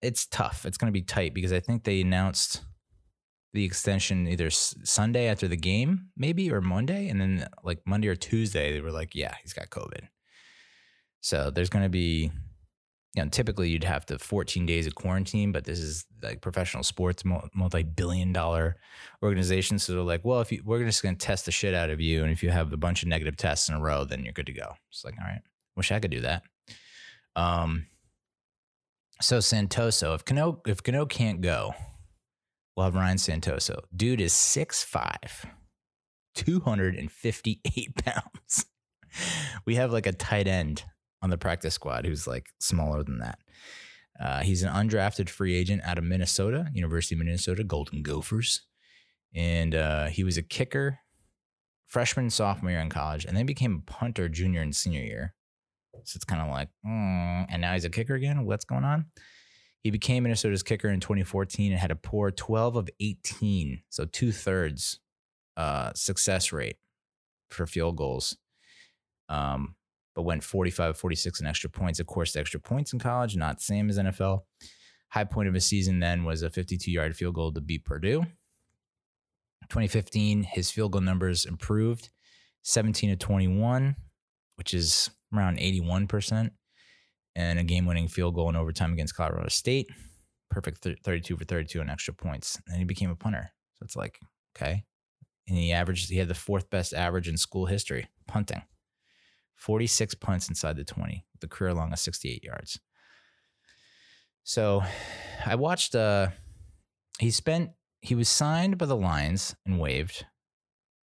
it's tough. It's going to be tight because I think they announced the extension either Sunday after the game, maybe, or Monday. And then like Monday or Tuesday, they were like, yeah, he's got COVID. So there's going to be, you know, typically you'd have to 14 days of quarantine, but this is like professional sports, multi-billion dollar organization. So they're like, well, if you, we're just going to test the shit out of you. And if you have a bunch of negative tests in a row, then you're good to go. It's like, all right, wish I could do that. Um, so Santoso, if Gano, if Gano can't go, we'll have Ryan Santoso. Dude is 6'5", 258 pounds. we have like a tight end on the practice squad who's like smaller than that. Uh, he's an undrafted free agent out of Minnesota, University of Minnesota Golden Gophers. And uh, he was a kicker freshman, sophomore year in college, and then became a punter junior and senior year. So it's kind of like, mm, and now he's a kicker again. What's going on? He became Minnesota's kicker in 2014 and had a poor 12 of 18, so two thirds uh, success rate for field goals. Um, but went 45, 46 in extra points. Of course, extra points in college, not same as NFL. High point of his season then was a 52 yard field goal to beat Purdue. 2015, his field goal numbers improved 17 to 21, which is around 81%, and a game winning field goal in overtime against Colorado State. perfect 32 for 32 on extra points. And he became a punter. So it's like, okay. And he averaged, he had the fourth best average in school history, punting. 46 punts inside the 20, the career long of 68 yards. So I watched, uh, he spent, he was signed by the Lions and waived,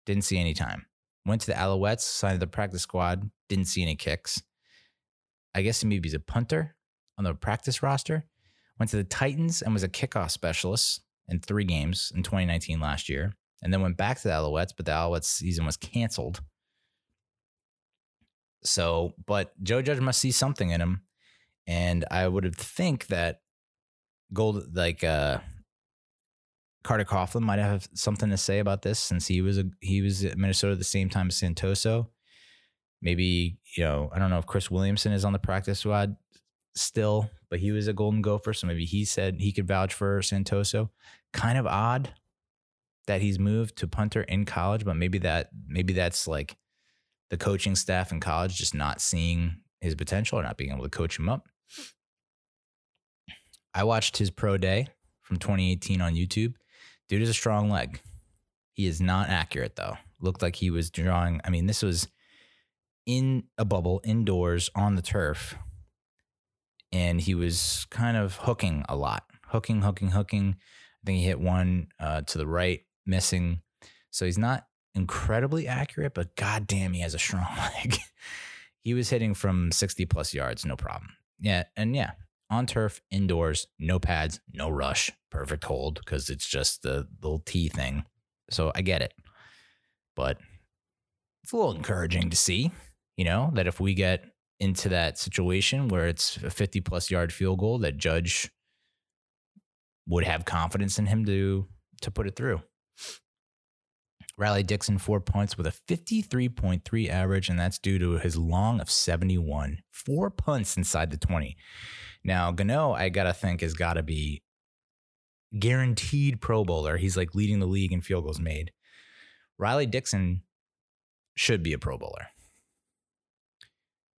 didn't see any time. Went to the Alouettes, signed to the practice squad, didn't see any kicks. I guess maybe he's a punter on the practice roster. Went to the Titans and was a kickoff specialist in three games in 2019 last year. And then went back to the Alouettes, but the Alouettes season was canceled. So, but Joe Judge must see something in him. And I would think that Gold, like uh, Carter Coughlin, might have something to say about this since he was a he was at Minnesota at the same time as Santoso. Maybe you know I don't know if Chris Williamson is on the practice squad still, but he was a Golden Gopher, so maybe he said he could vouch for Santoso. Kind of odd that he's moved to punter in college, but maybe that maybe that's like the coaching staff in college just not seeing his potential or not being able to coach him up. I watched his pro day from 2018 on YouTube. Dude is a strong leg. He is not accurate though. Looked like he was drawing. I mean, this was in a bubble indoors on the turf. And he was kind of hooking a lot, hooking, hooking, hooking. I think he hit one uh, to the right, missing. So he's not incredibly accurate, but goddamn, he has a strong leg. he was hitting from 60 plus yards, no problem. Yeah. And yeah, on turf, indoors, no pads, no rush, perfect hold because it's just the little T thing. So I get it. But it's a little encouraging to see, you know, that if we get into that situation where it's a 50 plus yard field goal, that Judge would have confidence in him to to put it through. Riley Dixon, four points with a 53.3 average, and that's due to his long of 71. Four punts inside the 20. Now, Gano, I got to think, has got to be guaranteed Pro Bowler. He's like leading the league in field goals made. Riley Dixon should be a Pro Bowler.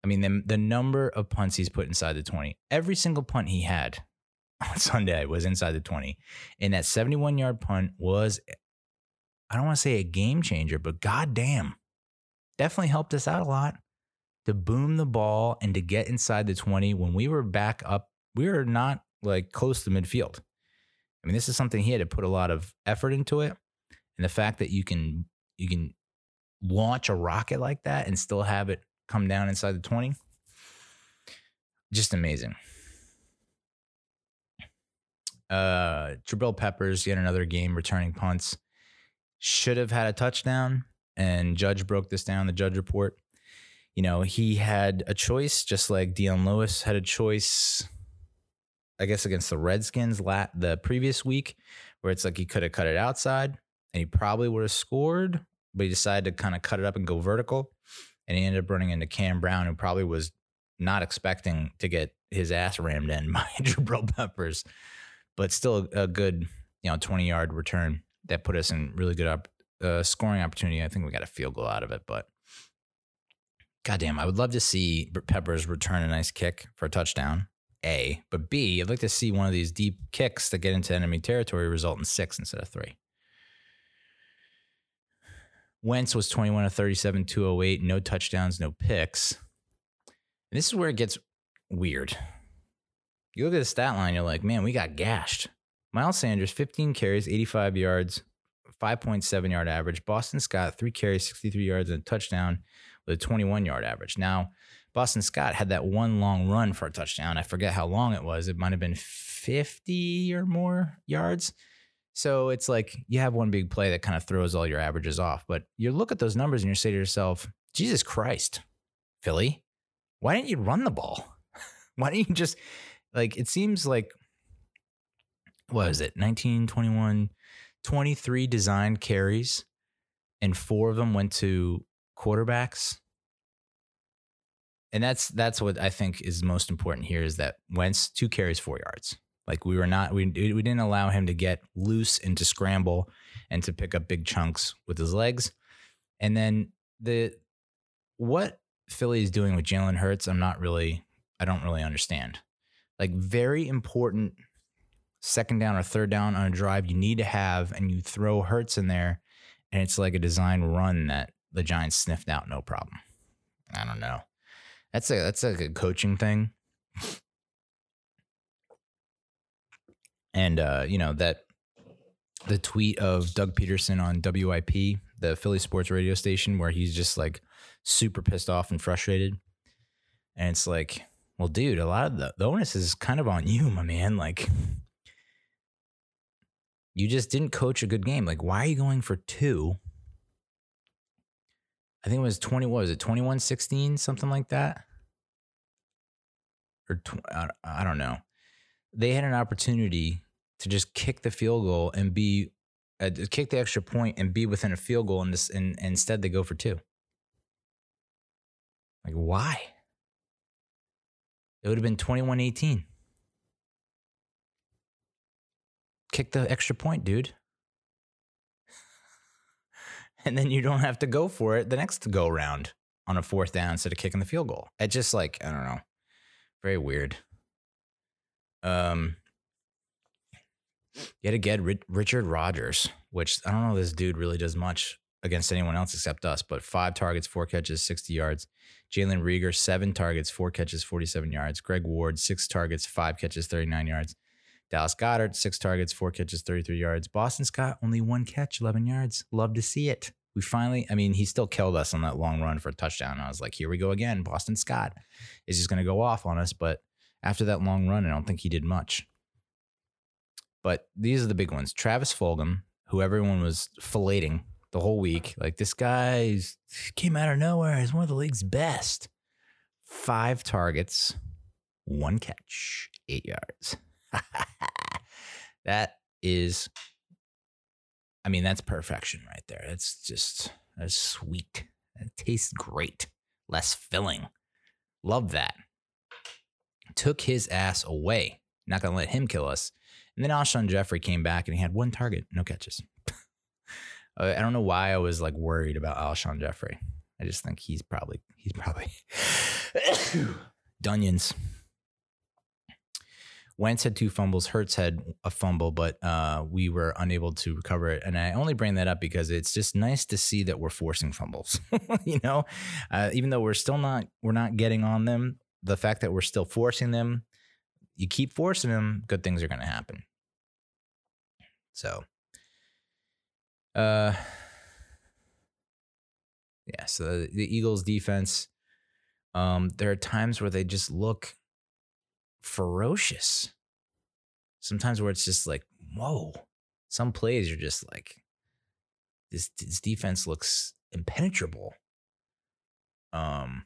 I mean, the, the number of punts he's put inside the 20, every single punt he had on Sunday was inside the 20. And that 71 yard punt was I don't want to say a game changer, but goddamn, definitely helped us out a lot to boom the ball and to get inside the 20 when we were back up. We were not like close to midfield. I mean, this is something he had to put a lot of effort into it. And the fact that you can you can launch a rocket like that and still have it come down inside the 20, just amazing. Uh Jabril Peppers, yet another game returning punts should have had a touchdown. And Judge broke this down, the Judge report. You know, he had a choice, just like Dion Lewis had a choice, I guess, against the Redskins lat the previous week, where it's like he could have cut it outside and he probably would have scored, but he decided to kind of cut it up and go vertical. And he ended up running into Cam Brown, who probably was not expecting to get his ass rammed in by Jabril Peppers, but still a good, you know, 20 yard return that put us in really good up, uh, scoring opportunity. I think we got a field goal out of it, but goddamn, I would love to see Peppers return a nice kick for a touchdown. A, but B, I'd like to see one of these deep kicks that get into enemy territory result in six instead of three. Wentz was 21 of 37, 208, no touchdowns, no picks. And this is where it gets weird. You look at the stat line, you're like, man, we got gashed. Miles Sanders, 15 carries, 85 yards, 5.7 yard average. Boston Scott, three carries, 63 yards, and a touchdown with a 21 yard average. Now, Boston Scott had that one long run for a touchdown. I forget how long it was. It might have been 50 or more yards. So it's like you have one big play that kind of throws all your averages off. But you look at those numbers and you say to yourself, Jesus Christ, Philly, why didn't you run the ball? why didn't you just like it seems like what is it 19 21 23 designed carries and four of them went to quarterbacks? And that's that's what i think is most important here is that wentz two carries four yards. Like we were not we, we didn't allow him to get loose and to scramble and to pick up big chunks with his legs. And then the what philly is doing with jalen hurts i'm not really i don't really understand. Like very important second down or third down on a drive you need to have, and you throw Hurts in there, and it's like a design run that the Giants sniffed out no problem. I don't know. That's a that's like a coaching thing. And uh, you know, that the tweet of Doug Pederson on WIP, the Philly sports radio station, where he's just like super pissed off and frustrated. And it's like, well, dude, a lot of the, the onus is kind of on you, my man. Like, you just didn't coach a good game. Like, why are you going for two? I think it was 20, what was it, 21 16, something like that? Or tw- I, don't know. They had an opportunity to just kick the field goal and be, uh, kick the extra point and be within a field goal, and, this, and, and instead they go for two. Like, why? It would have been 21 18. Kick the extra point, dude. and then you don't have to go for it the next go round on a fourth down instead of kicking the field goal. It just like, I don't know. Very weird. Um, yet again, Richard Rodgers, which I don't know, this dude really does much against anyone else except us, but five targets, four catches, 60 yards. Jalen Reagor, seven targets, four catches, 47 yards. Greg Ward, six targets, five catches, 39 yards. Dallas Goedert, six targets, four catches, 33 yards. Boston Scott, only one catch, 11 yards. Love to see it. We finally, I mean, he still killed us on that long run for a touchdown. I was like, here we go again. Boston Scott is just going to go off on us. But after that long run, I don't think he did much. But these are the big ones. Travis Fulgham, who everyone was filleting the whole week. Like this guy came out of nowhere. He's one of the league's best. Five targets, one catch, eight yards. that is, I mean, that's perfection right there. That's just, that's sweet. It tastes great. Less filling. Love that. Took his ass away. Not going to let him kill us. And then Alshon Jeffery came back and he had one target, no catches. I don't know why I was like worried about Alshon Jeffery. I just think he's probably he's probably Dunions. Wentz had two fumbles. Hurts had a fumble, but uh, we were unable to recover it. And I only bring that up because it's just nice to see that we're forcing fumbles. you know, uh, even though we're still not we're not getting on them, the fact that we're still forcing them, you keep forcing them, good things are going to happen. So uh, yeah. So the, the Eagles' defense, um, there are times where they just look ferocious. Sometimes where it's just like, whoa. Some plays are just like, this this defense looks impenetrable. Um,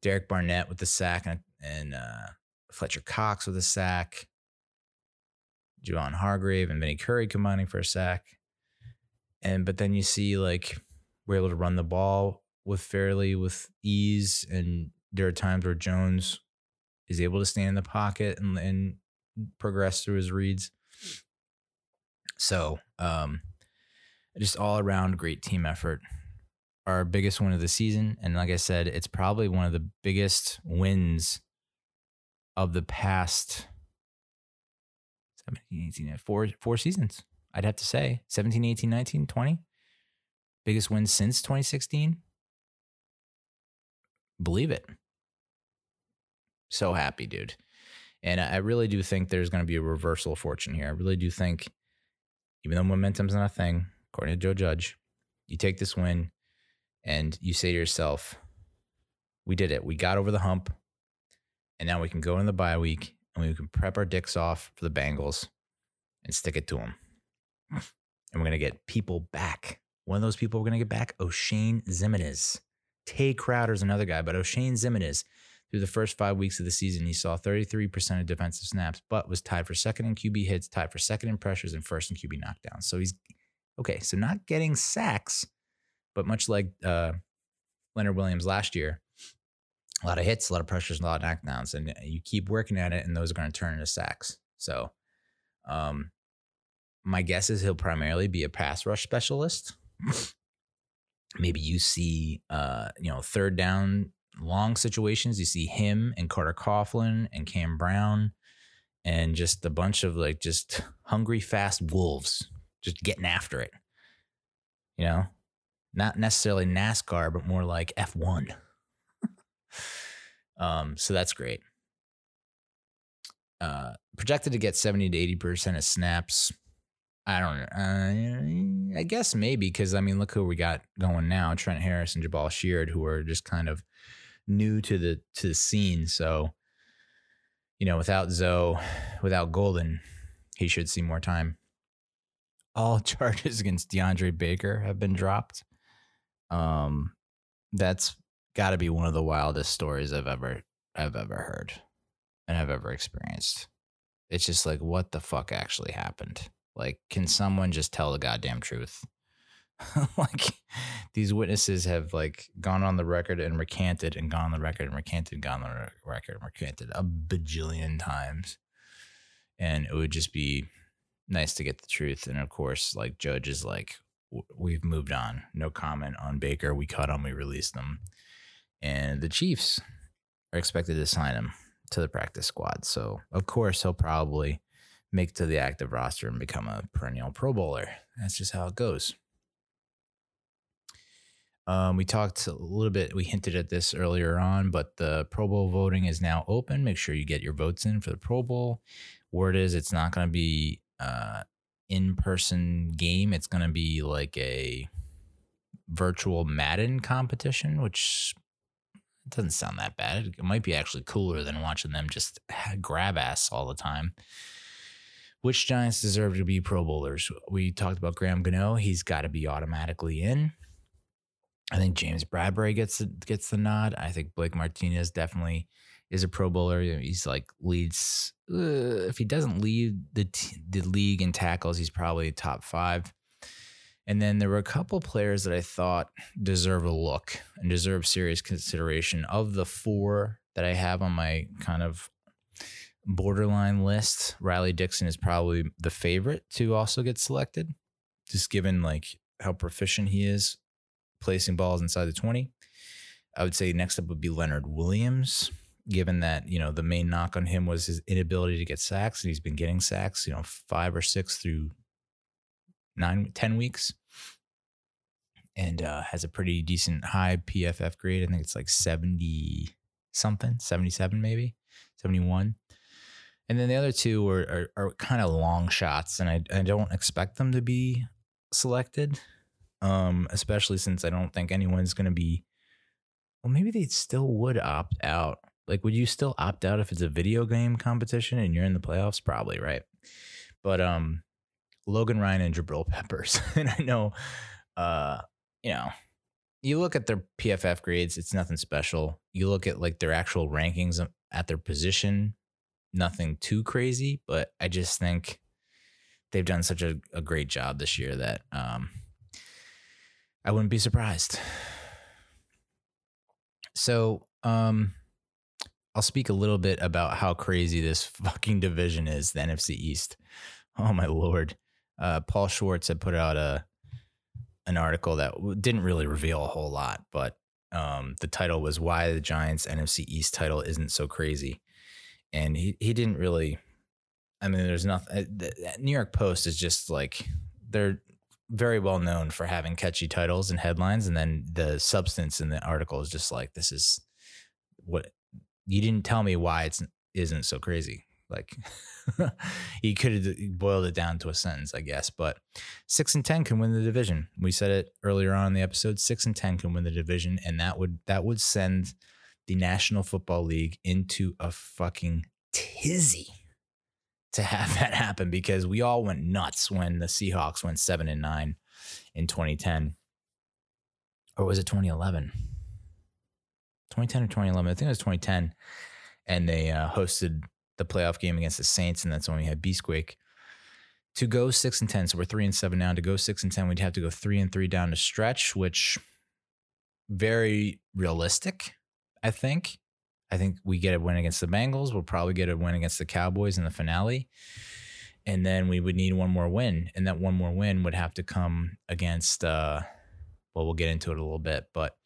Derek Barnett with the sack and, and uh, Fletcher Cox with a sack. Javon Hargrave and Vinny Curry combining for a sack. And but then you see like we're able to run the ball with fairly with ease, and there are times where Jones is able to stand in the pocket and, and progress through his reads. So, um, just all around great team effort. Our biggest win of the season, and like I said, it's probably one of the biggest wins of the past 17, 18, four, four seasons. I'd have to say 17, 18, 19, 20. Biggest win since 2016. Believe it. So happy, dude. And I really do think there's going to be a reversal of fortune here. I really do think, even though momentum's not a thing, according to Joe Judge, you take this win and you say to yourself, we did it. We got over the hump. And now we can go in the bye week and we can prep our dicks off for the Bengals and stick it to them and we're going to get people back. One of those people we're going to get back, Oshane Ximines. Tae Crowder's another guy, but Oshane Ximines, through the first five weeks of the season, he saw 33% of defensive snaps, but was tied for second in QB hits, tied for second in pressures, and first in QB knockdowns. So he's okay. So not getting sacks, but much like uh, Leonard Williams last year, a lot of hits, a lot of pressures, a lot of knockdowns, and you keep working at it, and those are going to turn into sacks. So, um, my guess is he'll primarily be a pass rush specialist. Maybe you see, uh, you know, third down long situations. You see him and Carter Coughlin and Cam Brown and just a bunch of like just hungry, fast wolves just getting after it. You know, not necessarily NASCAR, but more like F1. um, so that's great. Uh, projected to get 70 to 80% of snaps. I don't know. Uh, I guess maybe because I mean, look who we got going now: Trent Harris and Jabaal Sheard, who are just kind of new to the to the scene. So, you know, without Zoe, without Golden, he should see more time. All charges against DeAndre Baker have been dropped. Um, that's got to be one of the wildest stories I've ever I've ever heard and I've ever experienced. It's just like, what the fuck actually happened? Like, can someone just tell the goddamn truth? like, these witnesses have like gone on the record and recanted and gone on the record and recanted, gone on the record and recanted a bajillion times. And it would just be nice to get the truth. And of course, like, Judge is like, we've moved on. No comment on Baker. We caught him, we released him. And the Chiefs are expected to sign him to the practice squad. So, of course, he'll probably make to the active roster and become a perennial Pro Bowler. That's just how it goes. Um, we talked a little bit, we hinted at this earlier on, but the Pro Bowl voting is now open. Make sure you get your votes in for the Pro Bowl. Word is it's not going to be uh, in person game. It's going to be like a virtual Madden competition, which doesn't sound that bad. It might be actually cooler than watching them just grab ass all the time. Which Giants deserve to be Pro Bowlers? We talked about Graham Gano. He's got to be automatically in. I think James Bradberry gets the, gets the nod. I think Blake Martinez definitely is a Pro Bowler. He's like leads. Uh, if he doesn't lead the t- the league in tackles, he's probably top five. And then there were a couple players that I thought deserve a look and deserve serious consideration. Of the four that I have on my kind of borderline list, Riley Dixon is probably the favorite to also get selected, just given like how proficient he is placing balls inside the 20. I would say next up would be Leonard Williams, given that, you know, the main knock on him was his inability to get sacks, and he's been getting sacks, you know, five or six through nine, 10 weeks and uh, has a pretty decent high PFF grade. I think it's like 70 something, 77 maybe, 71. And then the other two are, are, are kind of long shots, and I, I don't expect them to be selected, um, especially since I don't think anyone's going to be. Well, maybe they still would opt out. Like, would you still opt out if it's a video game competition and you're in the playoffs? Probably, right? But um, Logan Ryan and Jabril Peppers. and I know, uh, you know, you look at their PFF grades, it's nothing special. You look at like their actual rankings at their position, nothing too crazy, but I just think they've done such a, a great job this year that um, I wouldn't be surprised. So, um, I'll speak a little bit about how crazy this fucking division is, the NFC East. Oh my lord uh, Paul Schwartz had put out a an article that didn't really reveal a whole lot, but um, the title was "Why the Giants NFC East title isn't so crazy," and he he didn't really. I mean, there's nothing. Uh, the New York Post is just like they're very well known for having catchy titles and headlines, and then the substance in the article is just like this is what you didn't tell me why it's isn't so crazy. Like he could have boiled it down to a sentence, I guess. But six and ten can win the division. We said it earlier on in the episode. Six and ten can win the division, and that would that would send the National Football League into a fucking tizzy to have that happen because we all went nuts when the Seahawks went seven and nine in 2010. Or was it 2011? 2010 or 2011? I think it was 2010. And they uh, hosted the playoff game against the Saints, and that's when we had Beastquake. To go six and ten, so we're three and seven now. To go six and ten, we'd have to go three and three down to stretch, which very realistic, I think. I think we get a win against the Bengals. We'll probably get a win against the Cowboys in the finale. And then we would need one more win. And that one more win would have to come against uh well, we'll get into it a little bit, but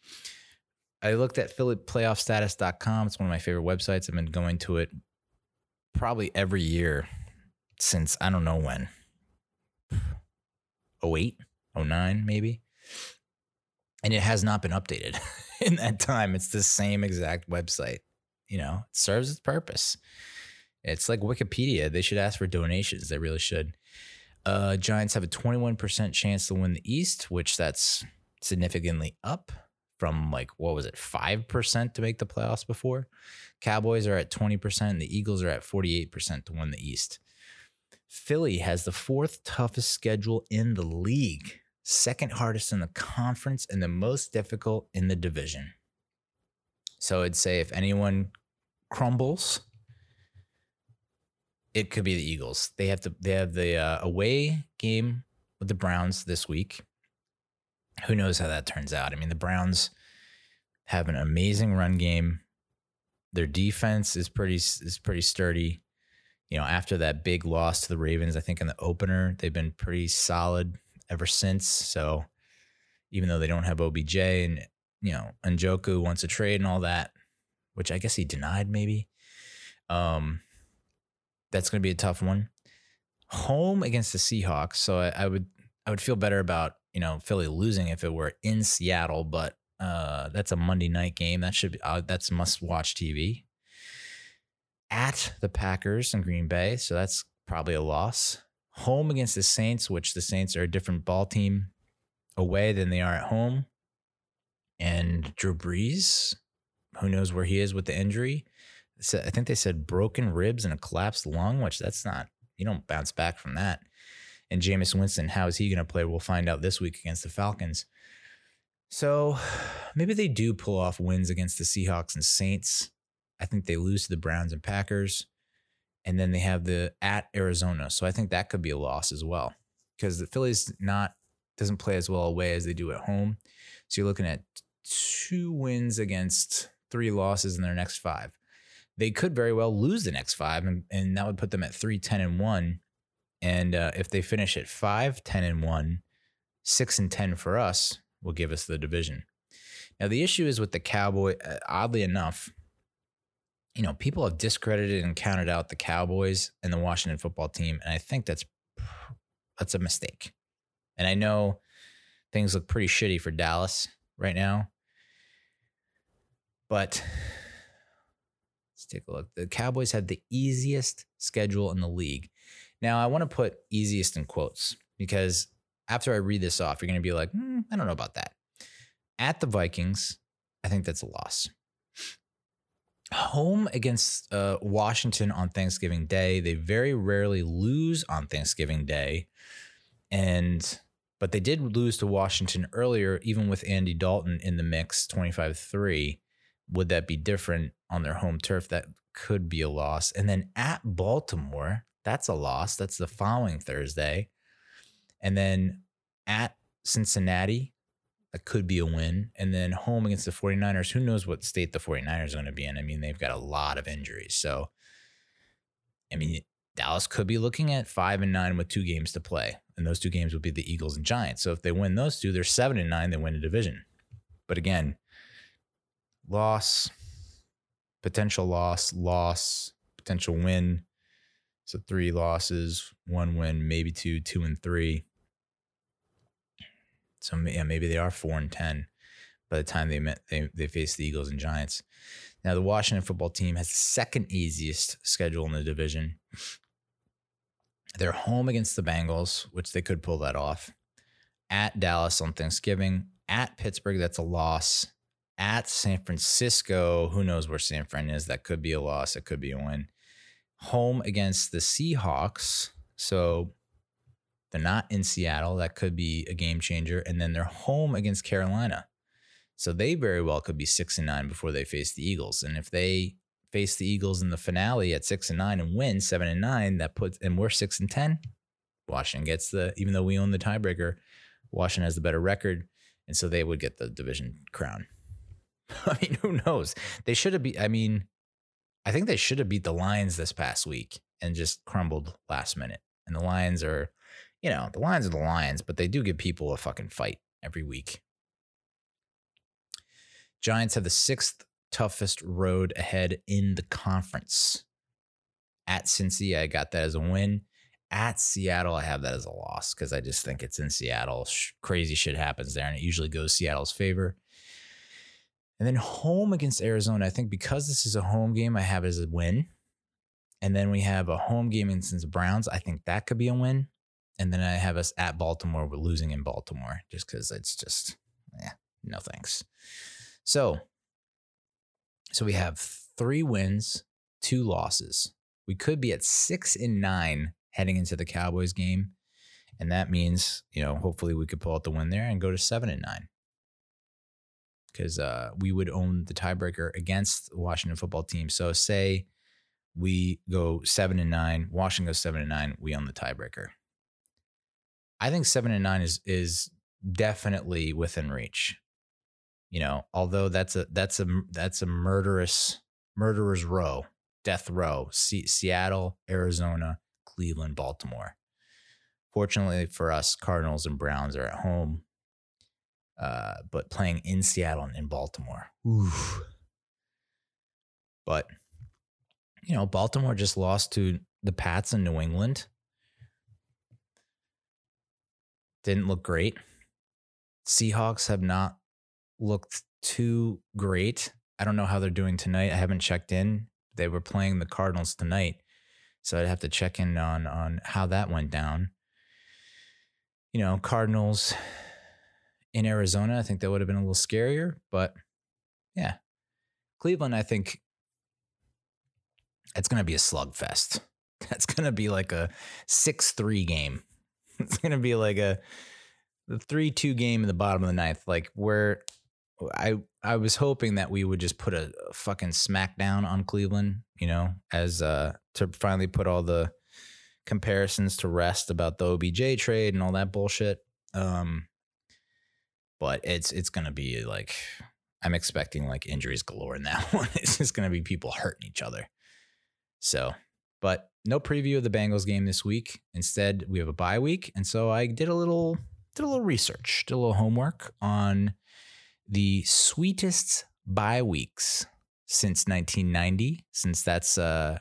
I looked at PhillyPlayoffStatus.com. It's one of my favorite websites. I've been going to it probably every year since I don't know when. 08, 09 maybe. And it has not been updated in that time. It's the same exact website. You know, it serves its purpose. It's like Wikipedia. They should ask for donations. They really should. Uh, Giants have a 21% chance to win the East, which that's significantly up from like, what was it, 5% to make the playoffs before? Cowboys are at 20%, and the Eagles are at 48% to win the East. Philly has the fourth toughest schedule in the league, second hardest in the conference, and the most difficult in the division. So I'd say if anyone crumbles, it could be the Eagles. They have to. They have the uh, away game with the Browns this week. Who knows how that turns out? I mean, the Browns have an amazing run game. Their defense is pretty is pretty sturdy. You know, after that big loss to the Ravens, I think in the opener they've been pretty solid ever since. So even though they don't have OBJ and you know Njoku wants a trade and all that, which I guess he denied maybe. Um, that's going to be a tough one. Home against the Seahawks, so I, I, would I would feel better about you know Philly losing if it were in Seattle, but uh, that's a Monday night game. That should be uh, that's must watch TV. At the Packers in Green Bay, so that's probably a loss. Home against the Saints, which the Saints are a different ball team away than they are at home. And Drew Brees, who knows where he is with the injury? I think they said broken ribs and a collapsed lung, which that's not, you don't bounce back from that. And Jameis Winston, how is he going to play? We'll find out this week against the Falcons. So maybe they do pull off wins against the Seahawks and Saints. I think they lose to the Browns and Packers. And then they have the at Arizona. So I think that could be a loss as well. Because the Phillies not doesn't play as well away as they do at home. So you're looking at two wins against three losses in their next five they could very well lose the next five, and, and that would put them at 3 10 and 1. And uh, if they finish at 5 10 and 1, 6 and 10 for us will give us the division. Now, the issue is with the Cowboy, uh, oddly enough, you know, people have discredited and counted out the Cowboys and the Washington football team. And I think that's that's a mistake. And I know things look pretty shitty for Dallas right now. But Let's take a look. The Cowboys had the easiest schedule in the league. Now, I want to put easiest in quotes because after I read this off, you're going to be like, hmm, I don't know about that. At the Vikings, I think that's a loss. Home against uh, Washington on Thanksgiving Day. They very rarely lose on Thanksgiving Day. And but they did lose to Washington earlier, even with Andy Dalton in the mix, 25 3 would that be different on their home turf? That could be a loss. And then at Baltimore, that's a loss. That's the following Thursday. And then at Cincinnati, that could be a win. And then home against the 49ers, who knows what state the 49ers are going to be in? I mean, they've got a lot of injuries. So, I mean, Dallas could be looking at five and nine with two games to play. And those two games would be the Eagles and Giants. So if they win those two, they're seven and nine, they win a division. But again, loss, potential loss, loss, potential win. So three losses, one win, maybe two, two and three. So yeah, maybe they are four and ten by the time they met they they face the Eagles and Giants. Now the Washington football team has the second easiest schedule in the division. They're home against the Bengals, which they could pull that off. At Dallas on Thanksgiving, at Pittsburgh, that's a loss at San Francisco. Who knows where San Fran is? That could be a loss. It could be a win. Home against the Seahawks. So not in Seattle. That could be a game changer. And then they're home against Carolina. So they very well could be six and nine before they face the Eagles. And if they face the Eagles in the finale at six and nine and win seven and nine, that puts and we're six and ten. Washington gets the even though we own the tiebreaker, Washington has the better record, and so they would get the division crown. I mean, who knows? They should have beat. I mean, I think they should have beat the Lions this past week and just crumbled last minute. And the Lions are, you know, the Lions are the Lions, but they do give people a fucking fight every week. Giants have the sixth toughest road ahead in the conference. At Cincy, I got that as a win. At Seattle, I have that as a loss because I just think it's in Seattle. Crazy shit happens there, and it usually goes Seattle's favor. And then home against Arizona, I think because this is a home game, I have it as a win. And then we have a home game against the Browns. I think that could be a win. And then I have us at Baltimore. We're losing in Baltimore just because it's just, yeah, no thanks. So, so we have three wins, two losses. We could be at six and nine heading into the Cowboys game. And that means, you know, hopefully we could pull out the win there and go to seven and nine. Because uh, we would own the tiebreaker against the Washington football team. So say we go seven and nine, Washington goes seven and nine, we own the tiebreaker. I think seven and nine is is definitely within reach. You know, although that's a that's a that's a murderous murderer's row, death row. C- Seattle, Arizona, Cleveland, Baltimore. Fortunately for us, Cardinals and Browns are at home, uh, but playing in Seattle and in Baltimore. Oof. But you know, Baltimore just lost to the Pats in New England. Didn't look great. Seahawks have not looked too great. I don't know how they're doing tonight. I haven't checked in. They were playing the Cardinals tonight. So I'd have to check in on on how that went down. You know, Cardinals in Arizona, I think that would have been a little scarier, but yeah. Cleveland, I think it's going to be a slugfest. That's going to be like a 6-3 game. It's going to be like a the 3-2 game in the bottom of the ninth like where I I was hoping that we would just put a, fucking smackdown on Cleveland, you know, as uh to finally put all the comparisons to rest about the OBJ trade and all that bullshit. Um but it's it's to be like I'm expecting like injuries galore in that one. It's just to be people hurting each other. So, but no preview of the Bengals game this week. Instead, we have a bye week, and so I did a little did a little research, did a little homework on the sweetest bye weeks since 1990, since that's uh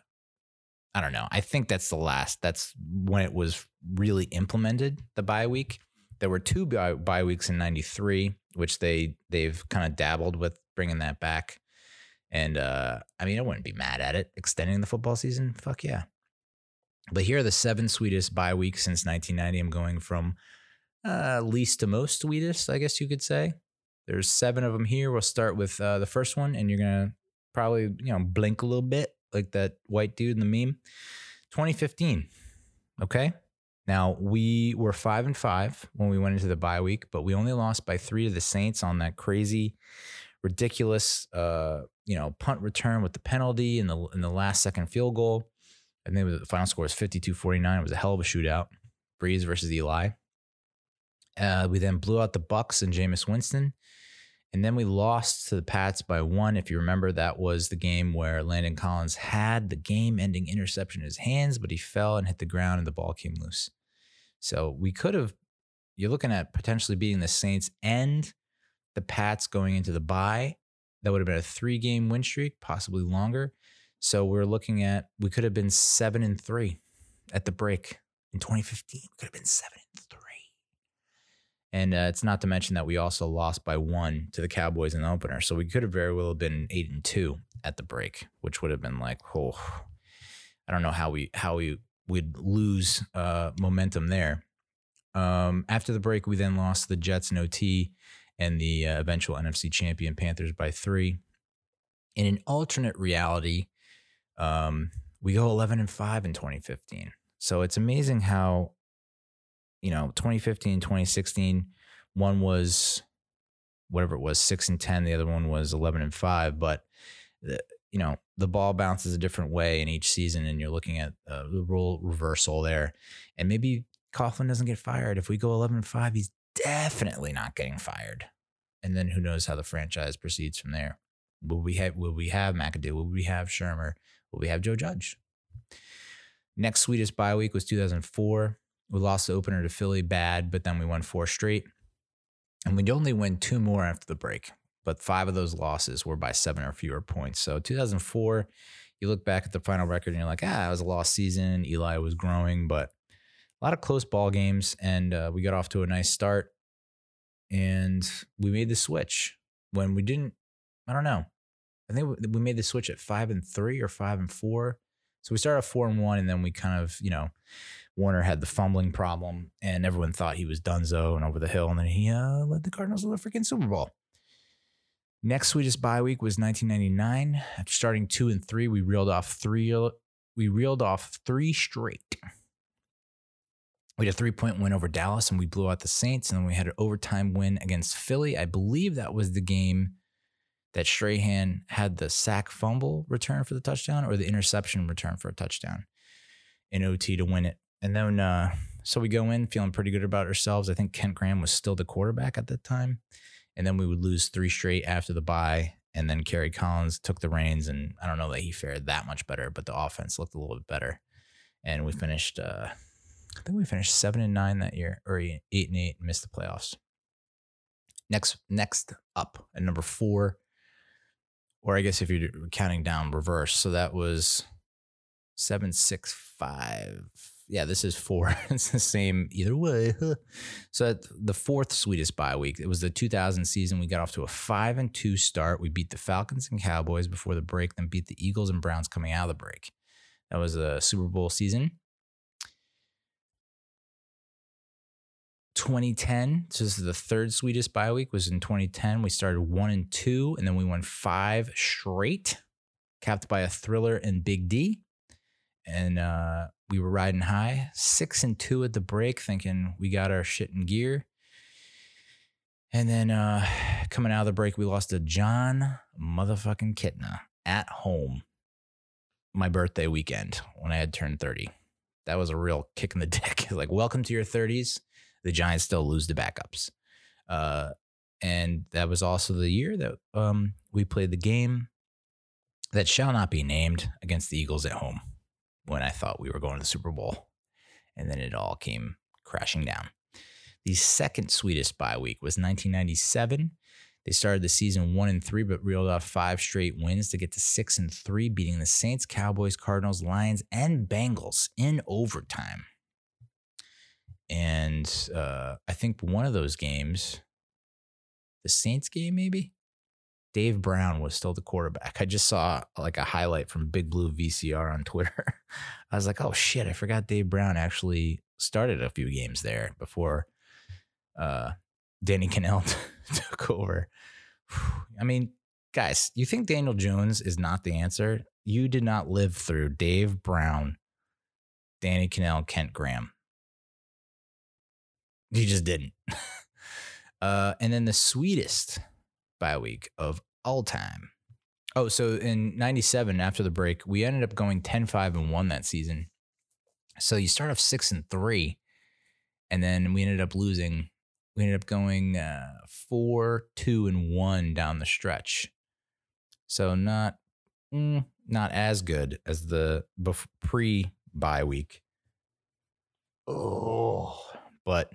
I don't know. I think that's the last. That's when it was really implemented. The bye week. There were two bye, bye weeks in '93, which they they've kind of dabbled with bringing that back. And uh, I mean, I wouldn't be mad at it extending the football season. Fuck yeah. But here are the seven sweetest bye weeks since 1990. I'm going from uh, least to most sweetest, I guess you could say. There's seven of them here. We'll start with uh, the first one, and you're gonna probably you know blink a little bit like that white dude in the meme. 2015. Okay. Now we were five and five when we went into the bye week, but we only lost by three to the Saints on that crazy, ridiculous, uh, you know, punt return with the penalty and the in the last second field goal. And then the final score was 52-49. It was a hell of a shootout. Brees versus Eli. Uh, we then blew out the Bucks and Jameis Winston. And then we lost to the Pats by one. If you remember, that was the game where Landon Collins had the game ending interception in his hands, but he fell and hit the ground and the ball came loose. So we could have, you're looking at potentially beating the Saints and the Pats going into the bye. That would have been a three game win streak, possibly longer. So we're looking at, we could have been seven and three at the break in 2015. We could have been seven and three. And uh, it's not to mention that we also lost by one to the Cowboys in the opener. So we could have very well have been eight and two at the break, which would have been like, oh, I don't know how we how we would lose uh, momentum there. Um, after the break, we then lost the Jets in OT and the uh, eventual NFC champion Panthers by three. In an alternate reality, um, we go 11 and 5 in 2015. So it's amazing how you know, 2015, 2016, one was whatever it was, six and 10. The other one was 11 and five. But, the, you know, the ball bounces a different way in each season, and you're looking at uh, the role reversal there. And maybe Coughlin doesn't get fired. If we go 11 and five, he's definitely not getting fired. And then who knows how the franchise proceeds from there? Will we have will we have McAdoo? Will we have Shurmur? Will we have Joe Judge? Next sweetest bye week was 2004. We lost the opener to Philly bad, but then we won four straight. And we'd only win two more after the break, but five of those losses were by seven or fewer points. So 2004, you look back at the final record and you're like, ah, it was a lost season. Eli was growing, but a lot of close ball games, and uh, we got off to a nice start. And we made the switch when we didn't. I don't know. I think we made the switch at five and three or five and four. So we started four and one, and then we kind of, you know, Warner had the fumbling problem, and everyone thought he was Dunzo and over the hill, and then he uh, led the Cardinals to the freaking Super Bowl. Next sweetest bye week was 1999. After starting two and three, we reeled off three. We reeled off three straight. We had a three point win over Dallas, and we blew out the Saints, and then we had an overtime win against Philly. I believe that was the game that Strahan had the sack fumble return for the touchdown or the interception return for a touchdown in OT to win it. And then, uh, so we go in feeling pretty good about ourselves. I think Kent Graham was still the quarterback at that time and then we would lose three straight after the bye. And then Kerry Collins took the reins, and I don't know that he fared that much better, but the offense looked a little bit better. And we finished, uh, I think we finished seven and nine that year, or eight and eight, and missed the playoffs. Next, next up at number four, or I guess if you're counting down reverse, so that was seven six five yeah, this is four. it's the same either way. so the fourth sweetest bye week. It was the 2000 season. We got off to a five and two start. We beat the Falcons and Cowboys before the break, then beat the Eagles and Browns coming out of the break. That was a Super Bowl season. 2010, so this is the third sweetest bye week, was in 2010. We started one and two, and then we won five straight, capped by a thriller and Big D. And uh, we were riding high, six and two at the break, thinking we got our shit in gear. And then uh, coming out of the break, we lost to Jon motherfucking Kitna at home. My birthday weekend when I had turned 30. That was a real kick in the dick. like, welcome to your 30s. The Giants still lose the backups. Uh, and that was also the year that um, we played the game that shall not be named against the Eagles at home when I thought we were going to the Super Bowl. And then it all came crashing down. The second sweetest bye week was 1997. They started the season one and three, but reeled off five straight wins to get to six and three, beating the Saints, Cowboys, Cardinals, Lions, and Bengals in overtime. And uh, I think one of those games, the Saints game, maybe Dave Brown was still the quarterback. I just saw like a highlight from Big Blue VCR on Twitter. I was like, oh shit, I forgot Dave Brown actually started a few games there before uh, Danny Kanell took over. I mean, guys, you think Daniel Jones is not the answer? You did not live through Dave Brown, Danny Kanell, Kent Graham. You just didn't. uh, and then the sweetest bye week of all time. Oh, so in 97 after the break, we ended up going 10-5 and 1 that season. So you start off 6 and 3 and then we ended up losing we ended up going uh, 4 2 and 1 down the stretch. So not mm, not as good as the pre bye week. Oh, but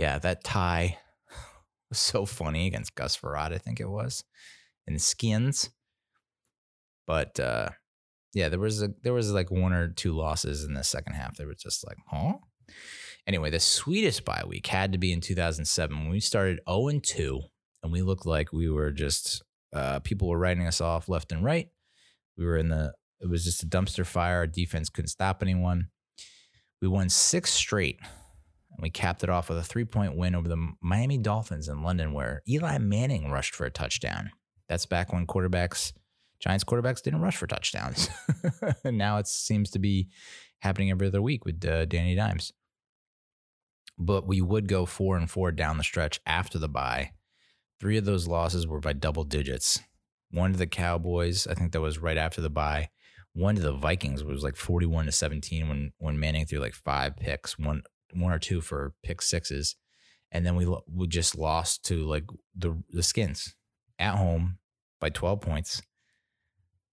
yeah, that tie was so funny against Gus Frerotte, I think it was, in skins. But uh, yeah, there was a there was like one or two losses in the second half. They were just like, huh? Anyway, the sweetest bye week had to be in 2007 when we started 0 and 2, and we looked like we were just uh, people were writing us off left and right. We were in the it was just a dumpster fire. Our defense couldn't stop anyone. We won six straight we capped it off with a three point win over the Miami Dolphins in London, where Eli Manning rushed for a touchdown. That's back when quarterbacks, Giants quarterbacks didn't rush for touchdowns. and now it seems to be happening every other week with uh, Danny Dimes. But we would go four and four down the stretch after the bye. Three of those losses were by double digits. One to the Cowboys, I think that was right after the bye. One to the Vikings was like 41 to 17 when when Manning threw like five picks. One one or two for pick sixes, and then we we just lost to like the the Skins at home by twelve points.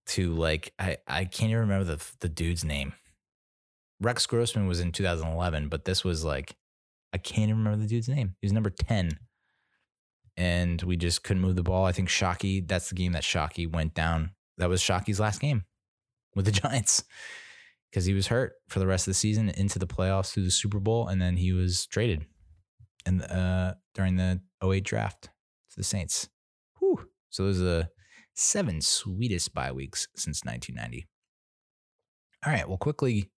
To like I I can't even remember the the dude's name. Rex Grossman was in 2011, but this was like I can't even remember the dude's name. He was number 10. And we just couldn't move the ball. I think Shockey, that's the game that Shockey went down that was Shockey's last game with the Giants because he was hurt for the rest of the season into the playoffs through the Super Bowl, and then he was traded and uh, during the 08 draft to the Saints. Whew. So those are the seven sweetest bye weeks since 1990. All right, we'll quickly,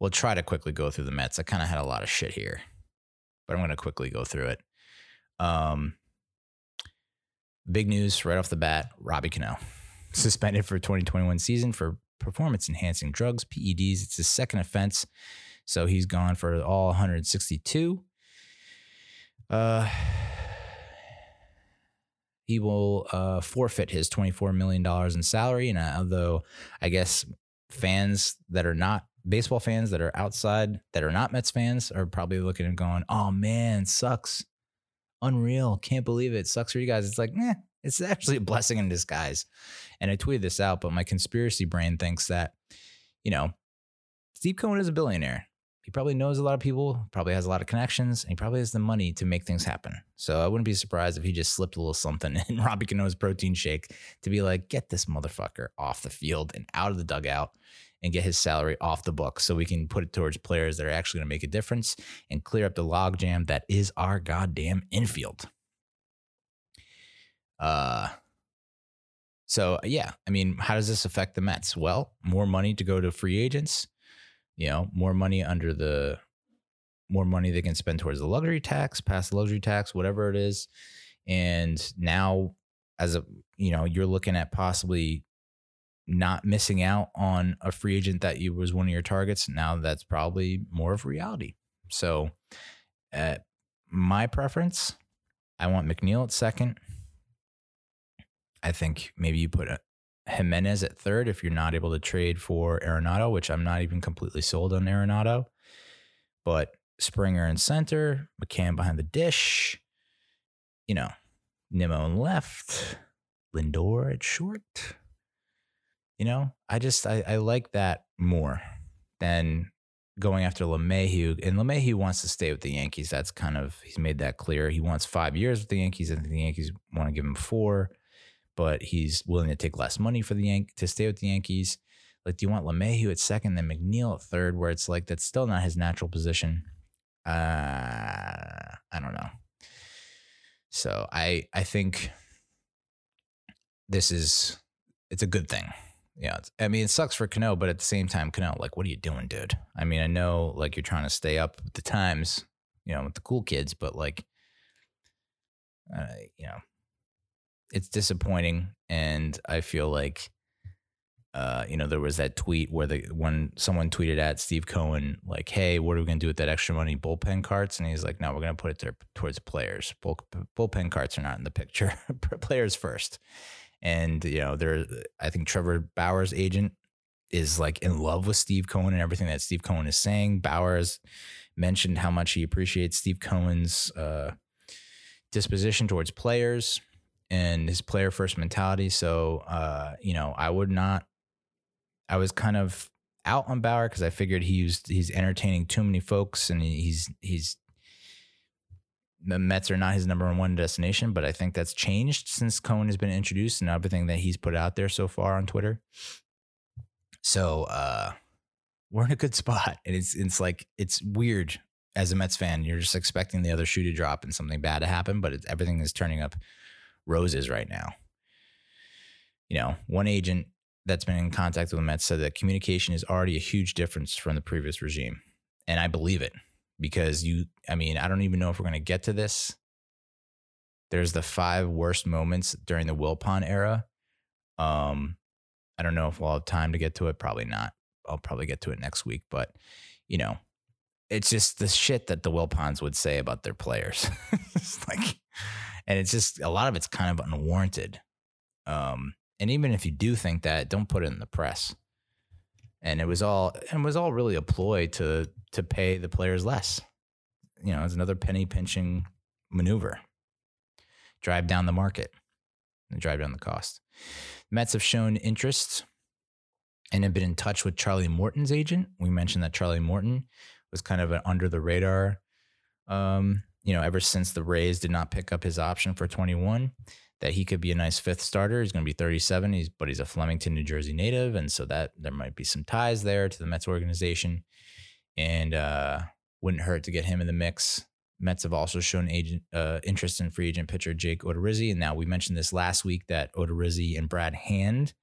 we'll try to quickly go through the Mets. I kind of had a lot of shit here, but I'm going to quickly go through it. Um, big news right off the bat: Robbie Cano suspended for 2021 season for performance enhancing drugs, PEDs. It's his second offense, so he's gone for all 162. Uh, he will uh, forfeit his $24 million in salary. And uh, although I guess fans that are not baseball fans that are outside, that are not Mets fans, are probably looking and going, oh man, sucks. Unreal. Can't believe it. Sucks for you guys. It's like, eh, it's actually a blessing in disguise. And I tweeted this out, but my conspiracy brain thinks that, you know, Steve Cohen is a billionaire he probably knows a lot of people, probably has a lot of connections, and he probably has the money to make things happen. So I wouldn't be surprised if he just slipped a little something in Robbie Cano's protein shake to be like, get this motherfucker off the field and out of the dugout and get his salary off the book so we can put it towards players that are actually going to make a difference and clear up the logjam that is our goddamn infield. Uh, so yeah, I mean, how does this affect the Mets? Well, more money to go to free agents you know, more money under the more money they can spend towards the luxury tax, past the luxury tax, whatever it is. And now as a you know, you're looking at possibly not missing out on a free agent that you was one of your targets. Now that's probably more of reality. So uh, my preference, I want McNeil at second. I think maybe you put a, Giménez at third if you're not able to trade for Arenado, which I'm not even completely sold on Arenado. But Springer in center, McCann behind the dish, you know, Nimmo in left, Lindor at short. You know, I just I, I like that more than going after LeMahieu. And LeMahieu wants to stay with the Yankees. That's kind of he's made that clear. He wants five years with the Yankees. Think the Yankees want to give him four but he's willing to take less money for the Yank to stay with the Yankees. Like, do you want LeMahieu at second, then McNeil at third, where it's like that's still not his natural position? Uh, I don't know. So I I think this is it's a good thing. Yeah, I mean it sucks for Cano, but at the same time, Cano, like, what are you doing, dude? I mean, I know like you're trying to stay up with the times, you know, with the cool kids, but like, uh, you know, it's disappointing, and I feel like, uh, you know, there was that tweet where the when someone tweeted at Steve Cohen like, "Hey, what are we gonna do with that extra money bullpen carts?" And he's like, "No, we're gonna put it there towards players. Bull, bullpen carts are not in the picture. players first. And you know, there, I think Trevor Bauer's agent is like in love with Steve Cohen and everything that Steve Cohen is saying. Bauer's mentioned how much he appreciates Steve Cohen's uh, disposition towards players and his player first mentality. So, uh, you know, I would not, I was kind of out on Bauer because I figured he used, he's entertaining too many folks and he's, he's, the Mets are not his number one destination, but I think that's changed since Cohen has been introduced and everything that he's put out there so far on Twitter. So, uh, we're in a good spot. And it's, it's like, it's weird as a Mets fan. You're just expecting the other shoe to drop and something bad to happen, but everything is turning up roses right now. You know, one agent that's been in contact with the Mets said that communication is already a huge difference from the previous regime. And I believe it because you, I mean, I don't even know if we're going to get to this. There's the five worst moments during the Wilpon era. Um, I don't know if we'll have time to get to it. Probably not. I'll probably get to it next week. But, you know, it's just the shit that the Wilpons would say about their players. it's like, and it's just a lot of it's kind of unwarranted. Um, and even if you do think that, don't put it in the press. And it was all and was all really a ploy to to pay the players less. You know, it's another penny pinching maneuver. Drive down the market and drive down the cost. Mets have shown interest and have been in touch with Charlie Morton's agent. We mentioned that Charlie Morton was kind of an under the radar um, you know, ever since the Rays did not pick up his option for 21, that he could be a nice fifth starter. He's going to be 37, he's, but he's a Flemington, New Jersey native. And so that there might be some ties there to the Mets organization. And uh, wouldn't hurt to get him in the mix. Mets have also shown agent uh, interest in free agent pitcher Jake Odorizzi. And now we mentioned this last week that Odorizzi and Brad Hand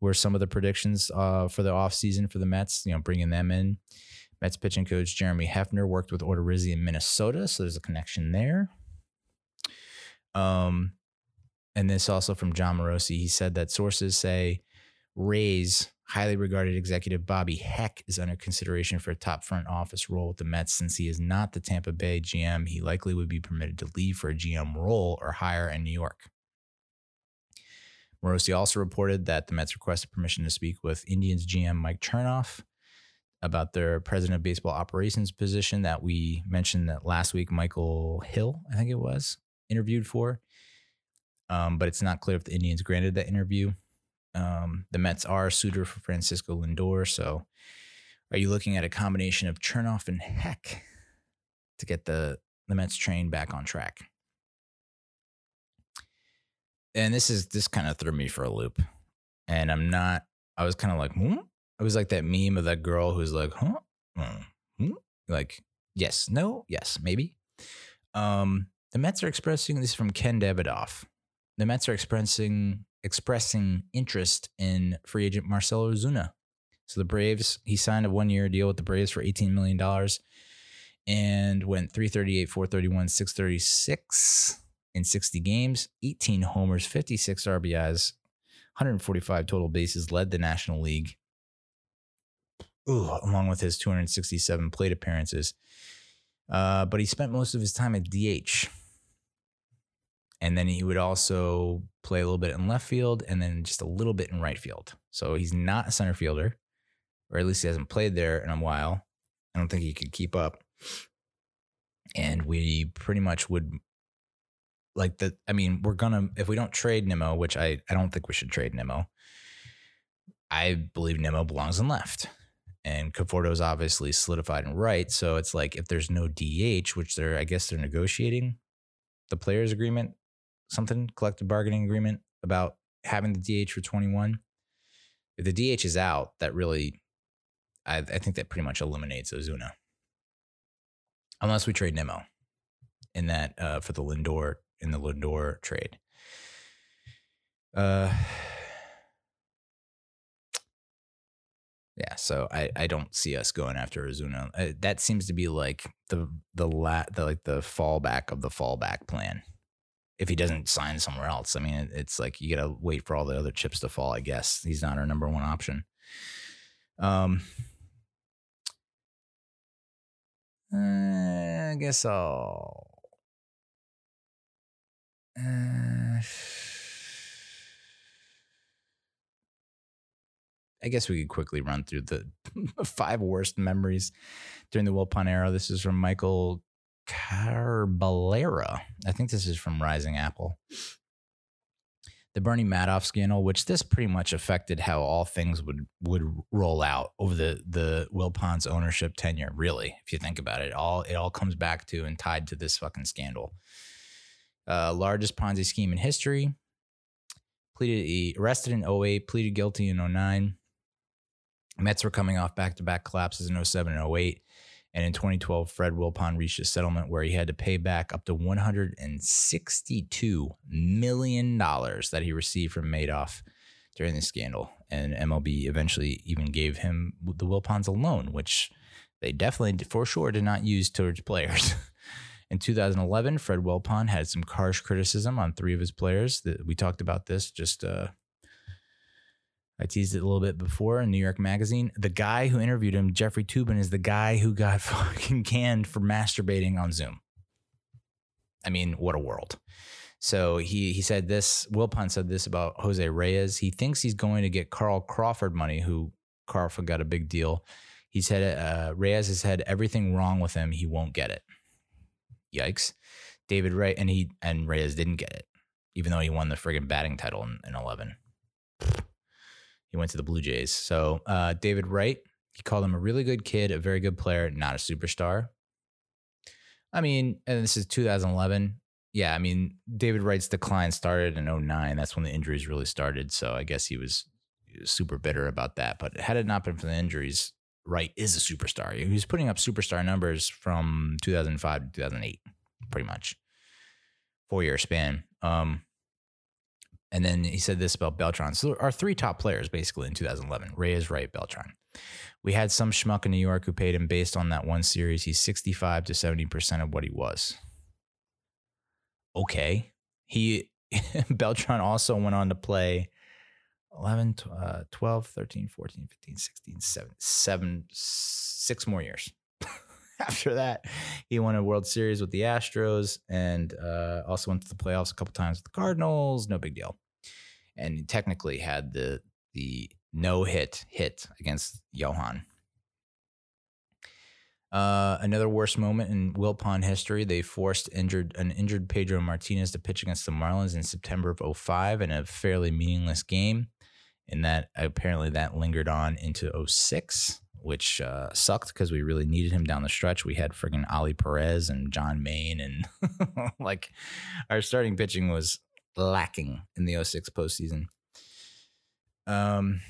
were some of the predictions uh, for the offseason for the Mets, you know, bringing them in. Mets pitching coach Jeremy Hefner worked with Odorizzi in Minnesota, so there's a connection there. Um, and this also from Jon Morosi. He said that sources say Rays highly regarded executive Bobby Heck is under consideration for a top front office role with the Mets since he is not the Tampa Bay GM. He likely would be permitted to leave for a GM role or higher in New York. Morosi also reported that the Mets requested permission to speak with Indians GM Mike Chernoff about their president of baseball operations position that we mentioned that last week Michael Hill, I think it was, interviewed for um, but it's not clear if the Indians granted that interview. Um, the Mets are a suitor for Francisco Lindor. So are you looking at a combination of Chernoff and Heck to get the, the Mets train back on track? And this is this kind of threw me for a loop. And I'm not, I was kind of like, hmm? It was like that meme of that girl who's like, huh? Hmm? hmm? Like, yes, no, yes, maybe. Um, the Mets are expressing this from Ken Davidoff the Mets are expressing expressing interest in free agent Marcell Ozuna. So the Braves, he signed a one year deal with the Braves for $18 million and went 338, 431, 636 in 60 games, 18 homers, 56 RBIs, 145 total bases, led the National League. Ooh, along with his 267 plate appearances. Uh, but he spent most of his time at DH and then he would also play a little bit in left field and then just a little bit in right field. So he's not a center fielder, or at least he hasn't played there in a while. I don't think he could keep up. And we pretty much would like the I mean, we're gonna if we don't trade Nimmo, which I, I don't think we should trade Nimmo, I believe Nimmo belongs in left. And Conforto's obviously solidified in right. So it's like if there's no DH, which they're I guess they're negotiating the players agreement something collective bargaining agreement about having the DH for 21. If the DH is out, that really, I, I think that pretty much eliminates Ozuna, unless we trade Nimmo in that uh, for the Lindor in the Lindor trade. Uh, yeah, so I, I don't see us going after Ozuna. Uh, that seems to be like the the la- the like the fallback of the fallback plan if he doesn't sign somewhere else. I mean, it's like you got to wait for all the other chips to fall. I guess he's not our number one option. Um, uh, I guess I'll. Uh, I guess we could quickly run through the five worst memories during the Wilpon era. This is from Michael Carballera. I think this is from Rising Apple. The Bernie Madoff scandal, which this pretty much affected how all things would would roll out over the the Wilpon's ownership tenure. Really, if you think about it, all it all comes back to and tied to this fucking scandal. Uh, largest Ponzi scheme in history. Pleaded arrested in 08, pleaded guilty in 09. Mets were coming off back to back collapses in 07 and 08. And in 2012, Fred Wilpon reached a settlement where he had to pay back up to $162 million that he received from Madoff during the scandal. And MLB eventually even gave him the Wilpons a loan, which they definitely, for sure, did not use towards players. in 2011, Fred Wilpon had some harsh criticism on three of his players. That we talked about this just uh, I teased it a little bit before in New York Magazine. The guy who interviewed him, Jeffrey Toobin, is the guy who got fucking canned for masturbating on Zoom. I mean, what a world. So he he said this. Wilpon said this about Jose Reyes. He thinks he's going to get Carl Crawford money, who Crawford got a big deal. He said uh, Reyes has had everything wrong with him. He won't get it. Yikes. David Ray and he and Reyes didn't get it, even though he won the friggin' batting title in, in 11. He went to the Blue Jays. So uh, David Wright, he called him a really good kid, a very good player, not a superstar. I mean, and this is 2011. yeah, I mean, David Wright's decline started in 09. That's when the injuries really started. So I guess he was super bitter about that. But had it not been for the injuries, Wright is a superstar. He was putting up superstar numbers from 2005 to 2008, pretty much. Four year span. Um, and then he said this about Beltran. So our three top players basically in 2011 Reyes, Wright, Beltran. We had some schmuck in New York who paid him based on that one series. He's 65 to 70% of what he was. Okay. He, Beltran also went on to play 11, uh, 12, 13, 14, 15, 16, 17, seven, six more years. After that, he won a World Series with the Astros and uh, also went to the playoffs a couple times with the Cardinals. No big deal. And technically had the the no hit hit against Johan. Uh, another worst moment in Wilpon history. They forced injured an injured Pedro Martinez to pitch against the Marlins in September of 05 in a fairly meaningless game. And that apparently that lingered on into 06, which uh, sucked because we really needed him down the stretch. We had friggin' Ollie Perez and John Maine, and like our starting pitching was lacking in the 06 postseason. Um,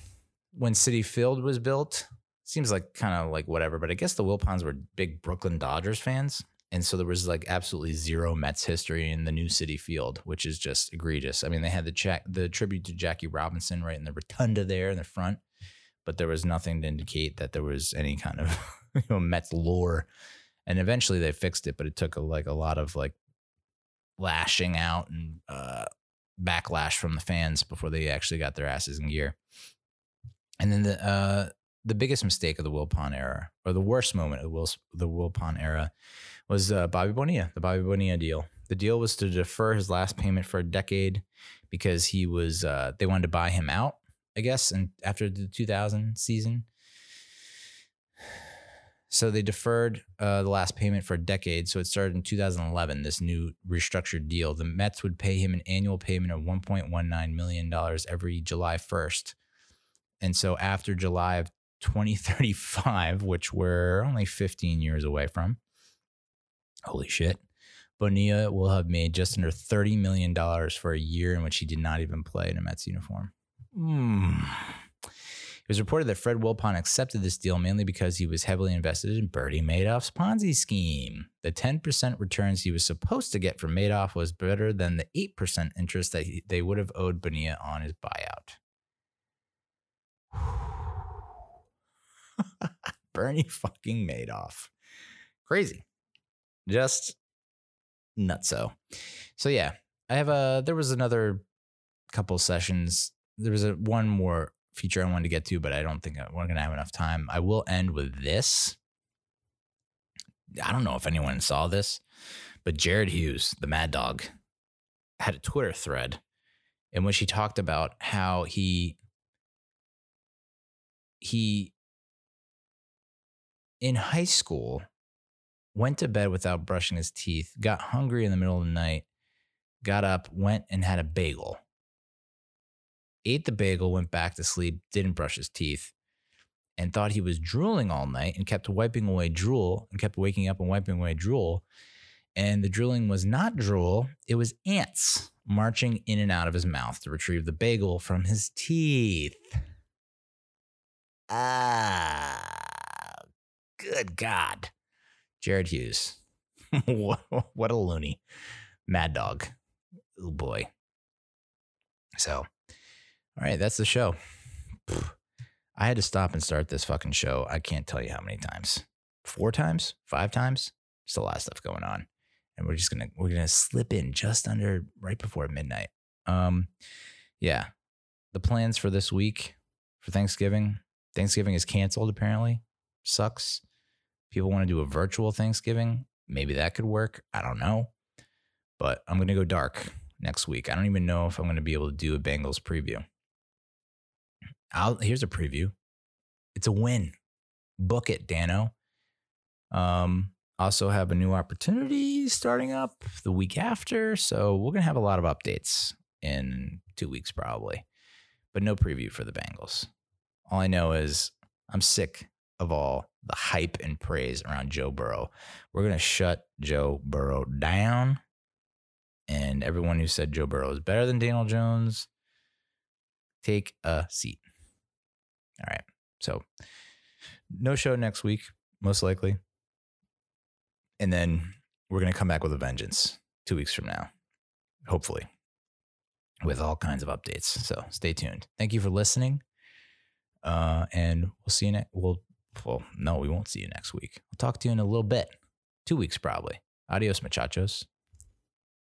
when Citi Field was built, seems like kind of like whatever, but I guess the Wilpons were big Brooklyn Dodgers fans. And so there was like absolutely zero Mets history in the new Citi Field, which is just egregious. I mean, they had the check, the tribute to Jackie Robinson right in the rotunda there in the front, but there was nothing to indicate that there was any kind of you know, Mets lore. And eventually they fixed it, but it took a, like a lot of like lashing out and uh, backlash from the fans before they actually got their asses in gear. And then the uh, the biggest mistake of the Wilpon era, or the worst moment of the, Will, the Wilpon era, was uh, Bobby Bonilla, the Bobby Bonilla deal. The deal was to defer his last payment for a decade because he was uh, they wanted to buy him out, I guess, and after the 2000 season. So they deferred uh, the last payment for a decade. So it started in 2011, this new restructured deal. The Mets would pay him an annual payment of $1.19 million every July 1st. And so after July of 2035, which we're only 15 years away from, holy shit, Bonilla will have made just under $30 million for a year in which he did not even play in a Mets uniform. Mm. It was reported that Fred Wilpon accepted this deal mainly because he was heavily invested in Bernie Madoff's Ponzi scheme. The 10% returns he was supposed to get from Madoff was better than the 8% interest that he, they would have owed Bonilla on his buyout. Bernie fucking Madoff. Crazy. Just nutso. So yeah, I have a there was another couple sessions. There was a one more feature I wanted to get to, but I don't think we're gonna have enough time. I will end with this. I don't know if anyone saw this, but Jared Hughes, the Mad Dog, had a Twitter thread in which he talked about how he he in high school went to bed without brushing his teeth, got hungry in the middle of the night, got up, went and had a bagel ate the bagel, went back to sleep, didn't brush his teeth, and thought he was drooling all night and kept wiping away drool and kept waking up and wiping away drool. And the drooling was not drool, it was ants marching in and out of his mouth to retrieve the bagel from his teeth. Ah, good God. Jared Hughes. what a loony. Mad dog. Oh boy. So all right, that's the show. I had to stop and start this fucking show. I can't tell you how many times. Four times? Five times? Just a lot of stuff going on. And we're just gonna we're gonna slip in just under right before midnight. Um yeah. The plans for this week for Thanksgiving. Thanksgiving is canceled apparently. Sucks. People want to do a virtual Thanksgiving. Maybe that could work. I don't know. But I'm gonna go dark next week. I don't even know if I'm gonna be able to do a Bengals preview. I'll, here's a preview. It's a win. Book it, Danno. Um, also have a new opportunity starting up the week after. So we're gonna have a lot of updates in two weeks probably, but no preview for the Bengals. All I know is I'm sick of all the hype and praise around Joe Burrow. We're gonna shut Joe Burrow down And everyone who said Joe Burrow is better than Daniel Jones, take a seat. All right. So, no show next week, most likely. And then we're going to come back with a vengeance two weeks from now, hopefully, with all kinds of updates. So, stay tuned. Thank you for listening. Uh, and we'll see you next. We'll, well, no, we won't see you next week. I'll talk to you in a little bit, two weeks probably. Adios, muchachos.